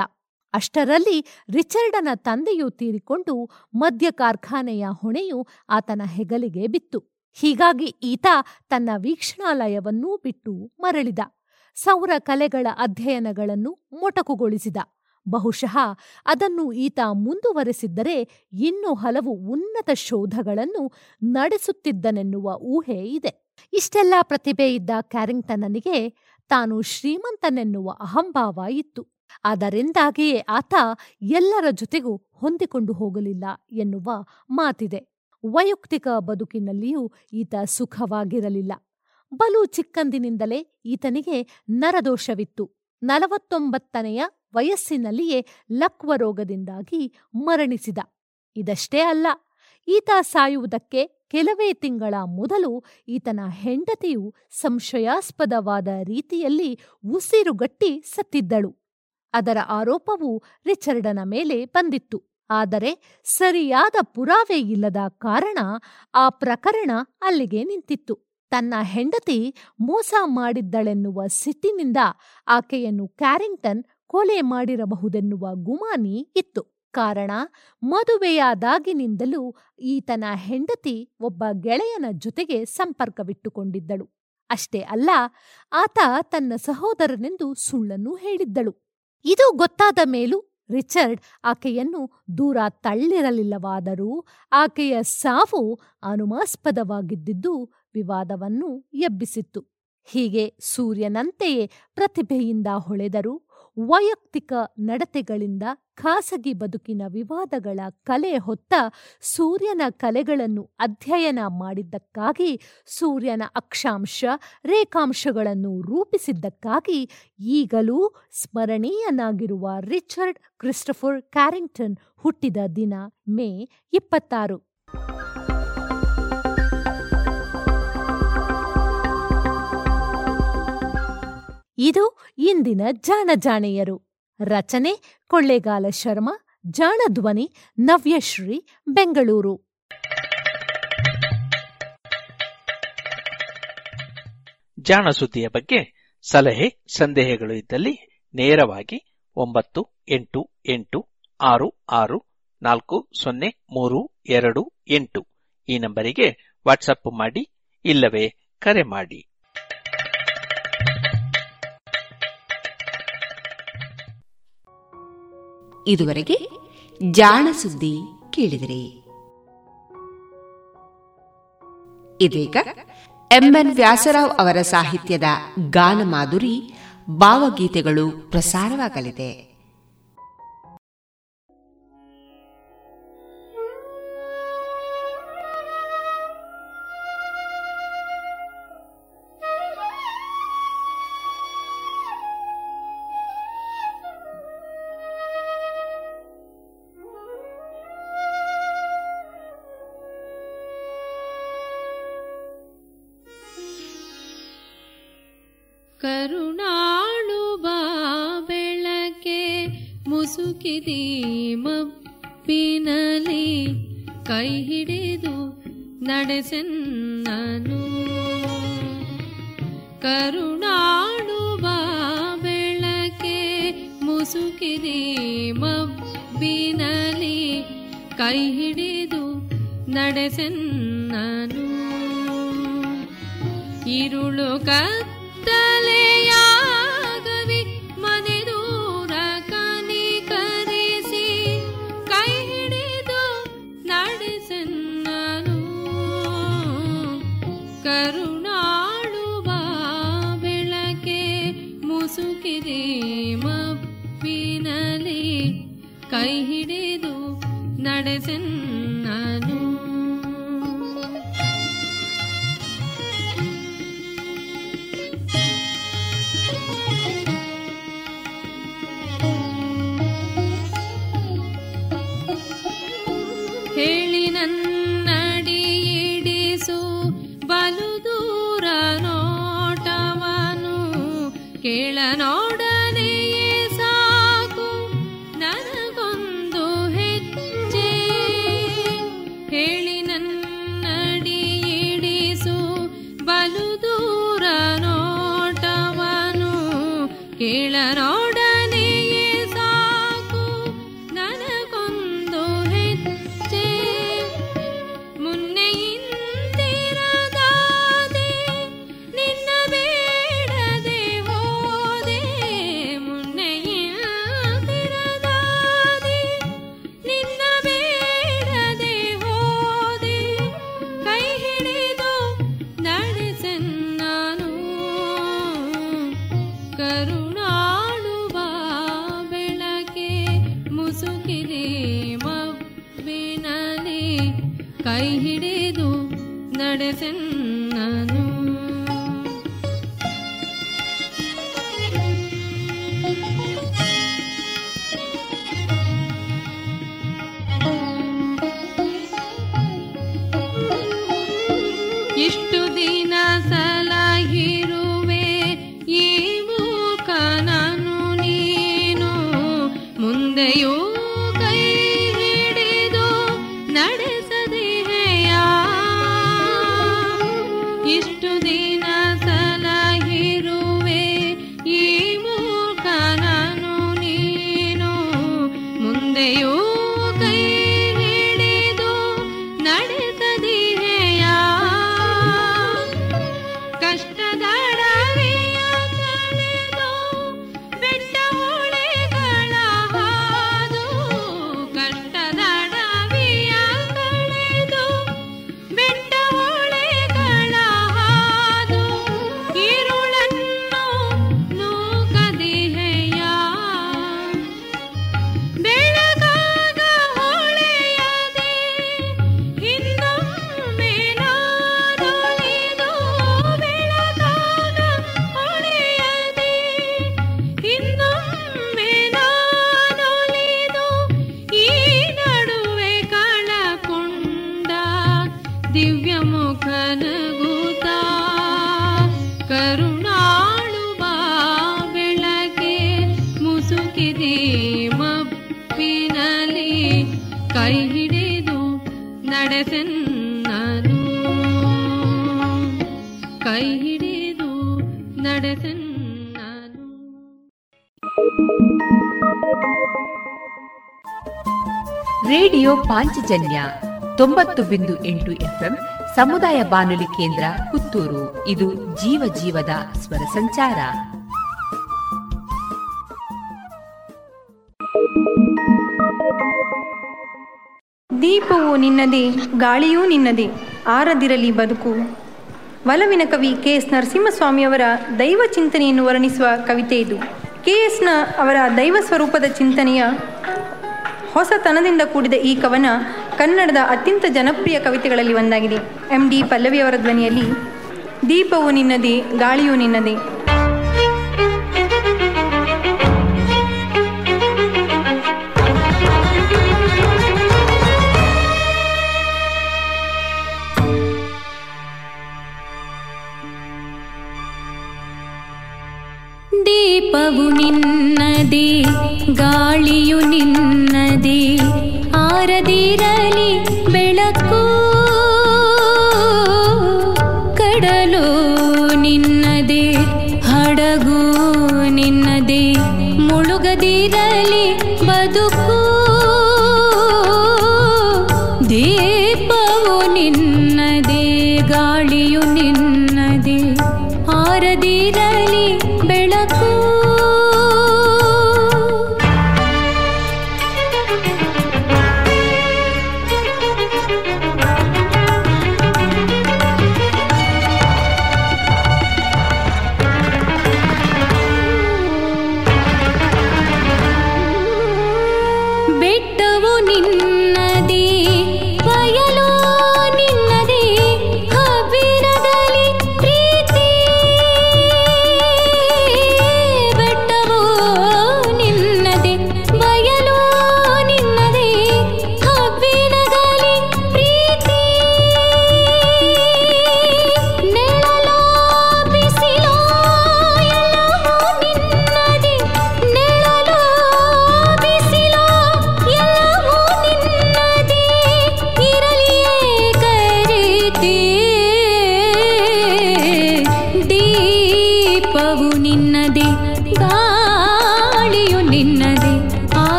ಅಷ್ಟರಲ್ಲಿ ರಿಚರ್ಡನ ತಂದೆಯು ತೀರಿಕೊಂಡು ಮದ್ಯ ಕಾರ್ಖಾನೆಯ ಹೊಣೆಯು ಆತನ ಹೆಗಲಿಗೆ ಬಿತ್ತು. ಹೀಗಾಗಿ ಈತ ತನ್ನ ವೀಕ್ಷಣಾಲಯವನ್ನೂ ಬಿಟ್ಟು ಮರಳಿದ. ಸೌರ ಕಲೆಗಳ ಅಧ್ಯಯನಗಳನ್ನು ಮೊಟಕುಗೊಳಿಸಿದ. ಬಹುಶಃ ಅದನ್ನು ಈತ ಮುಂದುವರೆಸಿದ್ದರೆ ಇನ್ನೂ ಹಲವು ಉನ್ನತ ಶೋಧಗಳನ್ನು ನಡೆಸುತ್ತಿದ್ದನೆನ್ನುವ ಊಹೆ ಇದೆ. ಇಷ್ಟೆಲ್ಲ ಪ್ರತಿಭೆ ಇದ್ದ ಕ್ಯಾರಿಂಗ್ಟನ್ನನಿಗೆ ತಾನು ಶ್ರೀಮಂತನೆನ್ನುವ ಅಹಂಭಾವ ಇತ್ತು. ಅದರಿಂದಾಗಿಯೇ ಆತ ಎಲ್ಲರ ಜೊತೆಗೂ ಹೊಂದಿಕೊಂಡು ಹೋಗಲಿಲ್ಲ ಎನ್ನುವ ಮಾತಿದೆ. ವೈಯಕ್ತಿಕ ಬದುಕಿನಲ್ಲಿಯೂ ಈತ ಸುಖವಾಗಿರಲಿಲ್ಲ. ಬಲು ಚಿಕ್ಕಂದಿನಿಂದಲೇ ಈತನಿಗೆ ನರದೋಷವಿತ್ತು. ನಲವತ್ತೊಂಬತ್ತನೆಯ ವಯಸ್ಸಿನಲ್ಲಿಯೇ ಲಕ್ವ ರೋಗದಿಂದಾಗಿ ಮರಣಿಸಿದ. ಇದಷ್ಟೇ ಅಲ್ಲ, ಈತ ಸಾಯುವುದಕ್ಕೆ ಕೆಲವೇ ತಿಂಗಳ ಮೊದಲು ಈತನ ಹೆಂಡತಿಯು ಸಂಶಯಾಸ್ಪದವಾದ ರೀತಿಯಲ್ಲಿ ಉಸಿರುಗಟ್ಟಿ ಸತ್ತಿದ್ದಳು. ಅದರ ಆರೋಪವು ರಿಚರ್ಡನ ಮೇಲೆ ಬಂದಿತ್ತು. ಆದರೆ ಸರಿಯಾದ ಪುರಾವೆ ಇಲ್ಲದ ಕಾರಣ ಆ ಪ್ರಕರಣ ಅಲ್ಲಿಗೆ ನಿಂತಿತ್ತು. ತನ್ನ ಹೆಂಡತಿ ಮೋಸ ಮಾಡಿದ್ದಳೆನ್ನುವ ಸಿಟ್ಟಿನಿಂದ ಆಕೆಯನ್ನು ಕ್ಯಾರಿಂಗ್ಟನ್ ಕೊಲೆ ಮಾಡಿರಬಹುದೆನ್ನುವ ಗುಮಾನಿ ಇತ್ತು. ಕಾರಣ, ಮದುವೆಯಾದಾಗಿನಿಂದಲೂ ಈತನ ಹೆಂಡತಿ ಒಬ್ಬ ಗೆಳೆಯನ ಜೊತೆಗೆ ಸಂಪರ್ಕವಿಟ್ಟುಕೊಂಡಿದ್ದಳು. ಅಷ್ಟೇ ಅಲ್ಲ, ಆತ ತನ್ನ ಸಹೋದರನೆಂದು ಸುಳ್ಳನ್ನು ಹೇಳಿದ್ದಳು. ಇದು ಗೊತ್ತಾದ ಮೇಲೂ ರಿಚರ್ಡ್ ಆಕೆಯನ್ನು ದೂರ ತಳ್ಳಿರಲಿಲ್ಲವಾದರೂ ಆಕೆಯ ಸಾವು ಅನುಮಾಸ್ಪದವಾಗಿದ್ದಿದ್ದು ವಿವಾದವನ್ನು ಎಬ್ಬಿಸಿತ್ತು. ಹೀಗೆ ಸೂರ್ಯನಂತೆಯೇ ಪ್ರತಿಭೆಯಿಂದ ಹೊಳೆದರೂ ವೈಯಕ್ತಿಕ ನಡತೆಗಳಿಂದ ಖಾಸಗಿ ಬದುಕಿನ ವಿವಾದಗಳ ಕಲೆ ಹೊತ್ತ ಸೂರ್ಯನ ಕಲೆಗಳನ್ನು ಅಧ್ಯಯನ ಮಾಡಿದ್ದಕ್ಕಾಗಿ, ಸೂರ್ಯನ ಅಕ್ಷಾಂಶ ರೇಖಾಂಶಗಳನ್ನು ರೂಪಿಸಿದ್ದಕ್ಕಾಗಿ ಈಗಲೂ ಸ್ಮರಣೀಯನಾಗಿರುವ ರಿಚರ್ಡ್ ಕ್ರಿಸ್ಟಫರ್ ಕ್ಯಾರಿಂಗ್ಟನ್ ಹುಟ್ಟಿದ ದಿನ ಮೇ ಇಪ್ಪತ್ತಾರು. ಇದು ಇಂದಿನ ಜಾಣಜಾಣೆಯರು. ರಚನೆ ಕೊಳ್ಳೇಗಾಲ ಶರ್ಮಾ, ಜಾಣಧ್ವನಿ ನವ್ಯಶ್ರೀ, ಬೆಂಗಳೂರು. ಜಾಣ ಸುದ್ದಿಯ ಬಗ್ಗೆ ಸಲಹೆ, ಸಂದೇಹಗಳು ಇದ್ದಲ್ಲಿ ನೇರವಾಗಿ ಒಂಬತ್ತು, ಎಂಟು ಎಂಟು, ಆರು ಆರು, ನಾಲ್ಕು, ಸೊನ್ನೆ, ಮೂರು, ಎರಡು, ಎಂಟು ಈ ನಂಬರಿಗೆ ವಾಟ್ಸಪ್ ಮಾಡಿ ಇಲ್ಲವೇ ಕರೆ ಮಾಡಿ. ಇದುವರೆಗೆ ಜಾಣ ಸುದ್ದಿ ಕೇಳಿದಿರಿ. ಇದೀಗ ಎಂಎನ್ ವ್ಯಾಸರಾವ್ ಅವರ ಸಾಹಿತ್ಯದ ಗಾನ ಮಾಧುರಿ ಭಾವಗೀತೆಗಳು ಪ್ರಸಾರವಾಗಲಿದೆ. ಪಾಂಚಜನ್ಯ ತೊಂಬತ್ತು ಬಿಂದು ಎಂಟು ಎಫ್ಎಂ ಸಮುದಾಯ ಬಾನುಲಿ ಕೇಂದ್ರ ಪುತ್ತೂರು. ಇದು ಜೀವ ಜೀವದ ಸ್ವರ ಸಂಚಾರ. ದೀಪವು ನಿನ್ನದೇ, ಗಾಳಿಯೂ ನಿನ್ನದೇ, ಆರದಿರಲಿ ಬದುಕು. ವಲವಿನ ಕವಿ ಕೆ ಎಸ್ ನರಸಿಂಹಸ್ವಾಮಿಯವರ ದೈವ ಚಿಂತನೆಯನ್ನು ವರ್ಣಿಸುವ ಕವಿತೆ ಇದು. ಕೆ ಎಸ್ನ ಅವರ ದೈವ ಸ್ವರೂಪದ ಚಿಂತನೆಯ ಹೊಸತನದಿಂದ ಕೂಡಿದ ಈ ಕವನ ಕನ್ನಡದ ಅತ್ಯಂತ ಜನಪ್ರಿಯ ಕವಿತೆಗಳಲ್ಲಿ ಒಂದಾಗಿದೆ. ಎಂ ಡಿ ಪಲ್ಲವಿಯವರ ಧ್ವನಿಯಲ್ಲಿ, ದೀಪವು ನಿನ್ನದೇ, ಗಾಳಿಯು ನಿನ್ನದೇ. ದೀಪವು ನಿನ್ನದೇ, ಗಾಳಿಯು ನಿನ್ನ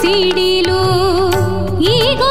సిడిలు ఈగో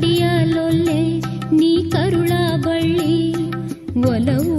ಕಡಿಯಲೊಲ್ಲೆ ನೀ ಕರುಳ ಬಳ್ಳಿ ಒಲವು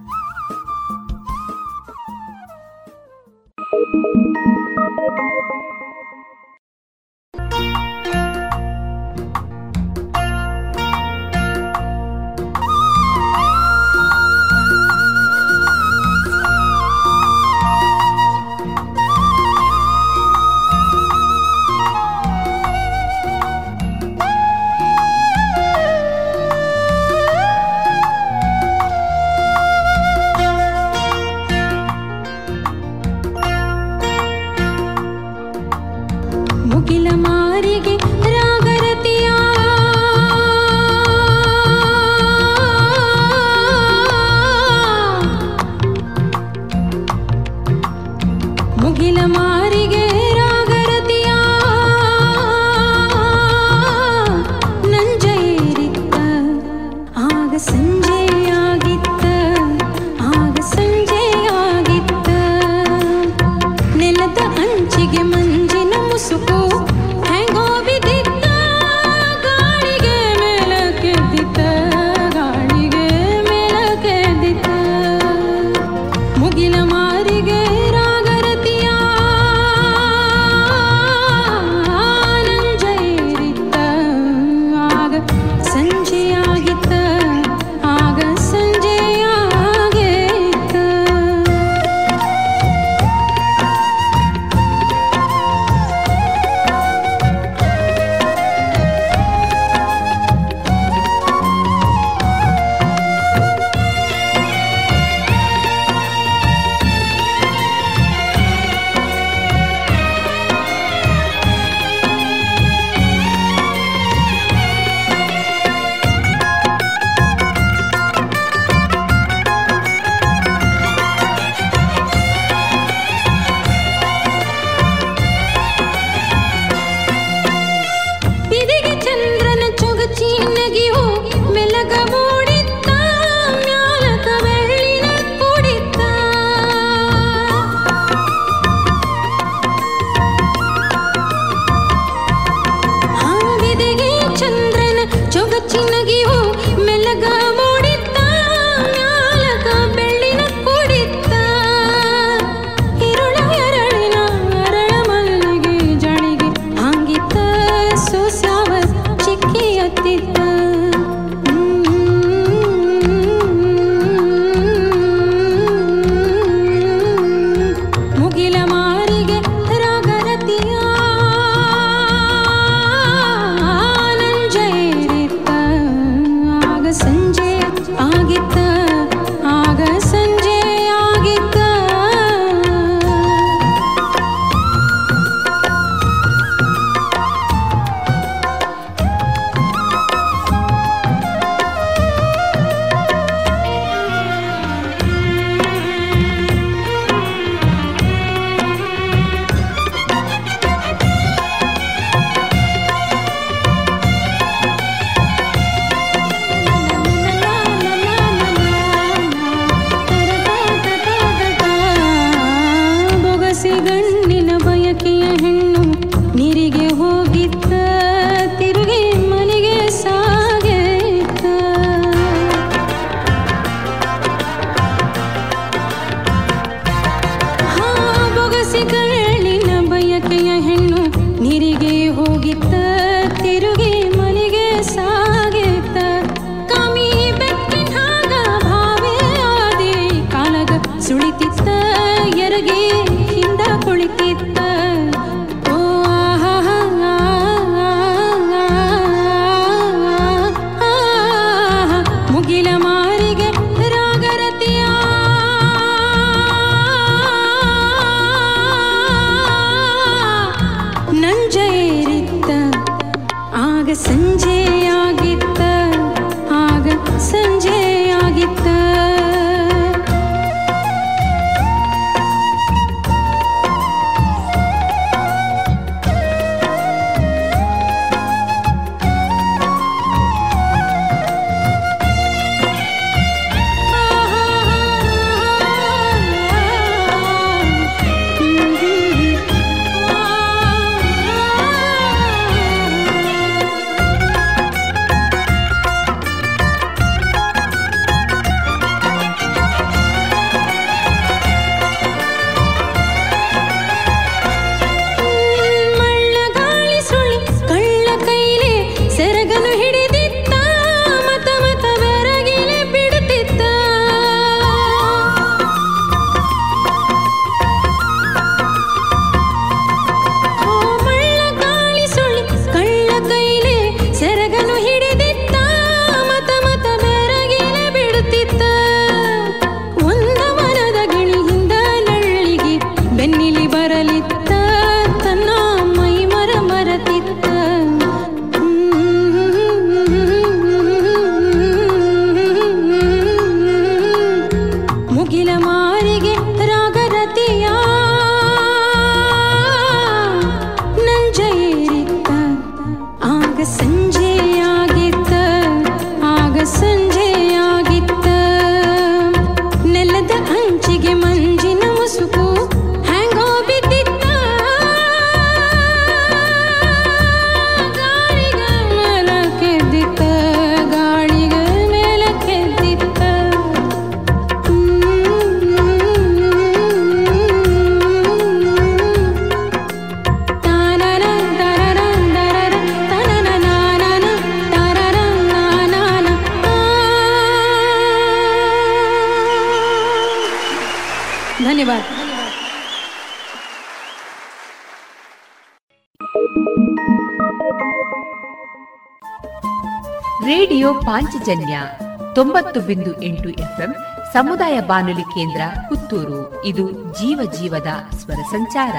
ಎಂಟು ಎಫ್ಎಂ, ಸಮುದಾಯ ಬಾನುಲಿ ಕೇಂದ್ರ, ಪುತ್ತೂರು. ಇದು ಜೀವ ಜೀವದ ಸ್ವರ ಸಂಚಾರ.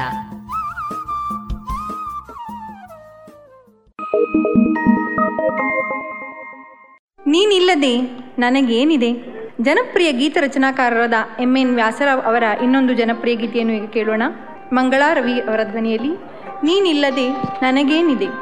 ನೀನಿಲ್ಲದೆ ನನಗೇನಿದೆ? ಜನಪ್ರಿಯ ಗೀತ ರಚನಾಕಾರರಾದ ಎಂ ಎನ್ ವ್ಯಾಸರಾವ್ ಅವರ ಇನ್ನೊಂದು ಜನಪ್ರಿಯ ಗೀತೆಯನ್ನು ಈಗ ಕೇಳೋಣ. ಮಂಗಳಾ ರವಿ ಅವರ ಧ್ವನಿಯಲ್ಲಿ, ನೀನಿಲ್ಲದೆ ನನಗೇನಿದೆ?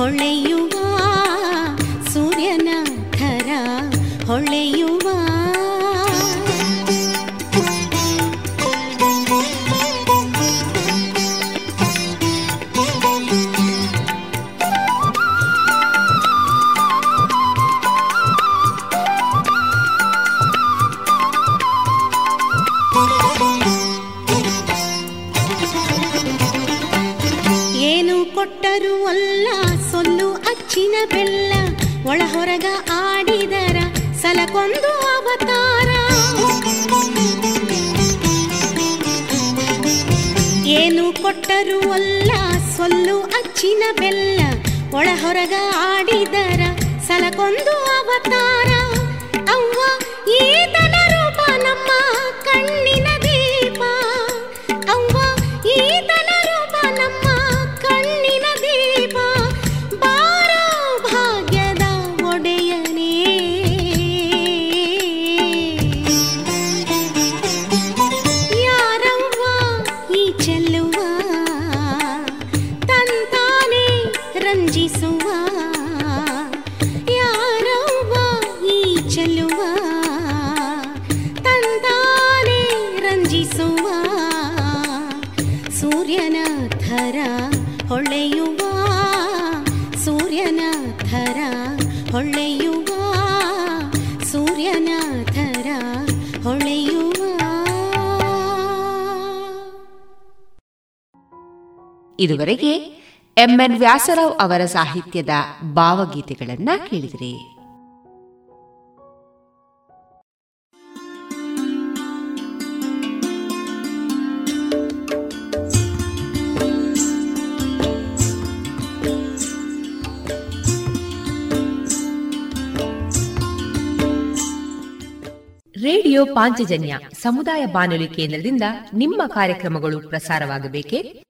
ಹೊಳೆಯು ಸೊಲ್ಲು ಅಚ್ಚಿನ ಬೆಲ್ಲ ಒಳ ಹೊರಗ ಆಡಿದರ ಸಲಕೊಂದು ಅವತಾರ. ಅವ್ವ ಈ ಇದುವರೆಗೆ ಎಂಎನ್ ವ್ಯಾಸರಾವ್ ಅವರ ಸಾಹಿತ್ಯದ ಭಾವಗೀತೆಗಳನ್ನ ಕೇಳಿದಿರಿ. ರೇಡಿಯೋ ಪಾಂಚಜನ್ಯ ಸಮುದಾಯ ಬಾನುಲಿ ಕೇಂದ್ರದಿಂದ ನಿಮ್ಮ ಕಾರ್ಯಕ್ರಮಗಳು ಪ್ರಸಾರವಾಗಬೇಕೆ?